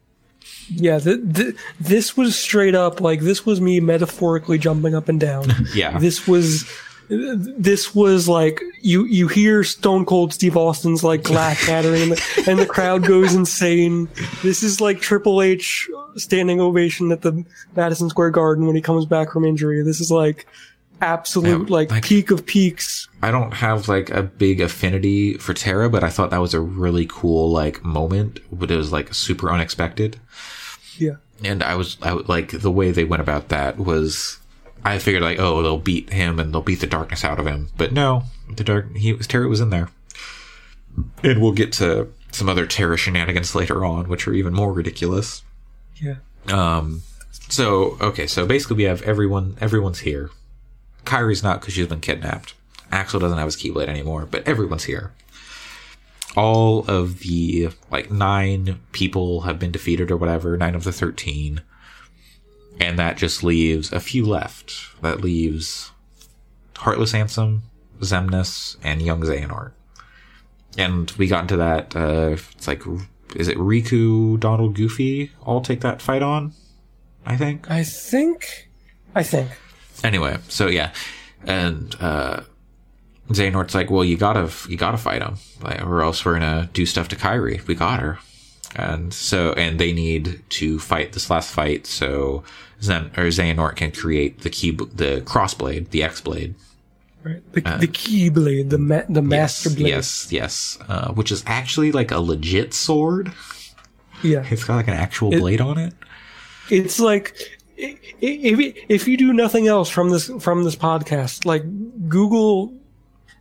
[SPEAKER 3] yeah. Th- th- this was straight up like this was me metaphorically jumping up and down.
[SPEAKER 2] Yeah.
[SPEAKER 3] This was. This was like you you hear Stone Cold Steve Austin's like glass shattering and the, and the crowd goes insane. This is like Triple H standing ovation at the Madison Square Garden when he comes back from injury. This is like absolute
[SPEAKER 2] Yeah,
[SPEAKER 3] like,
[SPEAKER 2] like-
[SPEAKER 3] peak of peaks.
[SPEAKER 2] I don't have like a big affinity for Terra, but I thought that was a really cool like moment, but it was like super unexpected.
[SPEAKER 3] Yeah.
[SPEAKER 2] and I was, I would like the way they went about that was, I figured like, oh, they'll beat him and they'll beat the darkness out of him, but no, the dark, he was Terra was in there, and we'll get to some other Terra shenanigans later on, which are even more ridiculous.
[SPEAKER 3] Yeah.
[SPEAKER 2] Um, so okay, so basically we have everyone, everyone's here. Kairi's not because she's been kidnapped. Axel doesn't have his Keyblade anymore, but everyone's here. All of the like nine people have been defeated or whatever, nine of the thirteen, and that just leaves a few left. That leaves Heartless Ansem, Xemnas, and Young Xehanort. And we got into that. Uh, it's like, is it Riku, Donald, Goofy all take that fight on? I think.
[SPEAKER 3] I think, I think.
[SPEAKER 2] Anyway, so yeah, and uh, Xehanort's like, well, you gotta, you gotta fight him, like, or else we're gonna do stuff to Kairi. We got her, and so, and they need to fight this last fight so Zen or Xehanort can create the key, the crossblade, the X blade.
[SPEAKER 3] Right. The, the Keyblade, the ma- the Master Blade.
[SPEAKER 2] Uh, Yes, yes, uh, which is actually like a legit sword.
[SPEAKER 3] Yeah.
[SPEAKER 2] It's got like an actual blade on it.
[SPEAKER 3] It's like if if you do nothing else from this from this podcast, like Google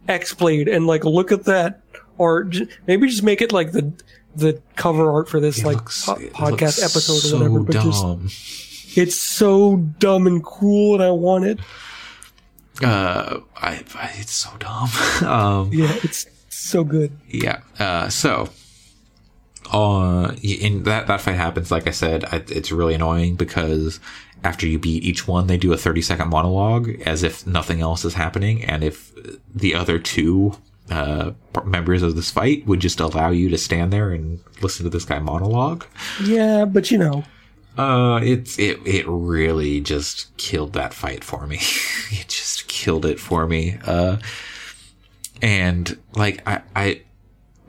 [SPEAKER 3] X Blade and like look at that, or j- maybe just make it like the the cover art for this
[SPEAKER 2] It
[SPEAKER 3] like
[SPEAKER 2] looks-
[SPEAKER 3] po- podcast episode
[SPEAKER 2] so
[SPEAKER 3] or whatever. But just it's so dumb and cool, and I want it.
[SPEAKER 2] Uh, I, I, it's so dumb. um,
[SPEAKER 3] Yeah, it's so good.
[SPEAKER 2] Yeah. Uh, so, uh, in that that fight happens, like I said, I, it's really annoying because after you beat each one, they do a thirty second monologue as if nothing else is happening, and if the other two uh, members of this fight would just allow you to stand there and listen to this guy monologue,
[SPEAKER 3] Yeah, but you know,
[SPEAKER 2] uh, it's it it really just killed that fight for me. it just killed it for me. Uh, and like I I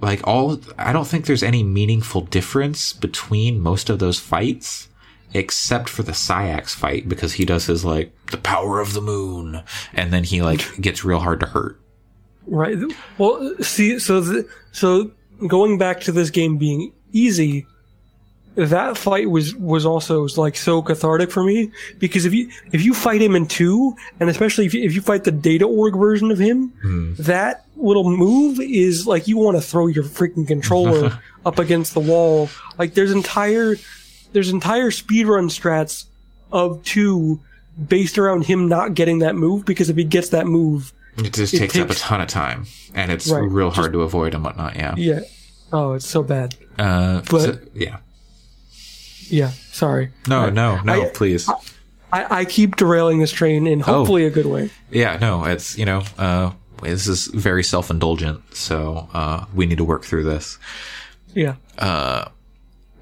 [SPEAKER 2] like all I don't think there's any meaningful difference between most of those fights except for the Saïx fight because he does his like the power of the moon and then he like gets real hard to hurt.
[SPEAKER 3] Right. Well, see, so the, so going back to this game being easy, that fight was was also was like so cathartic for me because if you if you fight him in two, and especially if you, if you fight the Data Org version of him, hmm. that little move is like you want to throw your freaking controller up against the wall. Like there's entire there's entire speedrun strats of two based around him not getting that move because if he gets that move,
[SPEAKER 2] It just
[SPEAKER 3] It
[SPEAKER 2] takes, up a ton of time and it's
[SPEAKER 3] Right.
[SPEAKER 2] real hard to avoid and whatnot. Yeah.
[SPEAKER 3] yeah. Oh, it's so bad.
[SPEAKER 2] Uh,
[SPEAKER 3] But-
[SPEAKER 2] so- yeah.
[SPEAKER 3] Yeah. Sorry.
[SPEAKER 2] No, no, no,
[SPEAKER 3] I-
[SPEAKER 2] please.
[SPEAKER 3] I, I keep derailing this train in hopefully a good way.
[SPEAKER 2] yeah, no, it's, you know, uh, this is very self indulgent. So, uh, we need to work through this.
[SPEAKER 3] Yeah.
[SPEAKER 2] Uh,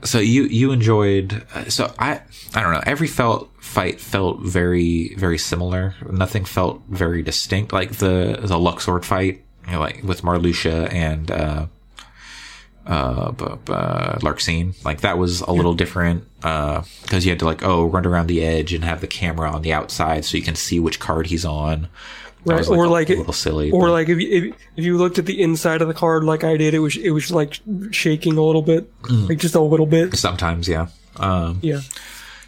[SPEAKER 2] so you you enjoyed uh, so i i don't know every felt fight felt very very similar nothing felt very distinct like the the luxord fight you know like with marluxia and uh uh, bu- bu- Larxene, like that was a little different, uh, cause you had to like, oh, run around the edge and have the camera on the outside so you can see which card he's on.
[SPEAKER 3] Right.
[SPEAKER 2] was,
[SPEAKER 3] or
[SPEAKER 2] a-
[SPEAKER 3] like
[SPEAKER 2] a little silly.
[SPEAKER 3] Or
[SPEAKER 2] but-
[SPEAKER 3] like if you, if, if you looked at the inside of the card like I did, it was it was like shaking a little bit,
[SPEAKER 2] Mm.
[SPEAKER 3] like just a little bit.
[SPEAKER 2] sometimes, yeah. Um,
[SPEAKER 3] Yeah.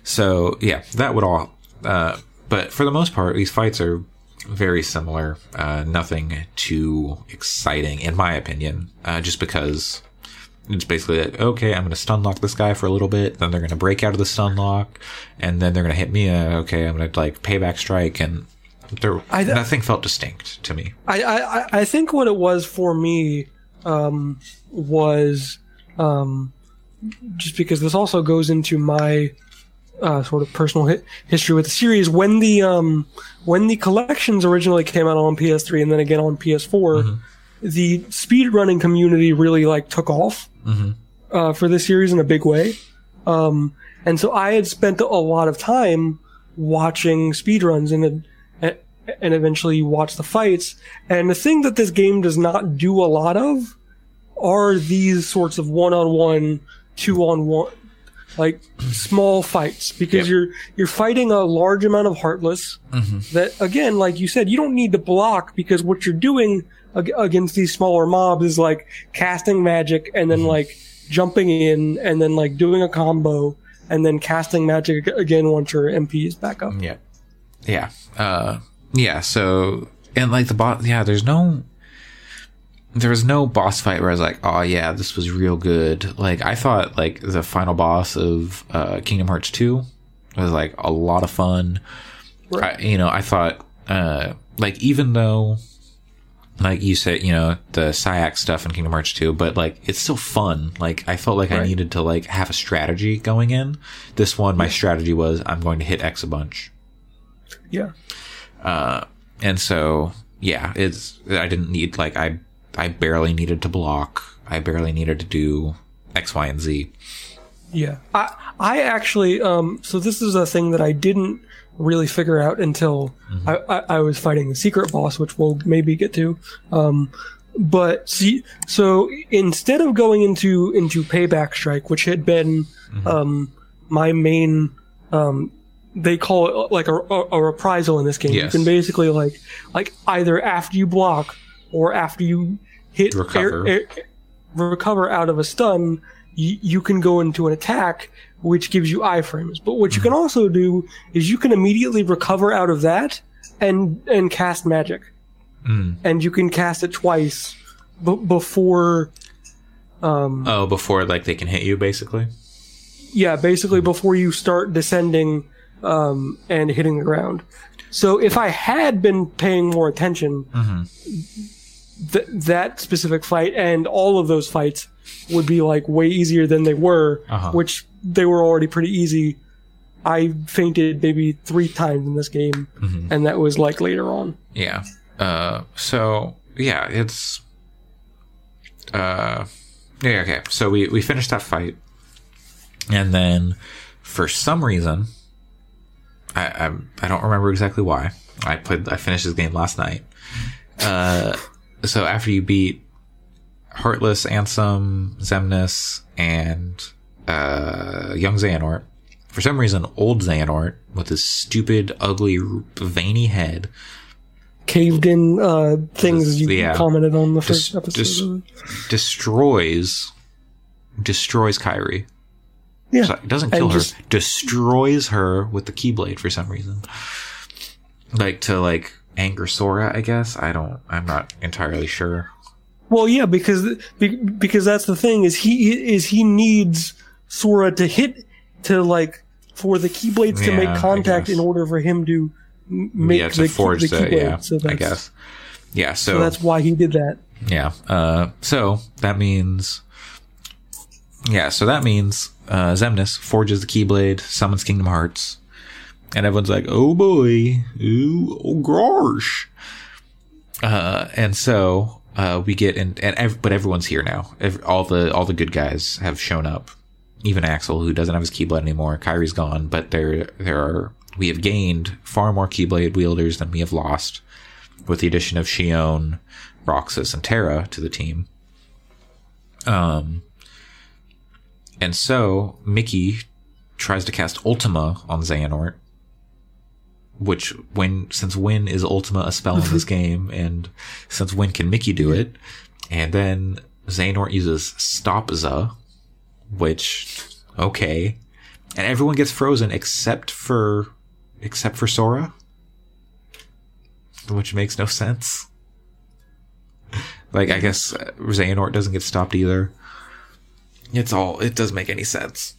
[SPEAKER 2] So yeah, that would all. Uh, but for the most part, these fights are very similar. Uh, nothing too exciting, in my opinion. Uh, just because it's basically like, okay, I'm going to stun lock this guy for a little bit, then they're going to break out of the stun lock, and then they're going to hit me. Uh, okay, I'm going to like payback strike, and there
[SPEAKER 3] I-
[SPEAKER 2] nothing felt distinct to me.
[SPEAKER 3] I, I, I- I think what it was for me um, was um, just because this also goes into my uh, sort of personal hi- history with the series. When the um, when the collections originally came out on PS3 and then again on PS4, the speedrunning community really like took off uh, for this series in a big way. Um, and so I had spent a lot of time watching speedruns and and and eventually watch the fights. And the thing that this game does not do a lot of are these sorts of one-on-one, two-on-one, like small fights because
[SPEAKER 2] Yep.
[SPEAKER 3] you're you're fighting a large amount of heartless. That again, like you said, you don't need to block because what you're doing ag- against these smaller mobs is like casting magic and then like jumping in and then like doing a combo and then casting magic again once your MP is back up.
[SPEAKER 2] Yeah. Yeah. Uh, yeah. So, and like the bot, yeah, there's no, there was no boss fight where I was like, oh yeah, this was real good. Like I thought like the final boss of, uh, Kingdom Hearts 2 was like a lot of fun. I, you know, I thought, uh, like even though, like you said, you know, the Saïx stuff in Kingdom Hearts 2, but like it's still fun. Like I felt like I needed to like have a strategy going in. This one, my strategy was I'm going to hit X a bunch.
[SPEAKER 3] Yeah.
[SPEAKER 2] Uh, and so yeah it's i didn't need like i i barely needed to block i barely needed to do x y and z
[SPEAKER 3] Yeah. I I actually um so this is a thing that I didn't really figure out until I, I, I was fighting the secret boss, which we'll maybe get to. Um but see so instead of going into into payback strike, which had been um my main um they call it like a, a, a reprisal in this game.
[SPEAKER 2] Yes.
[SPEAKER 3] You can basically like like either after you block or after you hit
[SPEAKER 2] Recover.
[SPEAKER 3] air- air- recover out of a stun, you, you can go into an attack, which gives you iframes. But what you can also do is you can immediately recover out of that and and cast magic, and you can cast it twice b- before. Um,
[SPEAKER 2] oh before like they can hit you basically
[SPEAKER 3] yeah, basically before you start descending um, and hitting the ground. So if I had been paying more attention, th- that specific fight and all of those fights would be like way easier than they were,
[SPEAKER 2] Uh-huh.
[SPEAKER 3] which they were already pretty easy. I fainted maybe three times in this game, and that was like later on.
[SPEAKER 2] yeah uh so yeah it's uh yeah okay so we we finished that fight and then for some reason i i, I don't remember exactly why i played i finished this game last night uh so after you beat heartless ansem xemnas and uh young xehanort for some reason old xehanort with his stupid ugly veiny head
[SPEAKER 3] Caved in uh, things you
[SPEAKER 2] Yeah.
[SPEAKER 3] commented on the first
[SPEAKER 2] Dis-
[SPEAKER 3] episode.
[SPEAKER 2] dis- destroys destroys Kairi.
[SPEAKER 3] yeah,
[SPEAKER 2] So it doesn't kill her,
[SPEAKER 3] just-
[SPEAKER 2] destroys her with the keyblade for some reason. Like to like anger Sora, I guess. I don't. I'm not entirely sure.
[SPEAKER 3] Well, yeah, because because that's the thing is he is he needs Sora to hit to like for the keyblades to make contact in order for him to make
[SPEAKER 2] yeah, to
[SPEAKER 3] the,
[SPEAKER 2] forge
[SPEAKER 3] the
[SPEAKER 2] the,
[SPEAKER 3] keyblade.
[SPEAKER 2] yeah.
[SPEAKER 3] so
[SPEAKER 2] I
[SPEAKER 3] that's,
[SPEAKER 2] guess. Yeah. So,
[SPEAKER 3] so that's why he did that.
[SPEAKER 2] yeah. Uh. So that means. Yeah. So that means uh, Xemnas forges the Keyblade, summons Kingdom Hearts, and everyone's like, "Oh boy, ooh, oh gosh." Uh, and so uh, we get in, and ev- but everyone's here now. All the all the good guys have shown up. Even Axel, who doesn't have his Keyblade anymore, Kairi's gone, but there there are we have gained far more Keyblade wielders than we have lost, with the addition of Xion, Roxas, and Terra to the team. Um, and so Mickey tries to cast Ultima on Xehanort, which when since when is Ultima a spell in this game, and since when can Mickey do it? And then Xehanort uses Stopza, which okay, and everyone gets frozen except for except for Sora, which makes no sense. Like I guess Xehanort doesn't get stopped either. It's all it doesn't make any sense.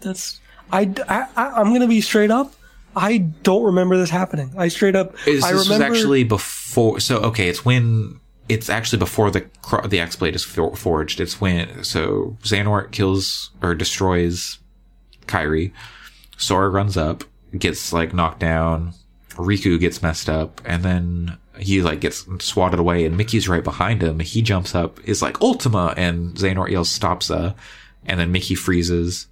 [SPEAKER 3] That's I, I I- I'm gonna be straight up. I don't remember this happening. I straight up.
[SPEAKER 2] Is,
[SPEAKER 3] I
[SPEAKER 2] this
[SPEAKER 3] remember
[SPEAKER 2] actually before. So okay, it's when it's actually before the the X blade is for- forged. It's when so Xehanort kills or destroys Kairi. Sora runs up, gets like knocked down. Riku gets messed up, and then he like gets swatted away, and Mickey's right behind him. He jumps up, is like Ultima, and Xehanort yells Stopza, and then Mickey freezes.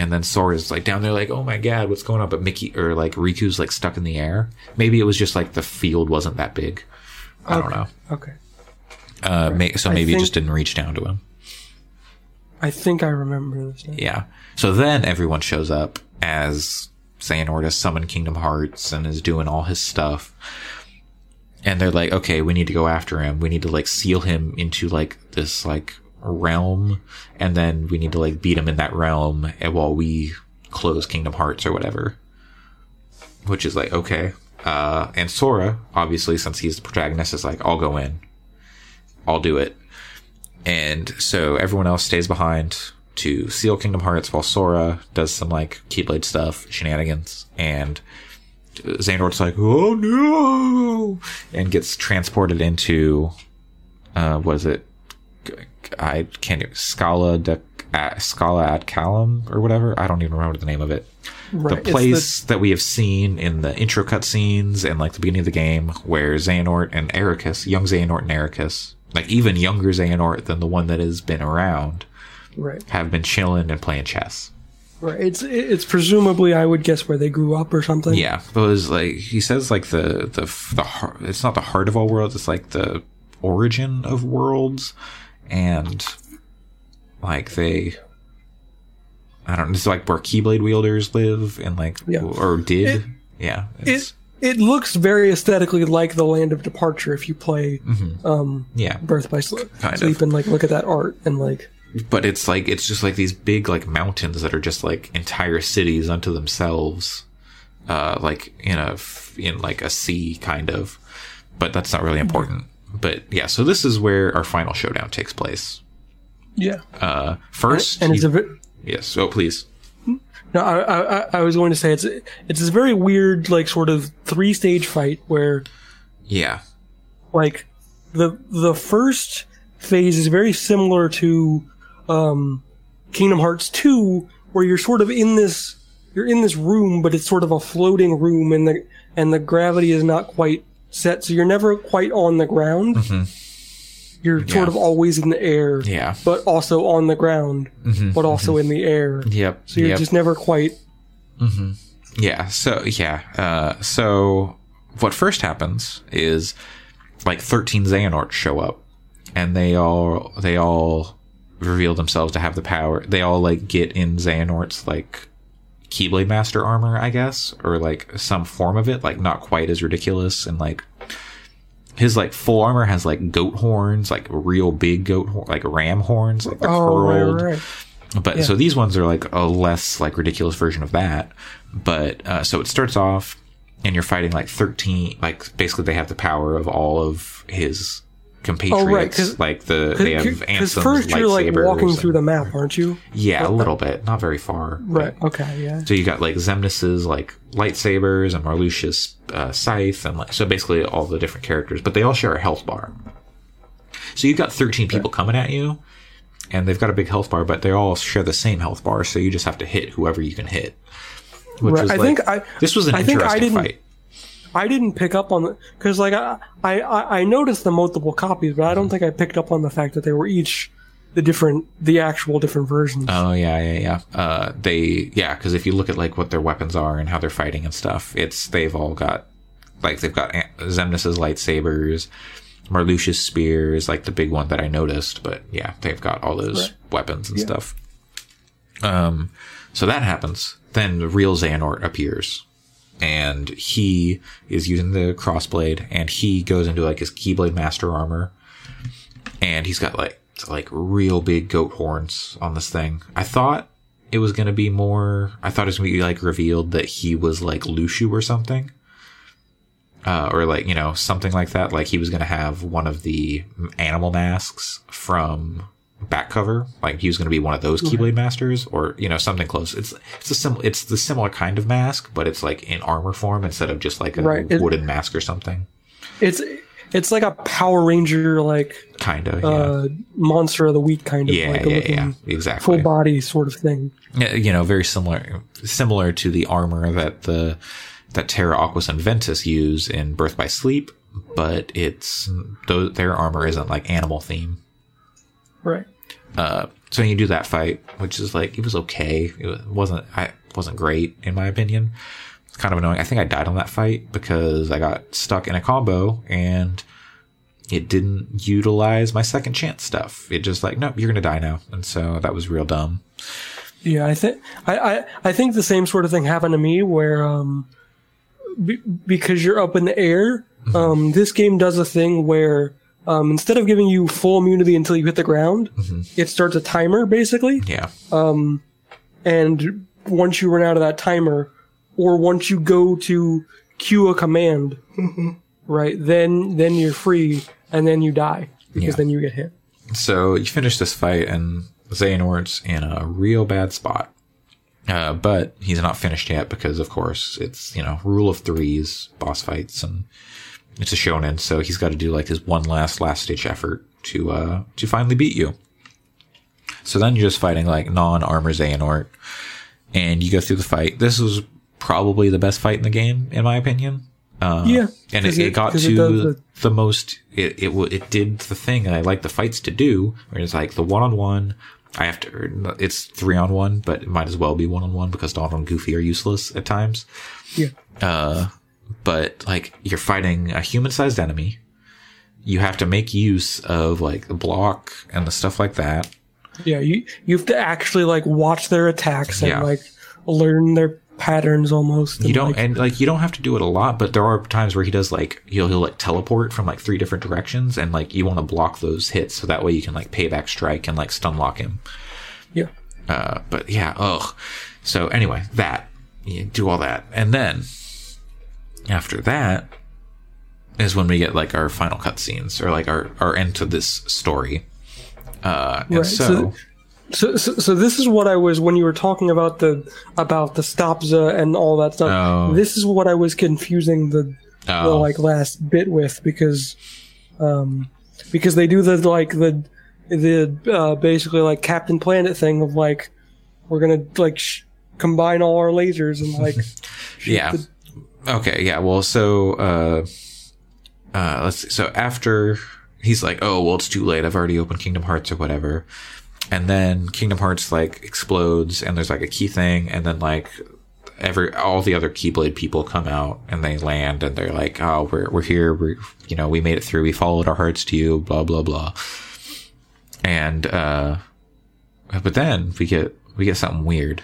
[SPEAKER 2] And then Sora's like down there, like, oh my god, what's going on? But Mickey or like Riku's like stuck in the air. Maybe it was just like the field wasn't that big. I don't know.
[SPEAKER 3] Okay.
[SPEAKER 2] Uh, may, so maybe it just didn't reach down to him.
[SPEAKER 3] I think I remember this. Now.
[SPEAKER 2] Yeah. So then everyone shows up as Xehanort has summoned Kingdom Hearts and is doing all his stuff. And they're like, okay, we need to go after him. We need to like seal him into like this like realm. And then we need to like beat him in that realm and while we close Kingdom Hearts or whatever. Which is like, okay. Uh, and Sora, obviously, since he's the protagonist, is like, I'll go in. I'll do it. And so everyone else stays behind to seal Kingdom Hearts while Sora does some like Keyblade stuff, shenanigans, and Xehanort's like, oh no, and gets transported into, uh, what is it? I can't, Scala de, uh, Scala ad Caelum or whatever. I don't even remember the name of it.
[SPEAKER 3] Right,
[SPEAKER 2] The place that we have seen in the intro cutscenes and like the beginning of the game where Xehanort and Eraqus, young Xehanort and Eraqus, like even younger Xehanort than the one that has been around,
[SPEAKER 3] Right.
[SPEAKER 2] have been chilling and playing chess.
[SPEAKER 3] Right. It's it's presumably I would guess where they grew up or something.
[SPEAKER 2] Yeah, but it was like he says like the the the heart, it's not the heart of all worlds. It's like the origin of worlds, and like they, I don't. Know, it's like where Keyblade wielders live and like
[SPEAKER 3] Yeah.
[SPEAKER 2] or did.
[SPEAKER 3] It-
[SPEAKER 2] yeah,
[SPEAKER 3] It it looks very aesthetically like the Land of Departure if you play um,
[SPEAKER 2] yeah.
[SPEAKER 3] Birth by Sleep, Sleep and like look at that art and like
[SPEAKER 2] but it's like it's just like these big like mountains that are just like entire cities unto themselves uh like in a in like a sea kind of but that's not really important but yeah so this is where our final showdown takes place
[SPEAKER 3] yeah.
[SPEAKER 2] uh first
[SPEAKER 3] And it's
[SPEAKER 2] you-
[SPEAKER 3] a bit.
[SPEAKER 2] yes oh please
[SPEAKER 3] No, I, I I- I was going to say it's it's this very weird like sort of three stage fight where
[SPEAKER 2] yeah
[SPEAKER 3] like the the first phase is very similar to um, Kingdom Hearts 2 where you're sort of in this you're in this room but it's sort of a floating room and the and the gravity is not quite set so you're never quite on the ground mm-hmm. you're
[SPEAKER 2] Yeah.
[SPEAKER 3] sort of always in the air
[SPEAKER 2] yeah
[SPEAKER 3] but also on the ground mm-hmm. but also in the mm-hmm. air
[SPEAKER 2] yep
[SPEAKER 3] so you're
[SPEAKER 2] yep.
[SPEAKER 3] just never quite
[SPEAKER 2] Yeah. So yeah. Uh, so what first happens is like 13 Xehanorts show up, and they all they all reveal themselves to have the power. They all like get in Xehanort's like Keyblade Master armor, I guess, or like some form of it, like not quite as ridiculous and like. His like full armor has like goat horns, like real big goat horn, like ram horns, like they're
[SPEAKER 3] oh
[SPEAKER 2] curled.
[SPEAKER 3] right, right.
[SPEAKER 2] But so these ones are like a less like ridiculous version of that. But uh, so it starts off, and you're fighting like thirteen. Like basically, they have the power of all of his compatriots.
[SPEAKER 3] Oh, right, 'cause-
[SPEAKER 2] like the they have
[SPEAKER 3] Because first you're like walking through the map, aren't you?
[SPEAKER 2] yeah, a little bit, not very far.
[SPEAKER 3] Right. Okay. Yeah.
[SPEAKER 2] so you got like Xemnas's like lightsabers and Marluxia's uh, scythe, and like so basically all the different characters, but they all share a health bar. So you've got 13 people coming at you, and they've got a big health bar, but they all share the same health bar, so you just have to hit whoever you can hit. Which
[SPEAKER 3] Right,
[SPEAKER 2] was
[SPEAKER 3] I
[SPEAKER 2] like-
[SPEAKER 3] think I-
[SPEAKER 2] this was an
[SPEAKER 3] I
[SPEAKER 2] interesting fight.
[SPEAKER 3] I didn't pick up on the because like I, I I noticed the multiple copies, but I don't think I picked up on the fact that they were each the different the actual different versions.
[SPEAKER 2] Oh yeah, yeah, yeah. Uh, they yeah, because if you look at like what their weapons are and how they're fighting and stuff, it's they've all got like they've got Xemnas's lightsabers, Marluxia's spears, like the big one that I noticed. But yeah, they've got all those
[SPEAKER 3] Right.
[SPEAKER 2] weapons and stuff. Um, so that happens. Then the real Xehanort appears. And he is using the crossblade, and he goes into like his Keyblade Master armor, and he's got like like real big goat horns on this thing. I thought it was gonna be more. I thought it was gonna be like revealed that he was like Luxu or something, uh, or like you know something like that. Like he was gonna have one of the animal masks from back cover. Like he was gonna be one of those Keyblade Masters, or you know something close. It's it's a sim- It's the similar kind of mask, but it's like in armor form instead of just like a
[SPEAKER 3] Right. It-
[SPEAKER 2] wooden mask or something.
[SPEAKER 3] It's it's like a Power Ranger like
[SPEAKER 2] Kinda. Yeah.
[SPEAKER 3] uh, monster of the week kind of
[SPEAKER 2] yeah.
[SPEAKER 3] like
[SPEAKER 2] yeah. Yeah. Exactly.
[SPEAKER 3] full body sort of thing.
[SPEAKER 2] Yeah, you know, very similar, similar to the armor that the that Terra Aquas and Ventus use in Birth by Sleep, but it's their armor isn't like animal theme.
[SPEAKER 3] Right.
[SPEAKER 2] Uh, so you do that fight, which is like it was okay. It wasn't I wasn't great in my opinion. It's kind of annoying. I think I died on that fight because I got stuck in a combo and it didn't utilize my second chance stuff. It just like nope, you're gonna die now, and so that was real dumb.
[SPEAKER 3] Yeah, I think I, I I think the same sort of thing happened to me where um be, because you're up in the air,
[SPEAKER 2] Mm-hmm.
[SPEAKER 3] um this game does a thing where um instead of giving you full immunity until you hit the ground,
[SPEAKER 2] Mm-hmm.
[SPEAKER 3] it starts a timer basically,
[SPEAKER 2] Yeah, Um,
[SPEAKER 3] and once you run out of that timer or once you go to cue a command, right, then then you're free and then you die because
[SPEAKER 2] Yeah.
[SPEAKER 3] then you get hit.
[SPEAKER 2] So you finish this fight, and Xehanort's in a real bad spot. Uh, but he's not finished yet because, of course, it's you know rule of threes, boss fights, and it's a shonen. So he's got to do like his one last last ditch effort to uh to finally beat you. So then you're just fighting like non armor Xehanort, and you go through the fight. This was probably the best fight in the game, in my opinion. Uh,
[SPEAKER 3] Yeah,
[SPEAKER 2] and it,
[SPEAKER 3] 'cause
[SPEAKER 2] it, got to
[SPEAKER 3] it
[SPEAKER 2] the,
[SPEAKER 3] the-
[SPEAKER 2] most. It it it did the thing I like the fights to do, where it's like the one on one. I have to. It's three on one, but it might as well be one on one because Donald and Goofy are useless at times.
[SPEAKER 3] Yeah.
[SPEAKER 2] But like you're fighting a human sized enemy, you have to make use of like the block and the stuff like that.
[SPEAKER 3] Yeah, you you have to actually like watch their attacks and
[SPEAKER 2] Yeah.
[SPEAKER 3] like learn their patterns almost.
[SPEAKER 2] You don't
[SPEAKER 3] like,
[SPEAKER 2] and like you don't have to do it a lot, but there are times where he does like he'll he'll like teleport from like three different directions, and like you want to block those hits so that way you can like payback strike and like stun lock him.
[SPEAKER 3] yeah,
[SPEAKER 2] Uh, but yeah, ugh. So anyway, that you do all that, and then after that is when we get like our final cutscenes or like our our end to this story. Uh, and
[SPEAKER 3] Right,
[SPEAKER 2] so,
[SPEAKER 3] so- so, so this is what I was when you were talking about the about the stopza and all that stuff.
[SPEAKER 2] Oh.
[SPEAKER 3] This is what I was confusing the the
[SPEAKER 2] Oh.
[SPEAKER 3] like last bit with because um because they do the like the the uh, basically like Captain Planet thing of like we're gonna like sh- combine all our lasers and like
[SPEAKER 2] yeah. Okay, yeah. Well, so uh, uh, let's see. So after he's like, "Oh, well, it's too late. I've already opened Kingdom Hearts or whatever," and then Kingdom Hearts like explodes, and there's like a key thing, and then like every all the other Keyblade people come out and they land, and they're like, "Oh, we're we're here. We you know we made it through. We followed our hearts to you." Blah blah blah. And uh, but then we get we get something weird.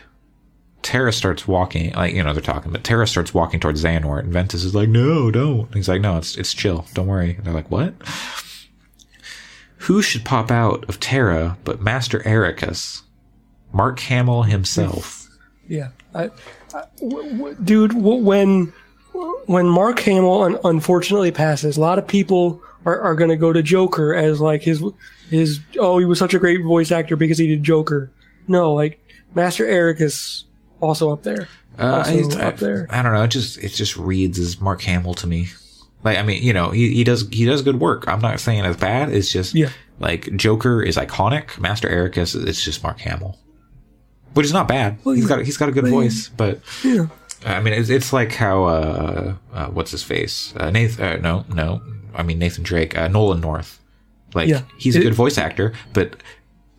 [SPEAKER 2] Terra starts walking, like you know they're talking, but Terra starts walking towards Xehanort, and Ventus is like, "No, don't." And he's like, "No, it's it's chill. Don't worry." And they're like, "What?" Who should pop out of Terra but Master Eraqus, Mark Hamill himself?
[SPEAKER 3] Yeah, I, I- w- w- dude. W- when when Mark Hamill un- unfortunately passes, a lot of people are, are going to go to Joker as like his his. Oh, he was such a great voice actor because he did Joker. No, like Master Eraqus also up there.
[SPEAKER 2] Uh,
[SPEAKER 3] Also
[SPEAKER 2] I,
[SPEAKER 3] up there.
[SPEAKER 2] I don't know. It just it just reads as Mark Hamill to me. Like I mean, you know, he, he does he does good work. I'm not saying it's bad. It's just
[SPEAKER 3] Yeah.
[SPEAKER 2] like Joker is iconic. Master Eraqus, it's just Mark Hamill, which is not bad. Well, he's
[SPEAKER 3] yeah.
[SPEAKER 2] got he's got a good voice, but
[SPEAKER 3] Yeah.
[SPEAKER 2] I mean, it's, it's like how uh, uh what's his face? Uh, Nathan? Uh, no, no. I mean Nathan Drake, uh, Nolan North. Like
[SPEAKER 3] Yeah.
[SPEAKER 2] he's a
[SPEAKER 3] It-
[SPEAKER 2] good voice actor, but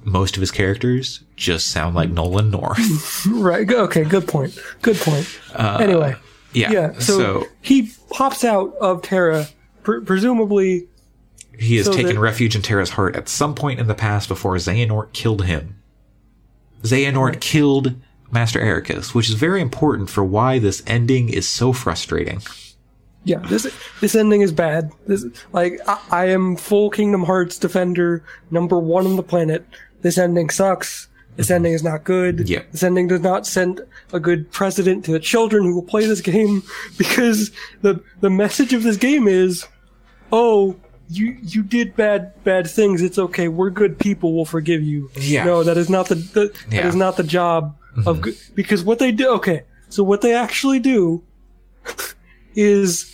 [SPEAKER 2] most of his characters just sound like Nolan North.
[SPEAKER 3] Right. Okay. Good point. Good point. Uh, anyway.
[SPEAKER 2] yeah.
[SPEAKER 3] Yeah. So,
[SPEAKER 2] so
[SPEAKER 3] he pops out of Terra, pre- presumably.
[SPEAKER 2] He has
[SPEAKER 3] So
[SPEAKER 2] taken
[SPEAKER 3] that-
[SPEAKER 2] refuge in Terra's heart at some point in the past before Xehanort killed him. Xehanort killed Master Eraqus, which is very important for why this ending is so frustrating.
[SPEAKER 3] Yeah. This this ending is bad. This like I, I am full Kingdom Hearts defender, number one on the planet. This ending sucks. This ending is not good.
[SPEAKER 2] Yeah.
[SPEAKER 3] This ending does not send a good precedent to the children who will play this game because the the message of this game is, oh, you you did bad bad things. It's okay. We're good people. We'll forgive you.
[SPEAKER 2] Yeah.
[SPEAKER 3] No, that is not the, the
[SPEAKER 2] Yeah. Mm-hmm.
[SPEAKER 3] not the job of good because what they do. Okay, so what they actually do is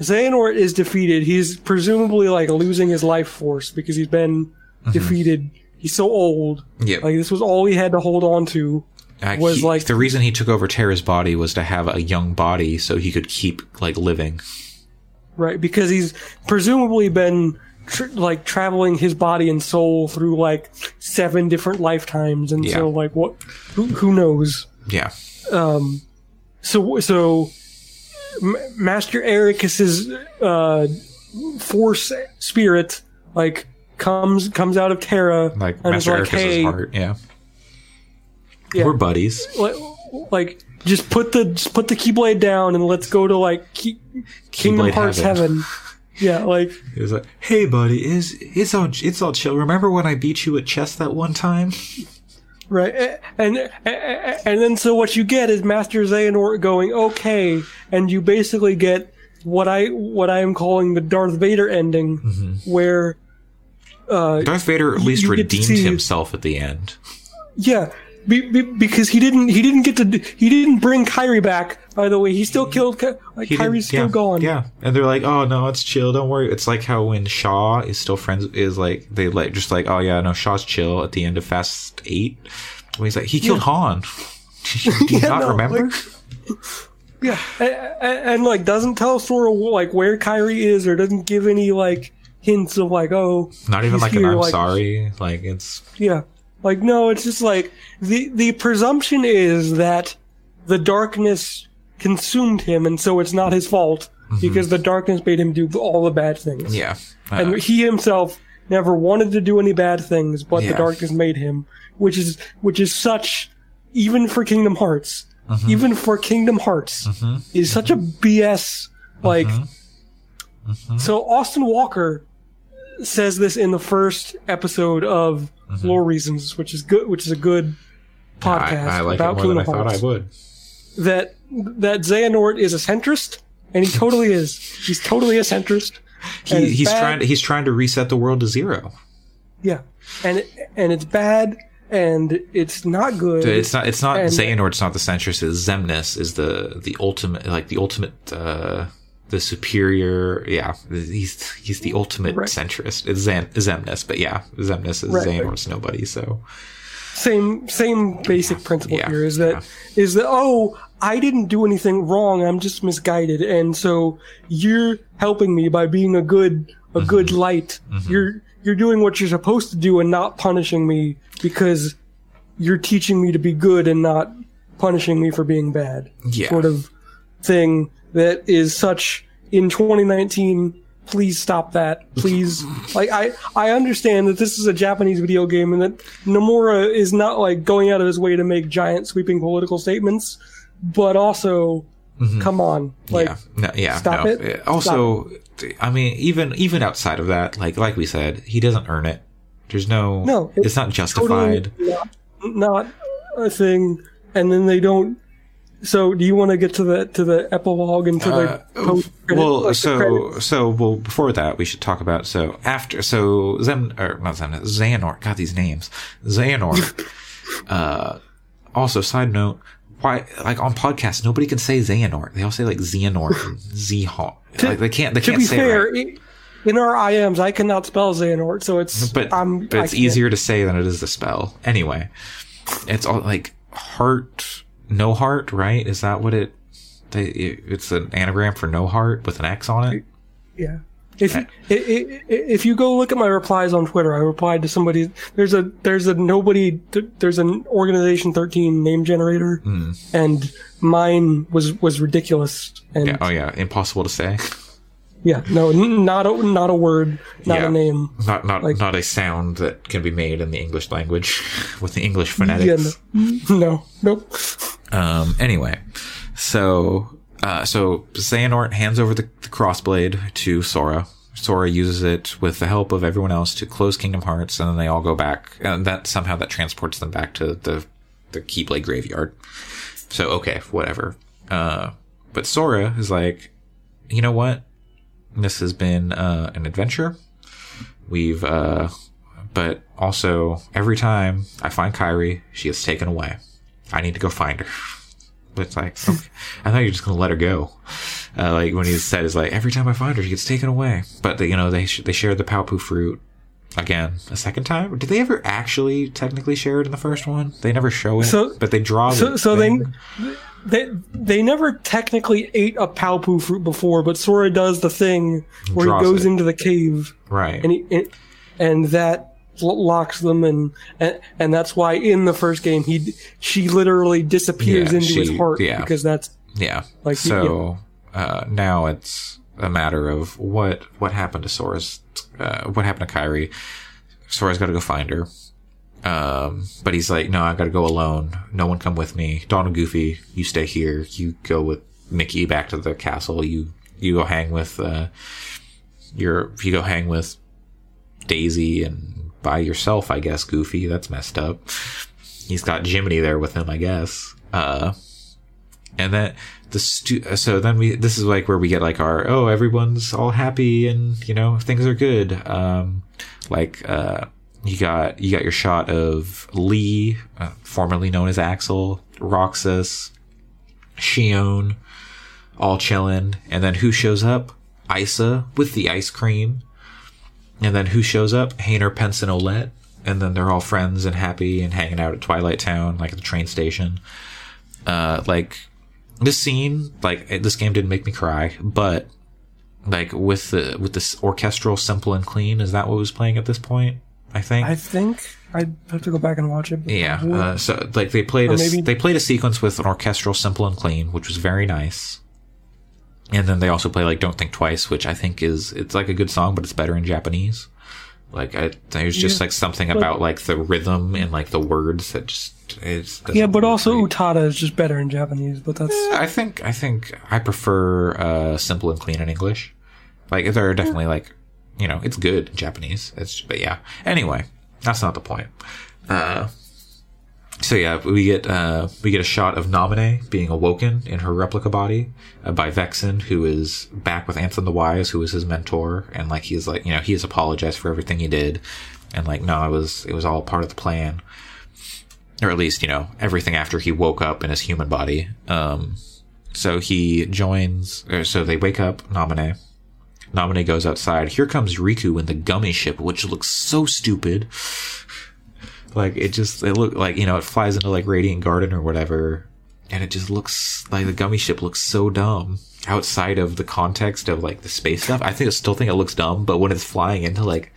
[SPEAKER 3] Xehanort is defeated. He's presumably like losing his life force because he's been defeated. He's so old.
[SPEAKER 2] Yeah.
[SPEAKER 3] Like this was all he had to hold on to.
[SPEAKER 2] Uh,
[SPEAKER 3] was
[SPEAKER 2] he-
[SPEAKER 3] like-
[SPEAKER 2] the reason he took over Terra's body was to have a young body so he could keep like living.
[SPEAKER 3] right? Because he's presumably been tr- like traveling his body and soul through like seven different lifetimes, and
[SPEAKER 2] Yeah.
[SPEAKER 3] so like what? Who, who knows?
[SPEAKER 2] Yeah. Um.
[SPEAKER 3] So so, M- Master Eraqus's uh, force spirit like comes comes out of Terra,
[SPEAKER 2] Like
[SPEAKER 3] and is
[SPEAKER 2] Master
[SPEAKER 3] like,
[SPEAKER 2] Eraqus's
[SPEAKER 3] hey,
[SPEAKER 2] heart. Yeah.
[SPEAKER 3] Yeah.
[SPEAKER 2] We're buddies.
[SPEAKER 3] like, like just put the just put the Keyblade down and let's go to like Key, Kingdom
[SPEAKER 2] Keyblade
[SPEAKER 3] Hearts
[SPEAKER 2] heaven.
[SPEAKER 3] heaven. Yeah, like
[SPEAKER 2] He was like, "Hey, buddy, is it's all it's all chill. Remember when I beat you at chess that one time?
[SPEAKER 3] Right, eh, and and and then so what you get is Master Xehanort going okay, and you basically get what I what I am calling the Darth Vader ending, mm-hmm. where Uh,
[SPEAKER 2] Darth Vader at least
[SPEAKER 3] you get to
[SPEAKER 2] redeemed
[SPEAKER 3] see-
[SPEAKER 2] himself at the end.
[SPEAKER 3] yeah, be, be, because he didn't he didn't get to he didn't bring Kairi back. By the way, he still mm. killed Ky-
[SPEAKER 2] uh,
[SPEAKER 3] like
[SPEAKER 2] Kairi's
[SPEAKER 3] still
[SPEAKER 2] yeah,
[SPEAKER 3] gone.
[SPEAKER 2] Yeah, and they're like, "Oh no, it's chill. Don't worry." It's like how when Shaw is still friends is like they like just like, "Oh yeah, no, Shaw's chill." At the end of Fast Eight, when he's like, "He killed Han." Do you
[SPEAKER 3] Yeah,
[SPEAKER 2] not
[SPEAKER 3] no,
[SPEAKER 2] remember?
[SPEAKER 3] like- Yeah, and, and, and, like doesn't tell Sora like where Kairi is or doesn't give any like hints of like oh
[SPEAKER 2] not even like an "I'm
[SPEAKER 3] like-
[SPEAKER 2] sorry." Like it's
[SPEAKER 3] Yeah. Like no, it's just like the the presumption is that the darkness consumed him and so it's not his fault because the darkness made him do all the bad things.
[SPEAKER 2] Mm-hmm. yeah,
[SPEAKER 3] And
[SPEAKER 2] Uh,
[SPEAKER 3] he himself never wanted to do any bad things, but
[SPEAKER 2] Yeah.
[SPEAKER 3] the darkness made him, which is which is such even for Kingdom Hearts,
[SPEAKER 2] Mm-hmm.
[SPEAKER 3] even for Kingdom Hearts is such a BS like
[SPEAKER 2] Mm-hmm.
[SPEAKER 3] so Austin Walker says this in the first episode of Lore Reasons, which is good which is a good
[SPEAKER 2] Mm-hmm. I,
[SPEAKER 3] podcast
[SPEAKER 2] I like it
[SPEAKER 3] about
[SPEAKER 2] more than
[SPEAKER 3] Kingdom
[SPEAKER 2] I thought I would.
[SPEAKER 3] That that Xehanort is a centrist, and he totally is. He's totally a centrist.
[SPEAKER 2] He, he's
[SPEAKER 3] bad.
[SPEAKER 2] trying to he's trying to reset the world to zero.
[SPEAKER 3] Yeah, and it, and it's bad, and it's not good.
[SPEAKER 2] It's not. It's not
[SPEAKER 3] And-
[SPEAKER 2] Xehanort's not the centrist. It's Xemnas is the the ultimate, like the ultimate, uh the superior. Yeah, he's he's the ultimate
[SPEAKER 3] Right.
[SPEAKER 2] centrist. It's Zem, Xemnas, but yeah, Xemnas is
[SPEAKER 3] Right.
[SPEAKER 2] Xehanort's nobody. So
[SPEAKER 3] same same basic principle
[SPEAKER 2] Yeah,
[SPEAKER 3] here is that is that oh I didn't do anything wrong. I'm just misguided, and so you're helping me by being a good a
[SPEAKER 2] Mm-hmm.
[SPEAKER 3] good light. You're you're doing what you're supposed to do and not punishing me because you're teaching me to be good and not punishing me for being bad.
[SPEAKER 2] Yeah.
[SPEAKER 3] Sort of thing that is such in 2019 please stop that please like i i understand that this is a japanese video game and that nomura is not like going out of his way to make giant sweeping political statements but also come on like
[SPEAKER 2] Mm-hmm. yeah, no, yeah,
[SPEAKER 3] stop
[SPEAKER 2] no.
[SPEAKER 3] it.
[SPEAKER 2] Also, I mean, even even outside of that, like like we said, he doesn't earn it. There's no,
[SPEAKER 3] No,
[SPEAKER 2] it's not justified.
[SPEAKER 3] totally not, not a thing and then they don't so do you want to get to the to the epilogue and to the
[SPEAKER 2] Uh, Well,
[SPEAKER 3] like
[SPEAKER 2] so
[SPEAKER 3] credits?
[SPEAKER 2] so well before that, we should talk about so after so Zem or not Zem Xehanort. God, these names Xehanort. uh, also, side note: why like on podcasts nobody can say Xehanort. They all say like Xehanort and. Like they can't they
[SPEAKER 3] To
[SPEAKER 2] can't
[SPEAKER 3] be
[SPEAKER 2] say
[SPEAKER 3] fair,
[SPEAKER 2] it right.
[SPEAKER 3] in our IMs, I cannot spell Xehanort, so it's
[SPEAKER 2] But,
[SPEAKER 3] I'm,
[SPEAKER 2] but it's easier to say than it is to spell. Anyway, it's all like heart, no heart, right? Is that what it? They, it it's an anagram for no heart with an X on it.
[SPEAKER 3] Yeah. If i- if you go look at my replies on Twitter, I replied to somebody. There's a there's a nobody there's an organization 13 name generator,
[SPEAKER 2] Hmm.
[SPEAKER 3] and mine was was ridiculous. And
[SPEAKER 2] yeah, Oh yeah. Impossible to say.
[SPEAKER 3] no, not a not a word, not
[SPEAKER 2] Yeah.
[SPEAKER 3] a name.
[SPEAKER 2] Not not
[SPEAKER 3] Like-
[SPEAKER 2] not a sound that can be made in the English language with the English
[SPEAKER 3] Yeah,
[SPEAKER 2] phonetics.
[SPEAKER 3] no, no, nope.
[SPEAKER 2] Um, anyway, so uh, so Xehanort hands over the, the crossblade to Sora. Sora uses it with the help of everyone else to close Kingdom Hearts, and then they all go back, and that somehow that transports them back to the the Keyblade graveyard. So okay, whatever. Uh, but Sora is like, you know what? This has been uh, an adventure. We've, uh, but also every time I find Kairi, she gets taken away. I need to go find her. But it's like, okay. I thought you were just gonna let her go. Uh, like when he said, "Is like every time I find her, she gets taken away." But they, you know, they sh- they shared the Paopu fruit again a second time. Did they ever actually technically share it in the first one? They never show it,
[SPEAKER 3] So-
[SPEAKER 2] but they draw.
[SPEAKER 3] So
[SPEAKER 2] the
[SPEAKER 3] so
[SPEAKER 2] thing.
[SPEAKER 3] they they they never technically ate a Paopu fruit before, but Sora does the thing where he goes
[SPEAKER 2] it.
[SPEAKER 3] into the cave.
[SPEAKER 2] right.
[SPEAKER 3] and he, and, and that locks them and, and and that's why in the first game he she literally disappears
[SPEAKER 2] Yeah,
[SPEAKER 3] into his heart
[SPEAKER 2] yeah.
[SPEAKER 3] because that's
[SPEAKER 2] Yeah.
[SPEAKER 3] Like,
[SPEAKER 2] so uh, now it's a matter of what what happened to Sora's uh, what happened to Kairi. Sora's got to go find her. Um, but he's like, no, I got to go alone. No one come with me. Donald Goofy, you stay here. You go with Mickey back to the castle. You you go hang with uh, your you go hang with Daisy and by yourself, I guess. Goofy, that's messed up. He's got Jiminy there with him, I guess. Uh, and then the stu- so then we this is like where we get like our oh everyone's all happy and you know things are good um like uh you got you got your shot of Lea uh, formerly known as axel roxas Xion all chilling and then who shows up isa with the ice cream and then who shows up Hayner, Pence, and Olette. And then they're all friends and happy and hanging out at Twilight Town, like at the train station. Uh, like this scene, like this game didn't make me cry, but like with the with this orchestral simple and clean, is that what was playing at this point? I think.
[SPEAKER 3] I think I'd have to go back and watch it.
[SPEAKER 2] yeah. Uh, so like they played a
[SPEAKER 3] maybe-
[SPEAKER 2] they played a sequence with an orchestral simple and clean, which was very nice. And then they also play like "Don't Think Twice," which I think is it's like a good song, but it's better in Japanese. Like I, there's just
[SPEAKER 3] Yeah,
[SPEAKER 2] like something about like the rhythm and like the words that just is.
[SPEAKER 3] yeah, but also Utada is just better in Japanese. But that's
[SPEAKER 2] I think I think I prefer uh, simple and clean in English. Like there are definitely like you know it's good in Japanese. It's but yeah. Anyway, that's not the point. Uh, so yeah, we get uh, we get a shot of Naminé being awoken in her replica body uh, by Vexen, who is back with Ansem the Wise, who is his mentor, and like he's like you know he has apologized for everything he did, and like no, it was it was all part of the plan, or at least you know everything after he woke up in his human body. Um, so he joins, so they wake up Naminé. Naminé goes outside. Here comes Riku in the gummy ship, which looks so stupid. Like it just it look like you know it flies into like Radiant Garden or whatever, and it just looks like the gummy ship looks so dumb outside of the context of like the space stuff. I think I still think it looks dumb, but when it's flying into like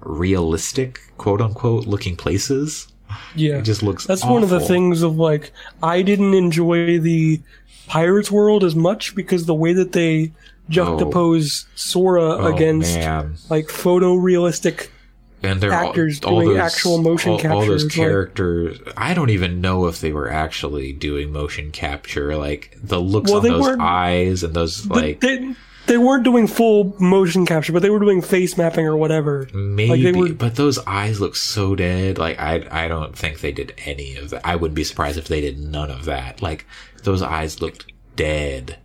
[SPEAKER 2] realistic quote unquote looking places,
[SPEAKER 3] yeah,
[SPEAKER 2] it just looks.
[SPEAKER 3] that's one of the things of like I didn't enjoy the Pirates World as much because the way that they juxtapose oh. Sora
[SPEAKER 2] Oh,
[SPEAKER 3] against
[SPEAKER 2] man.
[SPEAKER 3] like photorealistic
[SPEAKER 2] and they're
[SPEAKER 3] actors
[SPEAKER 2] all, all
[SPEAKER 3] doing
[SPEAKER 2] those,
[SPEAKER 3] actual motion
[SPEAKER 2] all, all those
[SPEAKER 3] capture, like-
[SPEAKER 2] characters. I don't even know if they were actually doing motion capture. Like the looks
[SPEAKER 3] Well,
[SPEAKER 2] on those eyes and those like
[SPEAKER 3] they, they weren't doing full motion capture, but they were doing face mapping or whatever.
[SPEAKER 2] maybe,
[SPEAKER 3] they were-
[SPEAKER 2] but those eyes look so dead. Like I, I don't think they did any of that. I wouldn't be surprised if they did none of that. Like those eyes looked dead.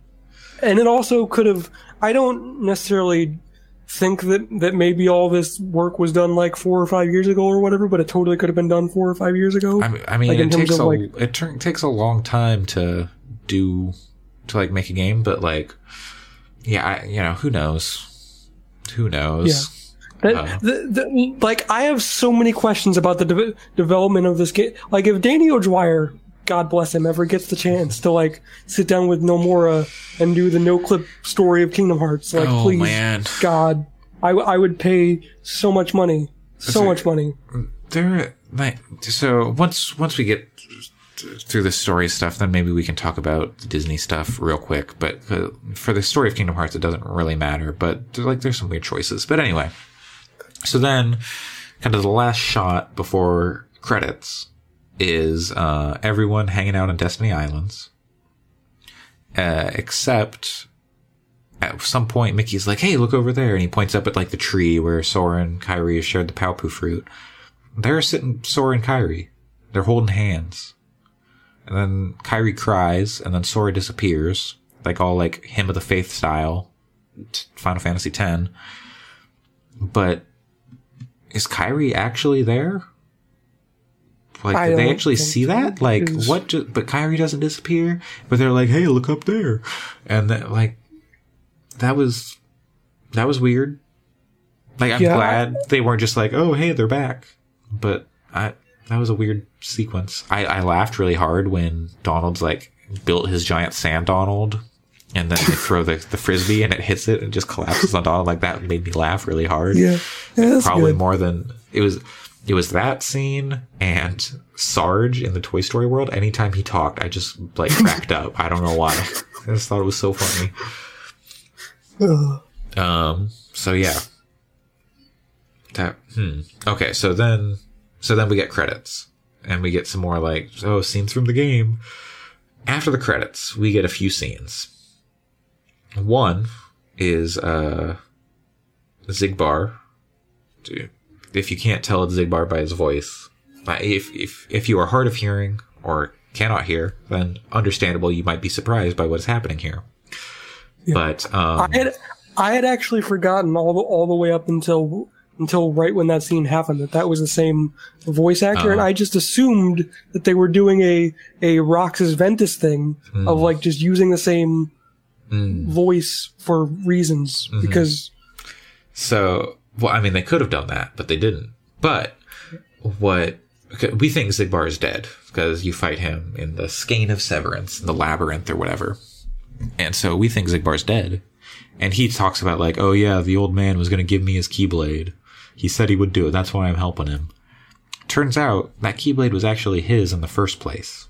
[SPEAKER 3] And it also could have. I don't necessarily think that that maybe all this work was done like four or five years ago or whatever, but it totally could have been done four or five years ago.
[SPEAKER 2] I mean, I mean
[SPEAKER 3] Like,
[SPEAKER 2] it takes a
[SPEAKER 3] like-
[SPEAKER 2] it takes a long time to do to like make a game, but like, yeah, I, you know, who knows? Who knows?
[SPEAKER 3] That-
[SPEAKER 2] Uh.
[SPEAKER 3] the, the, like I have so many questions about the de- development of this game. Like if Danny O'Dwyer, God bless him, ever gets the chance to like sit down with Nomura and do the no clip story of Kingdom Hearts, like
[SPEAKER 2] Oh,
[SPEAKER 3] please,
[SPEAKER 2] man.
[SPEAKER 3] God, I, I would pay so much money, so
[SPEAKER 2] it.
[SPEAKER 3] much money.
[SPEAKER 2] There, like, so once once we get through the story stuff, then maybe we can talk about the Disney stuff real quick. But uh, for the story of Kingdom Hearts, it doesn't really matter. But like, there's some weird choices. But anyway, so then, kind of the last shot before credits is uh, everyone hanging out on Destiny Islands, uh, except at some point Mickey's like, "Hey, look over there," and he points up at like the tree where Sora and Kairi shared the Paopu fruit. They're sitting Sora and Kairi. They're holding hands. And then Kairi cries, and then Sora disappears, like all like hymn of the faith style, Final Fantasy X. But is Kairi actually there? Like, did they actually see that? Like,
[SPEAKER 3] is-
[SPEAKER 2] what? Ju- but Kairi doesn't disappear. But they're like, "Hey, look up there," and then, like, that was that was weird. Like, I'm
[SPEAKER 3] Yeah,
[SPEAKER 2] glad they weren't just like, "Oh, hey, they're back." But I that was a weird sequence. I, I laughed really hard when Donald's like built his giant sand Donald and then they throw the, the frisbee and it hits it and just collapses on Donald. Like that made me laugh really hard.
[SPEAKER 3] Yeah, yeah
[SPEAKER 2] Probably
[SPEAKER 3] good.
[SPEAKER 2] more than it was it was that scene and Sarge in the Toy Story world. Anytime he talked, I just like cracked up. I don't know why. I just thought it was so funny. Um. So yeah. That. Hmm. Okay. So then. So then we get credits, and we get some more like oh scenes from the game. After the credits, we get a few scenes. One is uh Xigbar. Dude, if you can't tell it's Xigbar by his voice, uh, if if if you are hard of hearing or cannot hear, then understandable you might be surprised by what is happening here. But um,
[SPEAKER 3] I had I had actually forgotten all the all the way up until until right when that scene happened that that was the same voice actor, and
[SPEAKER 2] Uh-huh.
[SPEAKER 3] I just assumed that they were doing a a Roxas Ventus thing
[SPEAKER 2] Hmm.
[SPEAKER 3] of like just using the same
[SPEAKER 2] Mm.
[SPEAKER 3] voice for reasons
[SPEAKER 2] Mm-hmm.
[SPEAKER 3] because
[SPEAKER 2] So, well, I mean, they could have done that, but they didn't. But what we think Xigbar is dead because you fight him in the skein of severance, in the labyrinth or whatever. And so we think Xigbar's dead. And he talks about like, oh yeah, the old man was going to give me his keyblade. He said he would do it. That's why I'm helping him. Turns out that keyblade was actually his in the first place.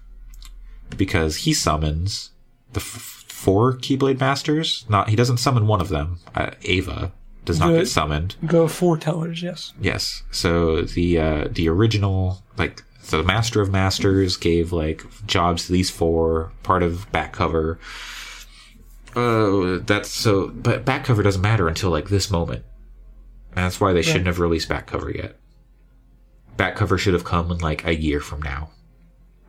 [SPEAKER 2] Because he summons the f- four keyblade masters. Not, he doesn't summon one of them. Uh, Ava does not
[SPEAKER 3] The-
[SPEAKER 2] get summoned.
[SPEAKER 3] the foretellers, yes.
[SPEAKER 2] Yes. So the uh, the original like so the Master of Masters gave like jobs to these four, part of back cover. Uh, that's so, but back cover doesn't matter until like this moment, and that's why they shouldn't have released back cover yet. Back cover should have come in like a year from now.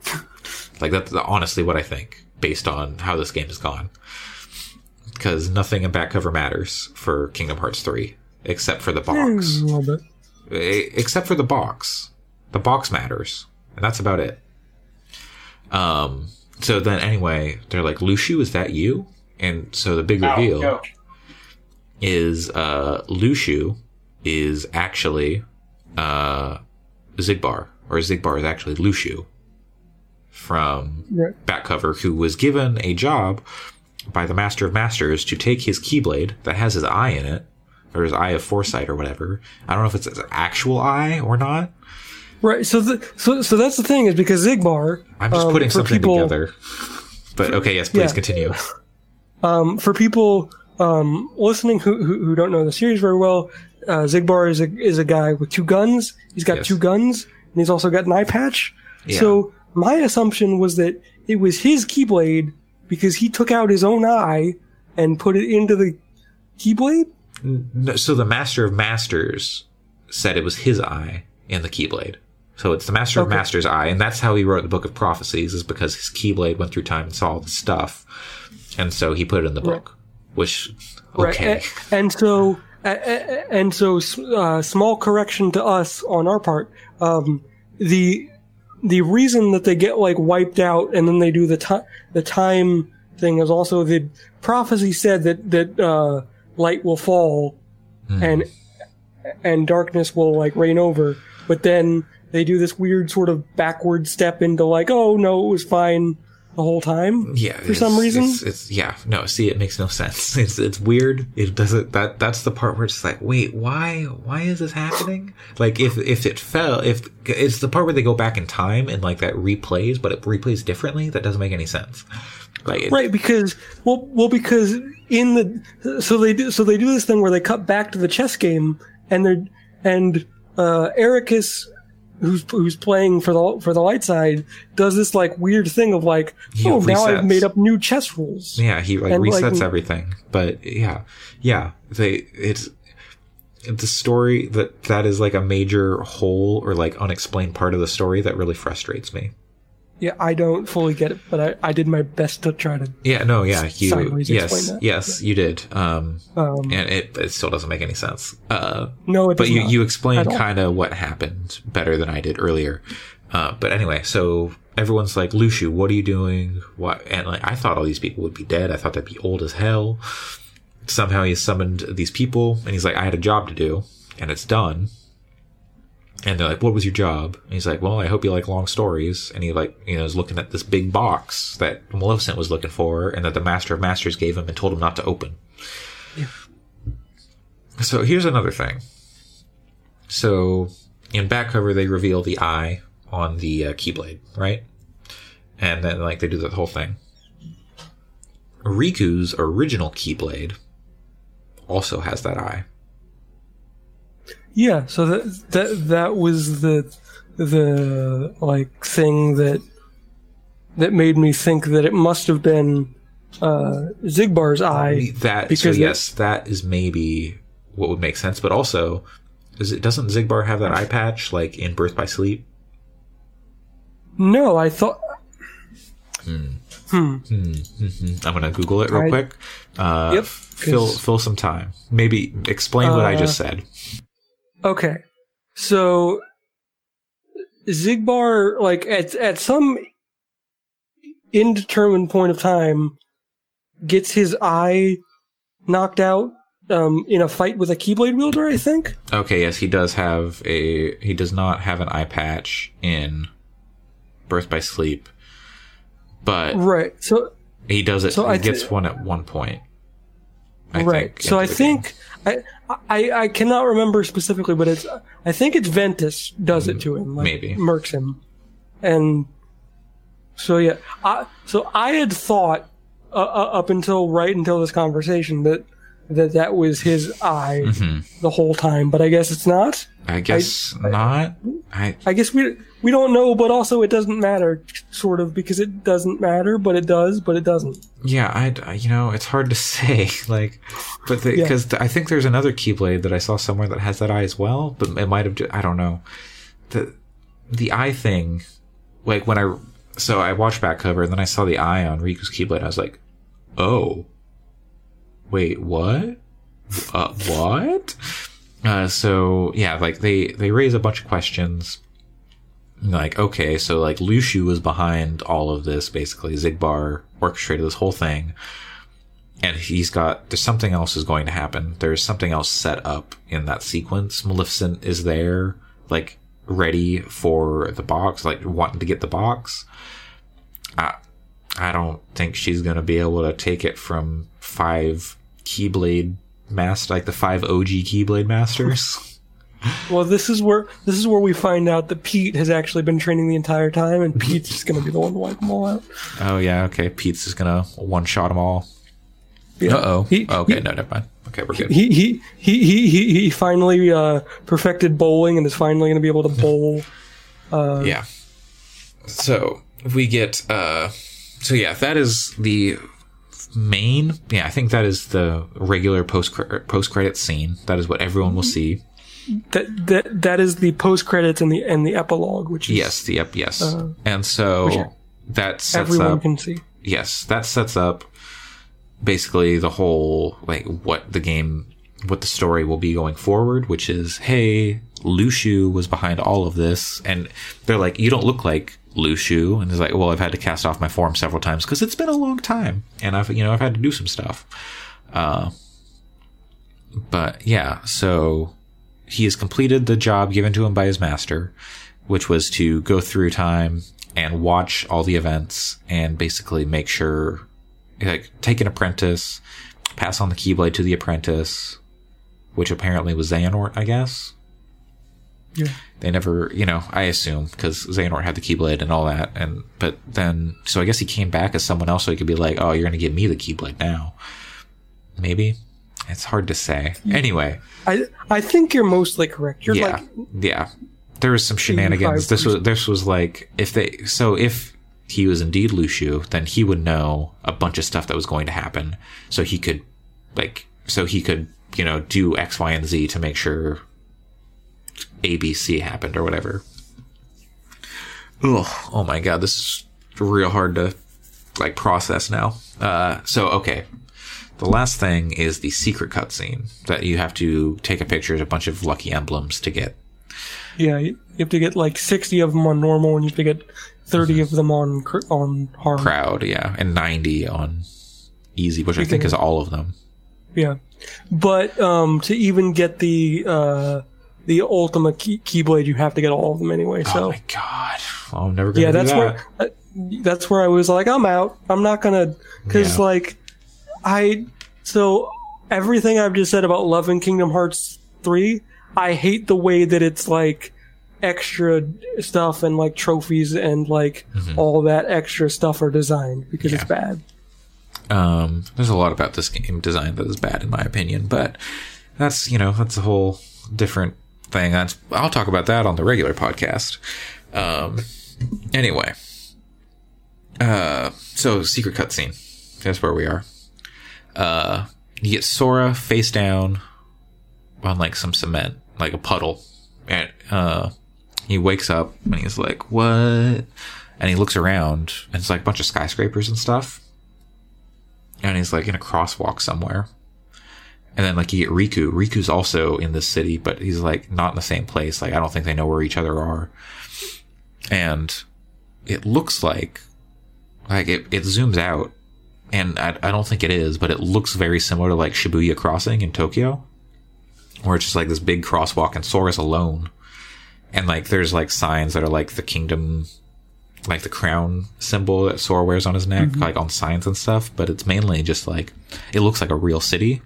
[SPEAKER 2] like that's honestly what I think, based on how this game has gone. Because nothing in back cover matters for Kingdom Hearts three, except for the box
[SPEAKER 3] Mm, a little bit.
[SPEAKER 2] Except for the box. The box matters, and that's about it. Um. So then, anyway, they're like, "Luxu, is that you?" And so the big reveal is uh, Luxu is actually uh, Xigbar, or Xigbar is actually Luxu from
[SPEAKER 3] Right.
[SPEAKER 2] back cover, who was given a job by the Master of Masters to take his Keyblade that has his eye in it, or his Eye of Foresight, or whatever. I don't know if it's his actual eye or not.
[SPEAKER 3] Right. So the, so so that's the thing is because Xigbar.
[SPEAKER 2] I'm just
[SPEAKER 3] um,
[SPEAKER 2] putting something
[SPEAKER 3] people,
[SPEAKER 2] together. But okay, yes, please
[SPEAKER 3] yeah.
[SPEAKER 2] continue.
[SPEAKER 3] Um, for people um, listening who, who who don't know the series very well, uh, Xigbar is a is a guy with two guns. He's got
[SPEAKER 2] Yes.
[SPEAKER 3] two guns, and he's also got an eye patch.
[SPEAKER 2] Yeah.
[SPEAKER 3] So my assumption was that it was his Keyblade because he took out his own eye and put it into the Keyblade.
[SPEAKER 2] No, so the Master of Masters said it was his eye in the Keyblade. So it's the Master of Masters' eye, and that's how he wrote the Book of Prophecies, is because his Keyblade went through time and saw all the stuff, and so he put it in the book. Which okay,
[SPEAKER 3] Right. A- And, so and so uh, small correction to us on our part. Um, the the reason that they get like wiped out and then they do the time the time thing is also the prophecy said that that uh, light will fall and and darkness will like reign over, but then they do this weird sort of backward step into like, oh no, it was fine the whole time.
[SPEAKER 2] Yeah,
[SPEAKER 3] for some reason.
[SPEAKER 2] it's, it's yeah. No, see, it makes no sense. It's it's weird. It doesn't. That that's the part where it's like, wait, why why is this happening? Like if if it fell, if it's the part where they go back in time and like that replays, but it replays differently. That doesn't make any sense. Like it,
[SPEAKER 3] Right, because well, well, because in the so they do so they do this thing where they cut back to the chess game, and they're and uh, Eraqus, who's who's playing for the for the light side, does this like weird thing of like,
[SPEAKER 2] He
[SPEAKER 3] oh, now I've made up new chess rules.
[SPEAKER 2] Yeah, he like
[SPEAKER 3] And, like,
[SPEAKER 2] resets everything. But yeah, yeah, they it's the story that that is like a major hole or like unexplained part of the story that really frustrates me.
[SPEAKER 3] Yeah, I don't fully get it, but I, I did my best to try to.
[SPEAKER 2] Yeah, no, yeah, you yes, yes, you did. Um,
[SPEAKER 3] Um,
[SPEAKER 2] and it, it still doesn't make any sense. Uh,
[SPEAKER 3] no, it
[SPEAKER 2] but you you explained kind of what happened better than I did earlier. Uh, but anyway, so everyone's like, Luxu, what are you doing? What? And like, I thought all these people would be dead. I thought they'd be old as hell. Somehow he summoned these people, and he's like, I had a job to do, and it's done. And they're like, "What was your job?" And he's like, "Well, I hope you like long stories." And he like, you know, is looking at this big box that Maleficent was looking for, and that the Master of Masters gave him and told him not to open. Yeah. So here's another thing. So in back cover, they reveal the eye on the uh, Keyblade, right? And then like they do the whole thing. Riku's original Keyblade also has that eye.
[SPEAKER 3] Yeah, so that that that was the the like thing that that made me think that it must have been uh, Xigbar's eye.
[SPEAKER 2] That so
[SPEAKER 3] because
[SPEAKER 2] yes, that is maybe what would make sense. But also, is it doesn't Xigbar have that eye patch like in Birth by Sleep?
[SPEAKER 3] No, I thought Hmm.
[SPEAKER 2] I'm gonna Google it real
[SPEAKER 3] I-
[SPEAKER 2] quick. Uh,
[SPEAKER 3] Yep,
[SPEAKER 2] Fill fill some time. Maybe explain what I
[SPEAKER 3] Uh,
[SPEAKER 2] just said.
[SPEAKER 3] Okay. So Xigbar, like at at some indeterminate point of time, gets his eye knocked out um, in a fight with a Keyblade wielder. I think.
[SPEAKER 2] Okay, yes, he does have a. He does not have an eye patch in Birth by Sleep, but
[SPEAKER 3] Right. So
[SPEAKER 2] he does it.
[SPEAKER 3] So
[SPEAKER 2] he
[SPEAKER 3] I
[SPEAKER 2] gets one at one point. I
[SPEAKER 3] right. so I think I, I I cannot remember specifically, but it's I think it's Ventus does it to him, like,
[SPEAKER 2] Maybe.
[SPEAKER 3] murks him, and so yeah. I, so I had thought uh, uh, up until right until this conversation that that that was his eye
[SPEAKER 2] Mm-hmm.
[SPEAKER 3] the whole time, but I guess it's not.
[SPEAKER 2] I guess not. I
[SPEAKER 3] I guess we we don't know, but also it doesn't matter, sort of, because it doesn't matter, but it does, but it doesn't.
[SPEAKER 2] yeah. I I- you know it's hard to say like, but because I think there's another Keyblade that I saw somewhere that has that eye as well, but it might have. I don't know. The the eye thing, like when I so I watched back cover and then I saw the eye on Riku's Keyblade. I was like, oh, wait, what? Uh, what? Uh, so yeah, like they they raise a bunch of questions. Like okay, so like Luxu was behind all of this. Basically, Xigbar orchestrated this whole thing, and he's got there's something else is going to happen. There's something else set up in that sequence. Maleficent is there, like ready for the box, like wanting to get the box. I I don't think she's gonna be able to take it from five Keyblade master, like the five OG Keyblade masters.
[SPEAKER 3] Well, this is where this is where we find out that Pete has actually been training the entire time, and Pete's just going to be the one to wipe them all out.
[SPEAKER 2] oh yeah, okay. Pete's just gonna one shot them all.
[SPEAKER 3] Yeah.
[SPEAKER 2] Uh oh. Okay,
[SPEAKER 3] he,
[SPEAKER 2] no, never mind. Okay, we're good.
[SPEAKER 3] he he he he he, he finally uh, perfected bowling and is finally going to be able to bowl.
[SPEAKER 2] yeah. So if we get uh so yeah, that is the main yeah, I think that is the regular post post credit scene. That is what everyone will see.
[SPEAKER 3] That that that is the post credits and the and the epilogue, which is
[SPEAKER 2] Yes, the ep, yes. Uh, and so that sets
[SPEAKER 3] everyone
[SPEAKER 2] up
[SPEAKER 3] can see.
[SPEAKER 2] yes, that sets up basically the whole like what the game what the story will be going forward, which is, hey, Luxu was behind all of this, and they're like, you don't look like Luxu, and he's like, well, I've had to cast off my form several times because it's been a long time, and I've you know I've had to do some stuff. Uh, but yeah, so he has completed the job given to him by his master, which was to go through time and watch all the events and basically make sure, like, take an apprentice, pass on the Keyblade to the apprentice, which apparently was Xehanort, I guess.
[SPEAKER 3] Yeah.
[SPEAKER 2] They never, you know, I assume because Xehanort had the Keyblade and all that, and but then, so I guess he came back as someone else, so he could be like, "Oh, you're gonna give me the Keyblade now." Maybe it's hard to say. Anyway,
[SPEAKER 3] I I think you're mostly correct. You're
[SPEAKER 2] yeah,
[SPEAKER 3] like
[SPEAKER 2] yeah. There was some shenanigans. This was this was like if they so if he was indeed Luxu, then he would know a bunch of stuff that was going to happen, so he could like so he could you know do X, Y, and Z to make sure A, B, C happened or whatever. Ugh, oh my god, this is real hard to like process now. Uh, so okay, the last thing is the secret cutscene that you have to take a picture of a bunch of lucky emblems to get.
[SPEAKER 3] yeah, you have to get like 60 of them on normal, and you have to get 30 of them on cr- on hard.
[SPEAKER 2] Crowd, yeah, and 90 on easy, which I think is all of them.
[SPEAKER 3] Yeah, but um, to even get the uh, the ultimate key- keyblade, you have to get all of them anyway.
[SPEAKER 2] Oh
[SPEAKER 3] So
[SPEAKER 2] my god, well, I'm never gonna
[SPEAKER 3] yeah, that's
[SPEAKER 2] that.
[SPEAKER 3] where uh, that's where I was like, I'm out. I'm not gonna because
[SPEAKER 2] Yeah.
[SPEAKER 3] like I so everything I've just said about loving Kingdom Hearts three, I hate the way that it's like extra stuff and like trophies and like all that extra stuff are designed because it's
[SPEAKER 2] Mm-hmm.
[SPEAKER 3] Bad.
[SPEAKER 2] Um, there's a lot about this game design that is bad in my opinion, but that's you know that's a whole different thing. That's I'll talk about that on the regular podcast. Um, anyway, uh, so secret cutscene. That's where we are. Uh, you get Sora face down on like some cement, like a puddle, and uh, he wakes up and he's like, "What?" And he looks around, and it's like a bunch of skyscrapers and stuff and he's like in a crosswalk somewhere. And then like you get Riku. Riku's also in this city, but he's like not in the same place. Like I don't think they know where each other are. And it looks like like it, it zooms out and I, I don't think it is, but it looks very similar to like Shibuya Crossing in Tokyo. Where it's just like this big crosswalk and Sora's alone. And like there's like signs that are like the kingdom like the crown symbol that Sora wears on his neck, like on signs and stuff, but it's mainly just like it looks like a real city.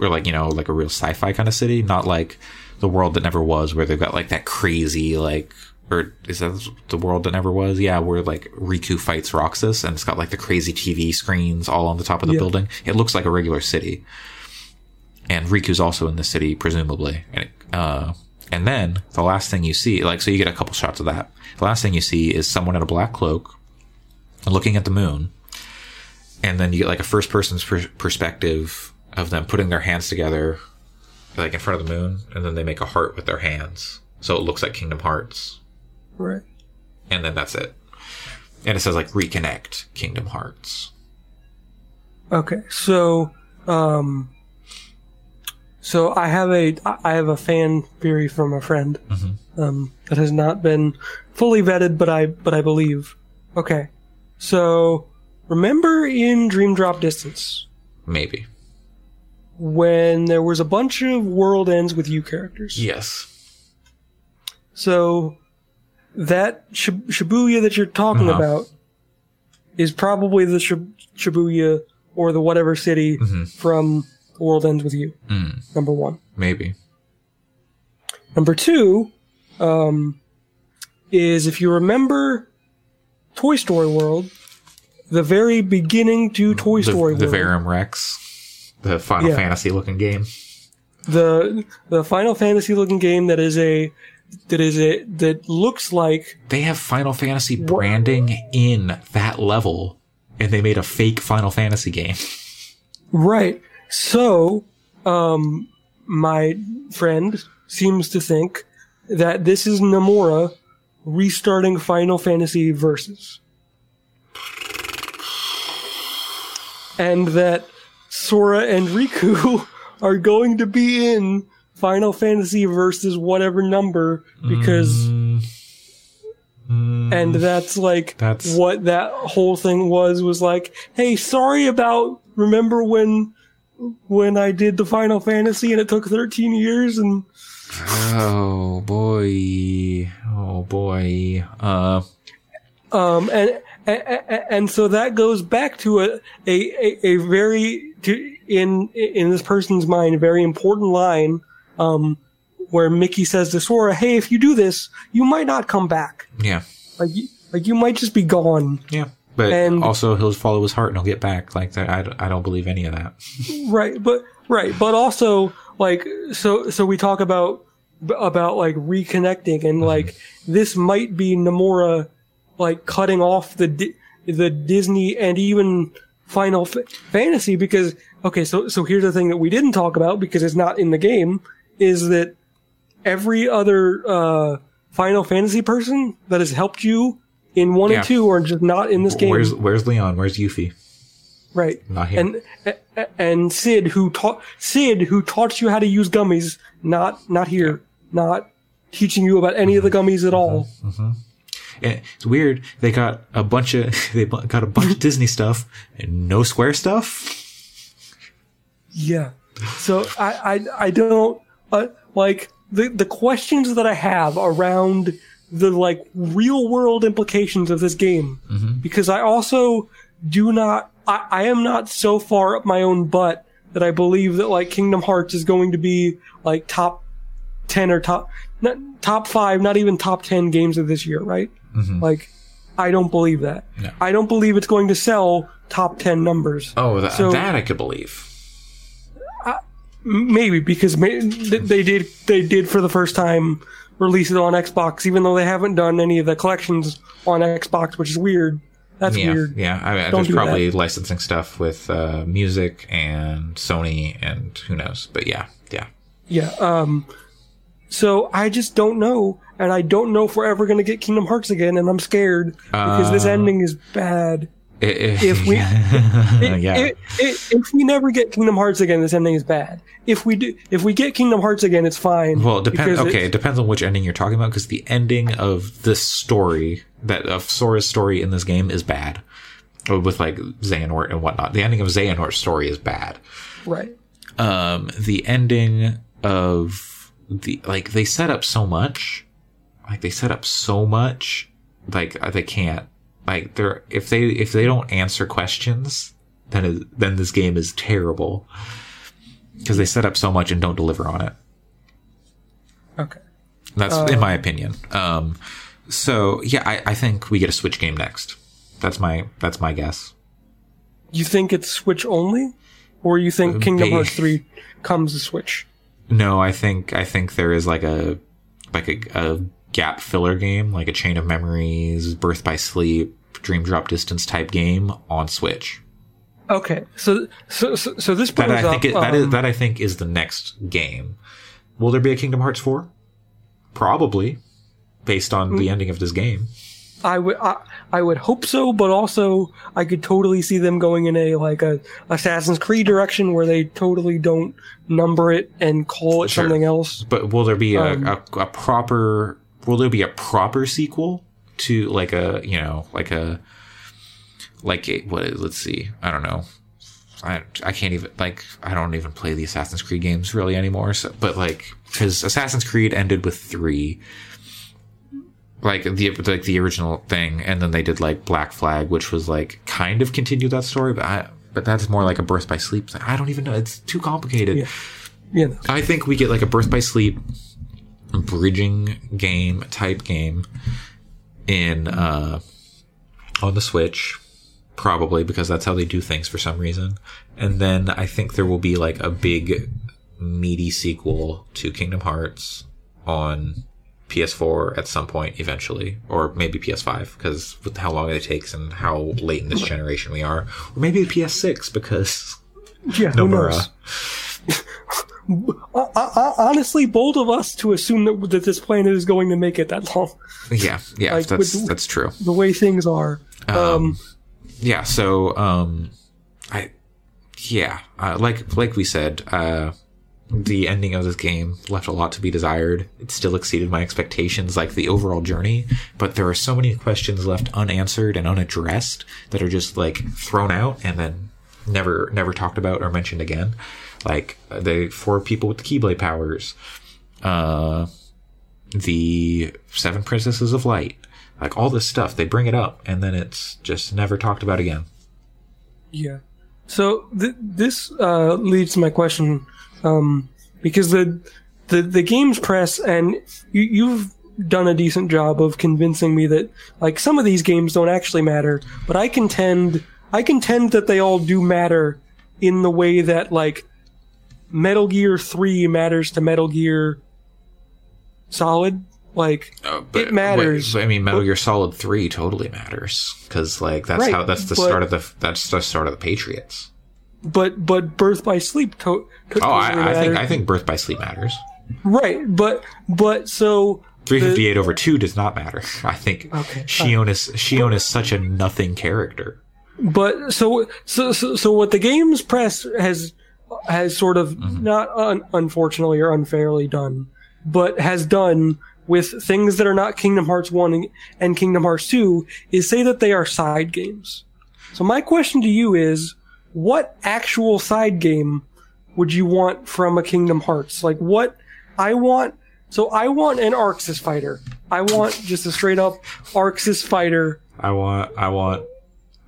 [SPEAKER 2] Or like, you know, like a real sci-fi kind of city, not like the world that never was where they've got like that crazy like or is that the world that never was? Yeah, where like Riku fights Roxas and it's got like the crazy TV screens all on the top of the
[SPEAKER 3] Yeah.
[SPEAKER 2] building. It looks like a regular city. And Riku's also in the city, presumably. And, it, uh, and then the last thing you see, like, so you get a couple shots of that. The last thing you see is someone in a black cloak looking at the moon. And then you get like a first person's per- perspective of them putting their hands together, like in front of the moon. And then they make a heart with their hands. So it looks like Kingdom Hearts.
[SPEAKER 3] Right.
[SPEAKER 2] And then that's it. And it says like reconnect Kingdom Hearts.
[SPEAKER 3] Okay, so um, so I have a I have a fan theory from a friend um, that has not been fully vetted, but I but I believe. Okay, so remember in Dream Drop Distance
[SPEAKER 2] Maybe.
[SPEAKER 3] when there was a bunch of world ends with you characters.
[SPEAKER 2] Yes.
[SPEAKER 3] So that Shib- Shibuya that you're talking
[SPEAKER 2] Uh-huh.
[SPEAKER 3] about is probably the Shib- Shibuya or the whatever city from The World Ends with You. Number one.
[SPEAKER 2] Maybe.
[SPEAKER 3] Number two um, is if you remember Toy Story World, the very beginning to Toy
[SPEAKER 2] The,
[SPEAKER 3] Story
[SPEAKER 2] the
[SPEAKER 3] World, The
[SPEAKER 2] Verum Rex, the Final
[SPEAKER 3] Yeah.
[SPEAKER 2] Fantasy looking game.
[SPEAKER 3] the the Final Fantasy looking game that is a that is a that looks like
[SPEAKER 2] They have Final Fantasy branding in that level, and they made a fake Final Fantasy game.
[SPEAKER 3] Right. So, um, my friend seems to think that this is Nomura restarting Final Fantasy Versus. And that Sora and Riku are going to be in Final Fantasy versus whatever number because and that's like
[SPEAKER 2] That's-
[SPEAKER 3] what that whole thing was was like hey sorry about remember when when I did the Final Fantasy and it took 13 years and
[SPEAKER 2] Oh boy. Oh boy. Uh
[SPEAKER 3] um and and, and so that goes back to a a, a, very to, in in this person's mind a very important line um where Mickey says to Sora hey if you do this you might not come back
[SPEAKER 2] yeah.
[SPEAKER 3] like you, like you might just be gone
[SPEAKER 2] Yeah. But
[SPEAKER 3] And-
[SPEAKER 2] also he'll follow his heart and he'll get back. Like that I, don't- I don't believe any of that.
[SPEAKER 3] right but right but also like so so we talk about about like reconnecting and like this might be Nomura like cutting off the Di- the Disney and even Final F- Fantasy because okay so so here's the thing that we didn't talk about because it's not in the game is that every other uh Final Fantasy person that has helped you in one
[SPEAKER 2] Yeah.
[SPEAKER 3] and two are just not in this game
[SPEAKER 2] Where's where's Leon? Where's Yuffie?
[SPEAKER 3] Right.
[SPEAKER 2] Not here.
[SPEAKER 3] And and Cid who taught Cid who taught you how to use gummies, not not here, not teaching you about any of the mm-hmm. gummies at all. Mm-hmm. Mm-hmm.
[SPEAKER 2] And it's weird. They got a bunch of they got a bunch of Disney stuff and no Square stuff.
[SPEAKER 3] Yeah. So I I I don't uh, like the the questions that I have around the like real world implications of this game. Mm-hmm. Because I also do not I, I am not so far up my own butt that I believe that like Kingdom Hearts is going to be like top 10 or top not top 5 not even top 10 games of this year right? Mm-hmm. Like I don't believe that.
[SPEAKER 2] No.
[SPEAKER 3] I don't believe it's going to sell top 10 numbers.
[SPEAKER 2] Oh, that,
[SPEAKER 3] So-
[SPEAKER 2] that I could believe.
[SPEAKER 3] Maybe because may, they did they did for the first time release it on Xbox, even though they haven't done any of the collections on Xbox, which is weird. That's
[SPEAKER 2] Yeah,
[SPEAKER 3] weird.
[SPEAKER 2] yeah. I mean,
[SPEAKER 3] Don't
[SPEAKER 2] there's
[SPEAKER 3] do
[SPEAKER 2] probably licensing stuff with uh, music and Sony and who knows. But yeah, yeah.
[SPEAKER 3] Yeah. Um. So I just don't know, and I don't know if we're ever going to get Kingdom Hearts again, and I'm scared because this ending is bad. If we-
[SPEAKER 2] yeah,
[SPEAKER 3] If, if, if we never get Kingdom Hearts again, this ending is bad. If we do, if we get Kingdom Hearts again, it's fine.
[SPEAKER 2] Well, it depends. Okay, it depends on which ending you're talking about because the ending of this story, that of Sora's story in this game, is bad. With like Xehanort and whatnot, the ending of Xehanort's story is bad.
[SPEAKER 3] Right.
[SPEAKER 2] Um, the ending of the like they set up so much, like they set up so much, like they can't like they're if they if they don't answer questions, then it, then this game is terrible because they set up so much and don't deliver on it.
[SPEAKER 3] Okay.
[SPEAKER 2] That's in my opinion. Um, so yeah, I, I think we get a Switch game next. That's my that's my guess.
[SPEAKER 3] You think it's Switch only, or you think Kingdom Hearts three comes to Switch?
[SPEAKER 2] No, I think I think there is like a like a, a gap filler game, like a Chain of Memories, Birth by Sleep, Dream Drop Distance type game on Switch.
[SPEAKER 3] Okay, so so so, so this
[SPEAKER 2] That I think
[SPEAKER 3] up,
[SPEAKER 2] it, that is
[SPEAKER 3] um,
[SPEAKER 2] that I think is the next game. Will there be a Kingdom Hearts four? Probably, based on
[SPEAKER 3] Mm.
[SPEAKER 2] the ending of this game.
[SPEAKER 3] I would I, I would hope so, but also I could totally see them going in a like a Assassin's Creed direction where they totally don't number it and call it
[SPEAKER 2] Sure.
[SPEAKER 3] something else.
[SPEAKER 2] But will there be a,
[SPEAKER 3] Um,
[SPEAKER 2] a, a proper? Will there be a proper sequel to like a you know like a like a, what? is- Let's see. I don't know. I I can't even like I don't even play the Assassin's Creed games really anymore. So, but like because Assassin's Creed ended with three. Like the like the original thing, and then they did like Black Flag, which was like kind of continued that story, but I but that's more like a Birth by Sleep. thing. I don't even know. It's too complicated.
[SPEAKER 3] Yeah. Know,
[SPEAKER 2] I think we get like a Birth by Sleep bridging game type game in uh on the Switch probably because that's how they do things for some reason. And then I think there will be like a big meaty sequel to Kingdom Hearts on PS4 at some point eventually or maybe PS5 because with how long it takes and how late in this generation we are or maybe the PS6 because
[SPEAKER 3] yeah, who
[SPEAKER 2] Nomura.
[SPEAKER 3] knows? Uh, uh, honestly, bold of us to assume that that this planet is going to make it that long.
[SPEAKER 2] Yeah, yeah,
[SPEAKER 3] Like,
[SPEAKER 2] that's
[SPEAKER 3] with-
[SPEAKER 2] that's true.
[SPEAKER 3] The way things are. Um,
[SPEAKER 2] yeah so um i yeah uh, like like we said uh the ending of this game left a lot to be desired. It still exceeded my expectations, like the overall journey, but there are so many questions left unanswered and unaddressed that are just like thrown out and then never never talked about or mentioned again. Like the four people with the Keyblade powers, uh, the seven princesses of light, like all this stuff. They bring it up and then it's just never talked about again.
[SPEAKER 3] Yeah. So th- this uh, leads to my question, um, because the, the the games press and you, you've done a decent job of convincing me that like some of these games don't actually matter, but I contend I contend that they all do matter in the way that like Metal Gear Three matters to Metal Gear Solid. Like oh, it matters.
[SPEAKER 2] Wait, I mean, Metal Gear Solid Three totally matters because like that's
[SPEAKER 3] Right,
[SPEAKER 2] how that's the
[SPEAKER 3] but-
[SPEAKER 2] start of the that's the start of the Patriots.
[SPEAKER 3] but but Birth by Sleep to- to-
[SPEAKER 2] Oh, I, I think. I think Birth by Sleep matters.
[SPEAKER 3] right, but but so
[SPEAKER 2] 358 over 2 does not matter. I think
[SPEAKER 3] Okay,
[SPEAKER 2] Xion is Xion is such a nothing character.
[SPEAKER 3] But so so so, so what the games press has has sort of
[SPEAKER 2] Mm-hmm.
[SPEAKER 3] not un, unfortunately or unfairly done, but has done with things that are not Kingdom Hearts 1 and- and Kingdom Hearts 2 is say that they are side games. So my question to you is what actual side game would you want from a Kingdom Hearts? Like what I want so I want an Arxis fighter. I want just a straight up Arxis fighter
[SPEAKER 2] I want I want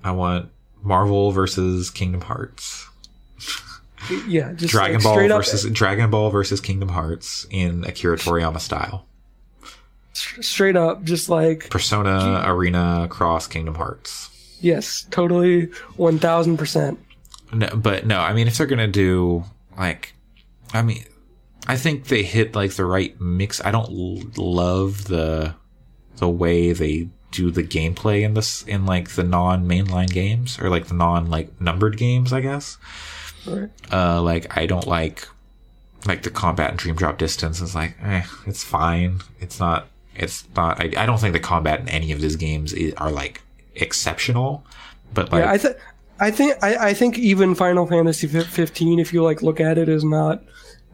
[SPEAKER 2] I want Marvel versus Kingdom Hearts.
[SPEAKER 3] yeah, just
[SPEAKER 2] Dragon
[SPEAKER 3] like
[SPEAKER 2] Ball
[SPEAKER 3] straight up
[SPEAKER 2] versus Dragon Ball versus Kingdom Hearts in Akira Toriyama style.
[SPEAKER 3] straight up, just like
[SPEAKER 2] Persona Arena Cross Kingdom Hearts.
[SPEAKER 3] yes, totally, one thousand percent.
[SPEAKER 2] No, but no, I mean, if they're gonna do like, I mean, I think they hit like the right mix. I don't l- love the the way they do the gameplay in this in like the non mainline games or like the non like numbered games. I guess.
[SPEAKER 3] Right.
[SPEAKER 2] Uh, like I don't like like the combat and dream drop distance is like, eh, it's fine. It's not. It's not. I, I don't think the combat in any of these games i are like exceptional. But like,
[SPEAKER 3] Yeah, I think. I think I, I think even Final Fantasy 15, if you like look at it, is not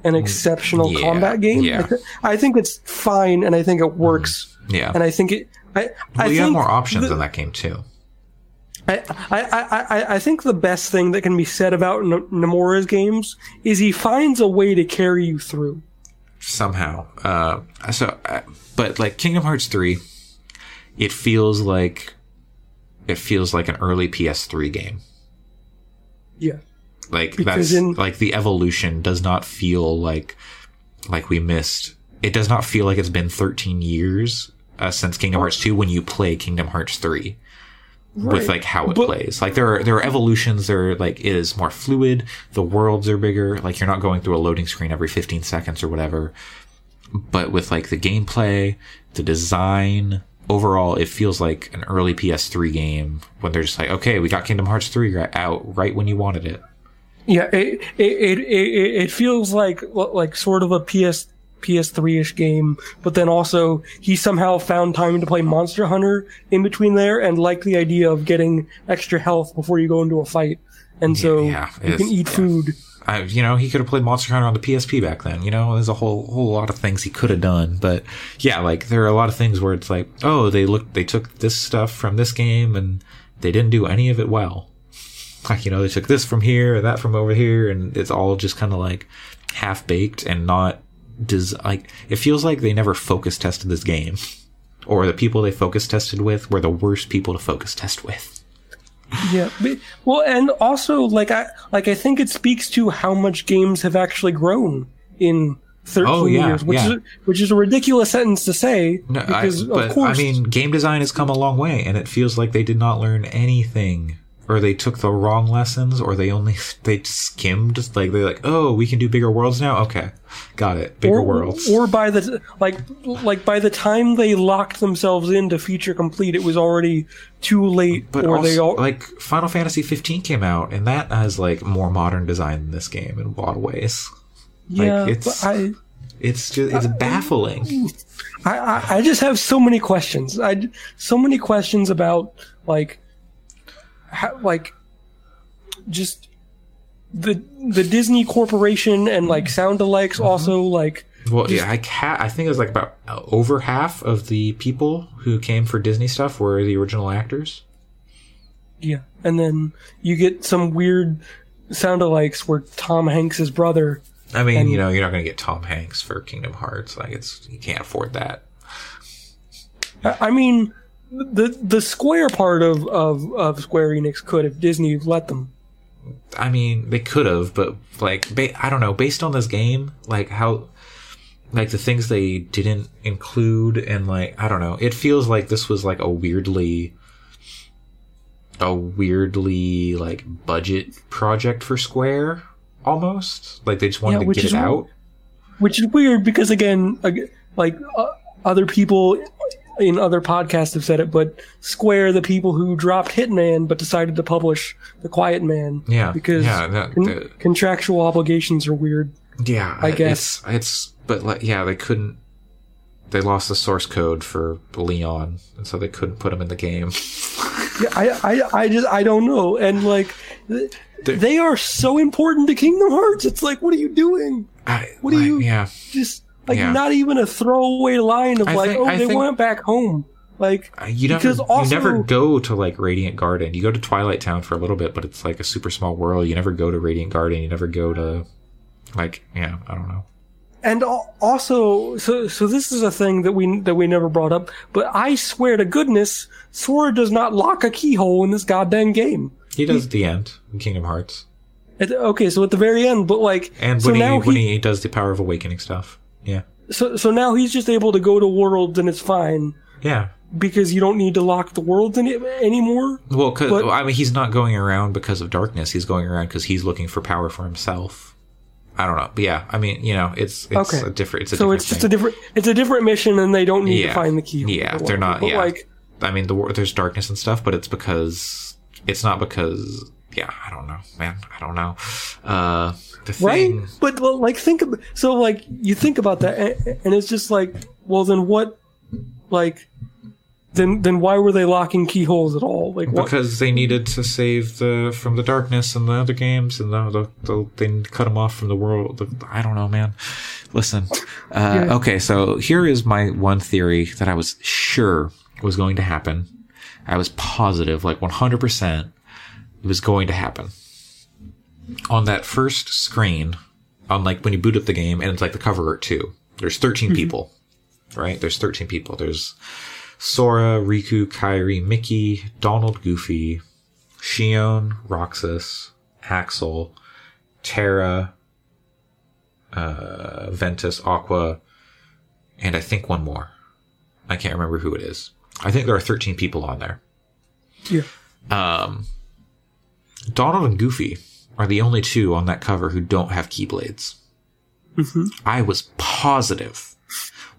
[SPEAKER 3] an exceptional
[SPEAKER 2] Mm, yeah,
[SPEAKER 3] combat game.
[SPEAKER 2] yeah.
[SPEAKER 3] I, th- I think it's fine, and I think it works,
[SPEAKER 2] yeah.
[SPEAKER 3] and I think it. I, I
[SPEAKER 2] you have more options
[SPEAKER 3] the-
[SPEAKER 2] in that game too.
[SPEAKER 3] I, I, I, I, think the best thing that can be said about N- Nomura's games is he finds a way to carry you through.
[SPEAKER 2] somehow. Uh, so, uh, but like Kingdom Hearts three, it feels like it feels like an early PS3 game.
[SPEAKER 3] Yeah.
[SPEAKER 2] Like
[SPEAKER 3] Because
[SPEAKER 2] that's
[SPEAKER 3] in-
[SPEAKER 2] like the evolution does not feel like like we missed. It does not feel like it's been 13 years uh, since Kingdom Hearts 2 when you play Kingdom Hearts 3 with like how it
[SPEAKER 3] But-
[SPEAKER 2] plays. Like there are there are evolutions. There like it is more fluid. The worlds are bigger. Like you're not going through a loading screen every 15 seconds or whatever. But with like the gameplay, the design, overall, it feels like an early PS3 game when they're just like, okay, we got Kingdom Hearts 3 right out right when you wanted it.
[SPEAKER 3] Yeah, it it, it it it feels like like sort of a PS PS3 ish game, but then also he somehow found time to play Monster Hunter in between there, and like the idea of getting extra health before you go into a fight, and so
[SPEAKER 2] yeah,
[SPEAKER 3] you can eat
[SPEAKER 2] yeah.
[SPEAKER 3] food.
[SPEAKER 2] I, you know, he could have played Monster Hunter on the PSP back then. You know, there's a whole whole lot of things he could have done. But yeah, like there are a lot of things where it's like, oh, they look, they took this stuff from this game and they didn't do any of it well. Like you know, they took this from here and that from over here, and it's all just kind of like half baked and not des- like it feels like they never focus tested this game, or the people they focus tested with were the worst people to focus test with.
[SPEAKER 3] Yeah, but- well, and also like I like I think it speaks to how much games have actually grown in. 13
[SPEAKER 2] Oh, yeah,
[SPEAKER 3] years, which
[SPEAKER 2] yeah.
[SPEAKER 3] is which is a ridiculous sentence to say
[SPEAKER 2] No, I, but
[SPEAKER 3] of course
[SPEAKER 2] I mean, game design has come a long way, and it feels like they did not learn anything, or they took the wrong lessons, or they only they skimmed. Like they're like, oh, we can do bigger worlds now. Okay, got it. Bigger
[SPEAKER 3] or,
[SPEAKER 2] worlds.
[SPEAKER 3] or by the like like by the time they locked themselves into feature complete it was already too late
[SPEAKER 2] but
[SPEAKER 3] or
[SPEAKER 2] also,
[SPEAKER 3] they all
[SPEAKER 2] like Final Fantasy 15 came out, and that has like more modern design than this game in a lot of ways.
[SPEAKER 3] yeah
[SPEAKER 2] it's-
[SPEAKER 3] I,
[SPEAKER 2] It's just it's baffling.
[SPEAKER 3] I I I just have so many questions I so many questions about like how, like just the the Disney Corporation and like sound alikes
[SPEAKER 2] Mm-hmm.
[SPEAKER 3] also like
[SPEAKER 2] Well, yeah, I ca- I think it was like about over half of the people who came for Disney stuff were the original actors.
[SPEAKER 3] yeah, and then you get some weird sound alikes where Tom Hanks's brother.
[SPEAKER 2] I mean,
[SPEAKER 3] And-
[SPEAKER 2] you know, you're not going to get Tom Hanks for Kingdom Hearts. Like, it's you can't afford that.
[SPEAKER 3] I I mean, the the Square part of of of Square Enix could if Disney let them.
[SPEAKER 2] I mean, they could have, but like, ba- I don't know. Based on this game, like how, like the things they didn't include, and like I don't know, it feels like this was like a weirdly, a weirdly like budget project for Square, almost. Like they just wanted
[SPEAKER 3] Yeah,
[SPEAKER 2] to get it out.
[SPEAKER 3] which is weird because again, like uh, other people in other podcasts have said it, but Square, the people who dropped Hitman but decided to publish The Quiet Man,
[SPEAKER 2] Yeah,
[SPEAKER 3] because
[SPEAKER 2] yeah, that-
[SPEAKER 3] con-
[SPEAKER 2] that-
[SPEAKER 3] contractual obligations are weird.
[SPEAKER 2] Yeah,
[SPEAKER 3] I guess.
[SPEAKER 2] it's, it's but like yeah, they couldn't. They lost the source code for Leon, and so they couldn't put him in the game.
[SPEAKER 3] Yeah, I, I, I just, I don't know, and like. th- They are so important to Kingdom Hearts. It's like, what are you doing?
[SPEAKER 2] I,
[SPEAKER 3] What are
[SPEAKER 2] like,
[SPEAKER 3] you-
[SPEAKER 2] Yeah,
[SPEAKER 3] Just like
[SPEAKER 2] Yeah.
[SPEAKER 3] not even a throwaway line of
[SPEAKER 2] I
[SPEAKER 3] like,
[SPEAKER 2] think-
[SPEAKER 3] oh,
[SPEAKER 2] I
[SPEAKER 3] they
[SPEAKER 2] think-
[SPEAKER 3] went back home. Like,
[SPEAKER 2] Uh, you never
[SPEAKER 3] Because also-
[SPEAKER 2] you never go to like Radiant Garden. You go to Twilight Town for a little bit, but it's like a super small world. You never go to Radiant Garden. You never go to like yeah, I don't know.
[SPEAKER 3] And also, so so this is a thing that we that we never brought up. But I swear to goodness, Sora does not lock a keyhole in this goddamn game.
[SPEAKER 2] He does at the end in Kingdom Hearts,
[SPEAKER 3] At okay, so at the very end, but like,
[SPEAKER 2] and
[SPEAKER 3] so
[SPEAKER 2] he
[SPEAKER 3] now
[SPEAKER 2] when
[SPEAKER 3] he,
[SPEAKER 2] he does the Power of Awakening stuff. Yeah,
[SPEAKER 3] so so now he's just able to go to worlds and it's fine
[SPEAKER 2] yeah.
[SPEAKER 3] because you don't need to lock the worlds any, anymore.
[SPEAKER 2] Well, cause,
[SPEAKER 3] But-
[SPEAKER 2] I mean, he's not going around because of darkness. He's going around because he's looking for power for himself. I don't know, but yeah, I mean, you know, it's it's
[SPEAKER 3] Okay.
[SPEAKER 2] a different. It's a
[SPEAKER 3] So
[SPEAKER 2] different
[SPEAKER 3] it's just
[SPEAKER 2] thing.
[SPEAKER 3] a different it's a different mission, and they don't need
[SPEAKER 2] yeah.
[SPEAKER 3] to find the key.
[SPEAKER 2] Yeah,
[SPEAKER 3] or
[SPEAKER 2] they're not.
[SPEAKER 3] But
[SPEAKER 2] yeah,
[SPEAKER 3] like,
[SPEAKER 2] I mean, the there's darkness and stuff, but it's because it's not because. Yeah, I don't know, man. I don't know. Uh, the
[SPEAKER 3] right?
[SPEAKER 2] thing.
[SPEAKER 3] But well, like, think of so like you think about that, and, and it's just like, well, then what? Like, then then why were they locking keyholes at all? Like, what?
[SPEAKER 2] Because they needed to save the from the darkness and the other games, and the, the, the they cut them off from the world. The, I don't know, man. Listen, uh,
[SPEAKER 3] Yeah.
[SPEAKER 2] okay, so here is my one theory that I was sure was going to happen. I was positive, like one hundred percent, it was going to happen. On that first screen, on like when you boot up the game, and it's like the cover art too. There's 13 people, right? There's thirteen people. There's Sora, Riku, Kairi, Mickey, Donald, Goofy, Xion, Roxas, Axel, Terra, uh, Ventus, Aqua, and I think one more. I can't remember who it is. I think there are 13 people on there.
[SPEAKER 3] Yeah.
[SPEAKER 2] Um, Donald and Goofy are the only two on that cover who don't have keyblades. Mm-hmm. I was positive,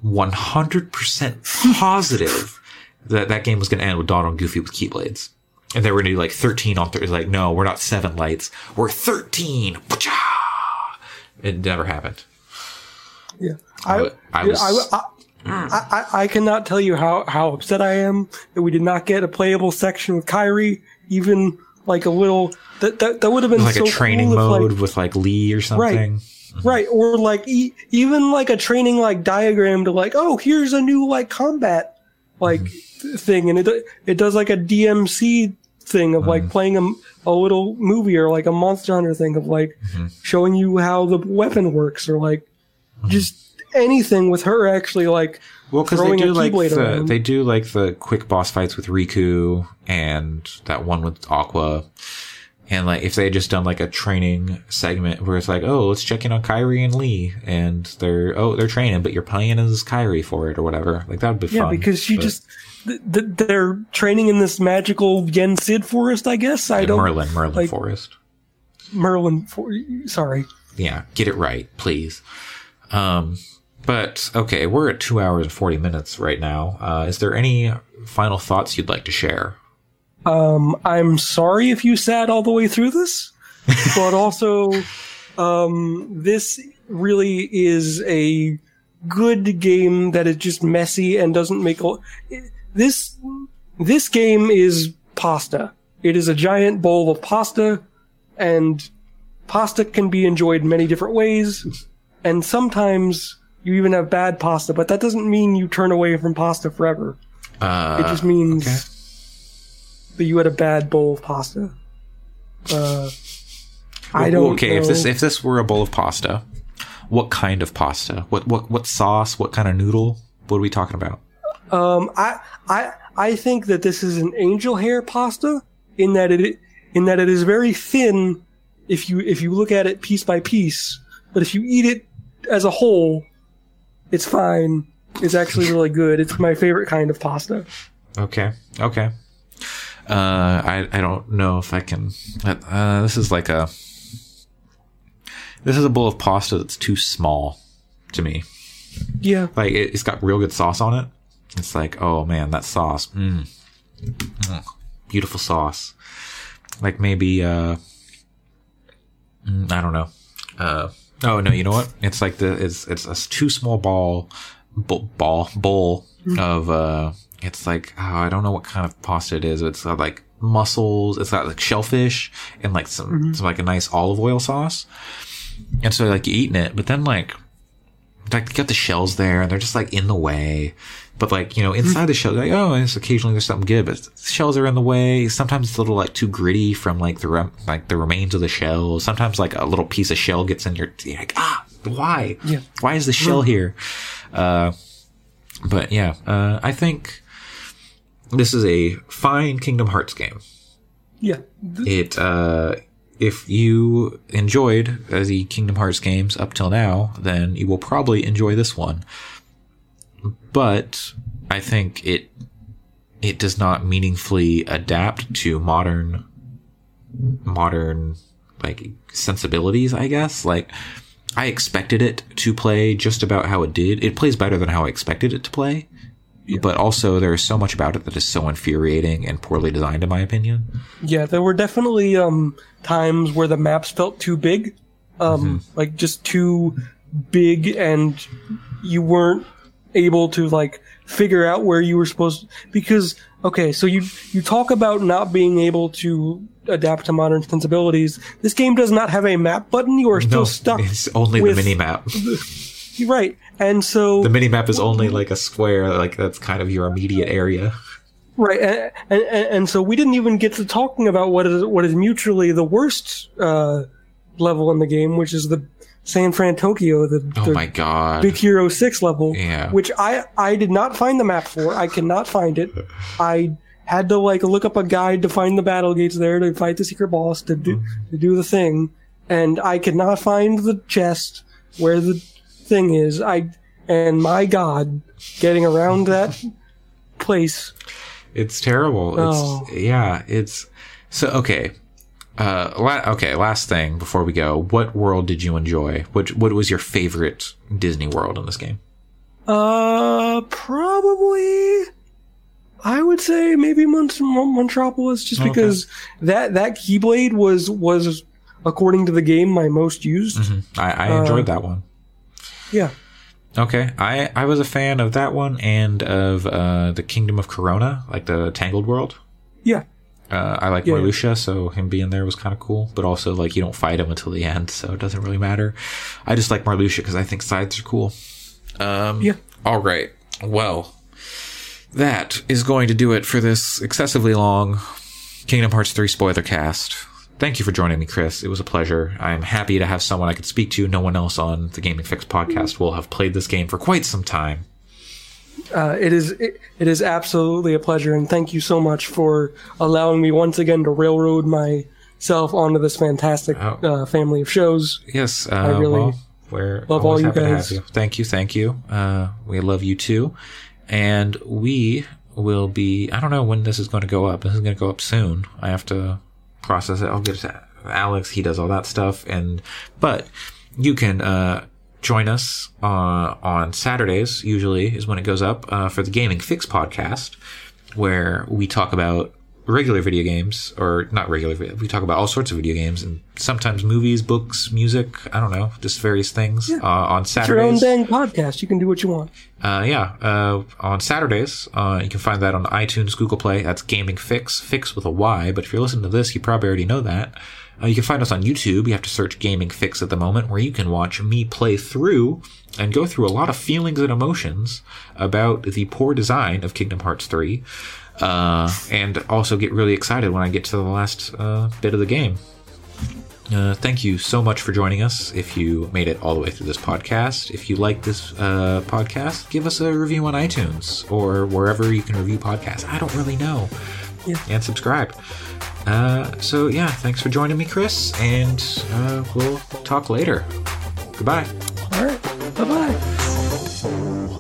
[SPEAKER 2] 100% positive that that game was going to end with Donald and Goofy with keyblades. And they were going to do like 13 on 30. Like, no, we're not seven lights. We're 13. Pachah! It never happened.
[SPEAKER 3] Yeah.
[SPEAKER 2] I
[SPEAKER 3] I,
[SPEAKER 2] wa- I
[SPEAKER 3] yeah,
[SPEAKER 2] was-
[SPEAKER 3] I, I, mm. I, I cannot tell you how, how upset I am that we did not get a playable section with Kairi, even like a little, that, that, that would have been
[SPEAKER 2] Like
[SPEAKER 3] so
[SPEAKER 2] a training
[SPEAKER 3] cool
[SPEAKER 2] mode
[SPEAKER 3] like,
[SPEAKER 2] with like Lea or something.
[SPEAKER 3] right. Right, Or like e- even like a training like diagram to like, oh, here's a new like combat like
[SPEAKER 2] Mm-hmm.
[SPEAKER 3] thing. And it, it does like a DMC thing of
[SPEAKER 2] Mm-hmm.
[SPEAKER 3] like playing a, a little movie or like a monster hunter thing of like
[SPEAKER 2] Mm-hmm.
[SPEAKER 3] showing you how the weapon works or like just anything with her actually like
[SPEAKER 2] Well, because they do like the
[SPEAKER 3] around.
[SPEAKER 2] they do like the quick boss fights with Riku and that one with Aqua, and like if they had just done like a training segment where it's like, oh, let's check in on Kairi and Lea, and they're oh they're training, but you're playing as Kairi for it or whatever, like that would be
[SPEAKER 3] Yeah,
[SPEAKER 2] fun.
[SPEAKER 3] because she
[SPEAKER 2] but-
[SPEAKER 3] just th- th- they're training in this magical Yen Sid forest. I guess I don't
[SPEAKER 2] Merlin Merlin
[SPEAKER 3] like-
[SPEAKER 2] Forest.
[SPEAKER 3] Merlin. For, sorry.
[SPEAKER 2] Yeah, get it right, please. Um, but okay, we're at two hours and forty minutes right now. Uh, is there any final thoughts you'd like to share?
[SPEAKER 3] Um, I'm sorry if you sat all the way through this, but also, um, this really is a good game that is just messy and doesn't make a, this. This game is pasta. It is a giant bowl of pasta, and pasta can be enjoyed many different ways, and sometimes you even have bad pasta, but that doesn't mean you turn away from pasta forever.
[SPEAKER 2] Uh,
[SPEAKER 3] It just means
[SPEAKER 2] okay.
[SPEAKER 3] that you had a bad bowl of pasta. Uh, I don't
[SPEAKER 2] okay,
[SPEAKER 3] know.
[SPEAKER 2] if this if this were a bowl of pasta, what kind of pasta? What what what sauce? What kind of noodle? What are we talking about?
[SPEAKER 3] Um, I, I, I think that this is an angel hair pasta in that it, in that it is very thin if you, if you look at it piece by piece, but if you eat it as a whole, it's fine. It's actually really good. It's my favorite kind of pasta.
[SPEAKER 2] Okay, okay. Uh, I I don't know if I can. Uh, this is like a. This is a bowl of pasta that's too small to me.
[SPEAKER 3] Yeah.
[SPEAKER 2] Like it, it's got real good sauce on it. It's like, oh man, that sauce, mm. Mm. beautiful sauce. Like maybe, uh, mm, I don't know. Uh, oh no, you know what? It's like the it's it's a too small ball, b- ball bowl mm-hmm. of uh. It's like oh, I don't know what kind of pasta it is. It's got like mussels. It's got like shellfish and like some, mm-hmm. some like a nice olive oil sauce. And so like you're eating it, but then like like you got the shells there and they're just like in the way. But like, you know, inside the shell, like, oh, it's occasionally there's something good, but shells are in the way. Sometimes it's a little like too gritty from like the, rem- like the remains of the shell. Sometimes like a little piece of shell gets in your, you're like, ah, why?
[SPEAKER 3] Yeah.
[SPEAKER 2] Why is the shell here? Uh, but yeah, uh, I think this is a fine Kingdom Hearts game.
[SPEAKER 3] Yeah.
[SPEAKER 2] It, uh, if you enjoyed the Kingdom Hearts games up till now, then you will probably enjoy this one. But I think it it does not meaningfully adapt to modern modern like sensibilities, I guess. Like I expected it to play just about how it did. It plays better than how I expected it to play. But also there is so much about it that is so infuriating and poorly designed in my opinion.
[SPEAKER 3] Yeah, there were definitely um, times where the maps felt too big, um, like just too big, and you weren't able to like figure out where you were supposed. To, because okay, so you you talk about not being able to adapt to modern sensibilities. This game does not have a map button. You are still
[SPEAKER 2] No,
[SPEAKER 3] stuck.
[SPEAKER 2] it's only
[SPEAKER 3] with-
[SPEAKER 2] the mini map.
[SPEAKER 3] right, and so
[SPEAKER 2] The mini map is only like a square, like that's kind of your immediate area.
[SPEAKER 3] Right, and, and and so we didn't even get to talking about what is what is mutually the worst uh, level in the game, which is the San Fransokyo, the,
[SPEAKER 2] Oh
[SPEAKER 3] the
[SPEAKER 2] my god.
[SPEAKER 3] Big Hero Six level,
[SPEAKER 2] Yeah.
[SPEAKER 3] which I I did not find the map for. I cannot find it. I had to like look up a guide to find the battle gates there to fight the secret boss to do mm-hmm. to do the thing, and I could not find the chest where the thing is. I and my God, getting around that place
[SPEAKER 2] It's terrible.
[SPEAKER 3] Oh.
[SPEAKER 2] It's yeah, it's so okay. Uh la- okay, last thing before we go. What world did you enjoy? What what was your favorite Disney world in this game?
[SPEAKER 3] Uh, probably. I would say maybe Mont- Mon- Monstropolis, just
[SPEAKER 2] Okay.
[SPEAKER 3] because that that Keyblade was was according to the game my most used.
[SPEAKER 2] I, I
[SPEAKER 3] Uh,
[SPEAKER 2] enjoyed that one.
[SPEAKER 3] Yeah,
[SPEAKER 2] Okay. I I was a fan of that one and of uh the Kingdom of Corona, like the Tangled world.
[SPEAKER 3] yeah,
[SPEAKER 2] Uh, I like
[SPEAKER 3] Yeah.
[SPEAKER 2] Marluxia, so him being there was kind of cool. But also, like, you don't fight him until the end, so it doesn't really matter. I just like Marluxia because I think scythes are cool. Um,
[SPEAKER 3] Yeah.
[SPEAKER 2] All right. Well, that is going to do it for this excessively long Kingdom Hearts 3 spoiler cast. Thank you for joining me, Chris. It was a pleasure. I'm happy to have someone I could speak to. No one else on the Gaming Fyx podcast will have played this game for quite some time.
[SPEAKER 3] Uh, it is it, it is absolutely a pleasure, and thank you so much for allowing me once again to railroad myself onto this fantastic
[SPEAKER 2] Oh.
[SPEAKER 3] uh, family of shows.
[SPEAKER 2] Yes, uh,
[SPEAKER 3] really
[SPEAKER 2] well, we're
[SPEAKER 3] love all you
[SPEAKER 2] happy to have
[SPEAKER 3] guys.
[SPEAKER 2] you. Thank you, thank you. Uh, we love you too, and we will be. I don't know when this is going to go up. This is going to go up soon. I have to process it. I'll get it to Alex. He does all that stuff, and but you can uh, join us uh, on Saturdays. Usually is when it goes up uh, for the Gaming Fyx podcast, where we talk about regular video games or not regular we talk about all sorts of video games and sometimes movies books music i don't know just various things uh, on
[SPEAKER 3] It's your own
[SPEAKER 2] saturdays
[SPEAKER 3] dang podcast. You can do what you want.
[SPEAKER 2] uh, yeah uh, on saturdays uh, you can find that on itunes google play that's gaming fyx fix with a y but if you're listening to this you probably already know that Uh, you can find us on YouTube. You have to search Gaming Fyx at the moment, where you can watch me play through and go through a lot of feelings and emotions about the poor design of Kingdom Hearts 3, uh, and also get really excited when I get to the last uh, bit of the game. Uh, thank you so much for joining us. If you made it all the way through this podcast, if you like this uh, podcast, give us a review on iTunes or wherever you can review podcasts. I don't really know
[SPEAKER 3] yeah.
[SPEAKER 2] and subscribe. Uh, so, yeah, thanks for joining me, Chris, and uh, we'll talk later. Goodbye.
[SPEAKER 3] All right. Bye bye.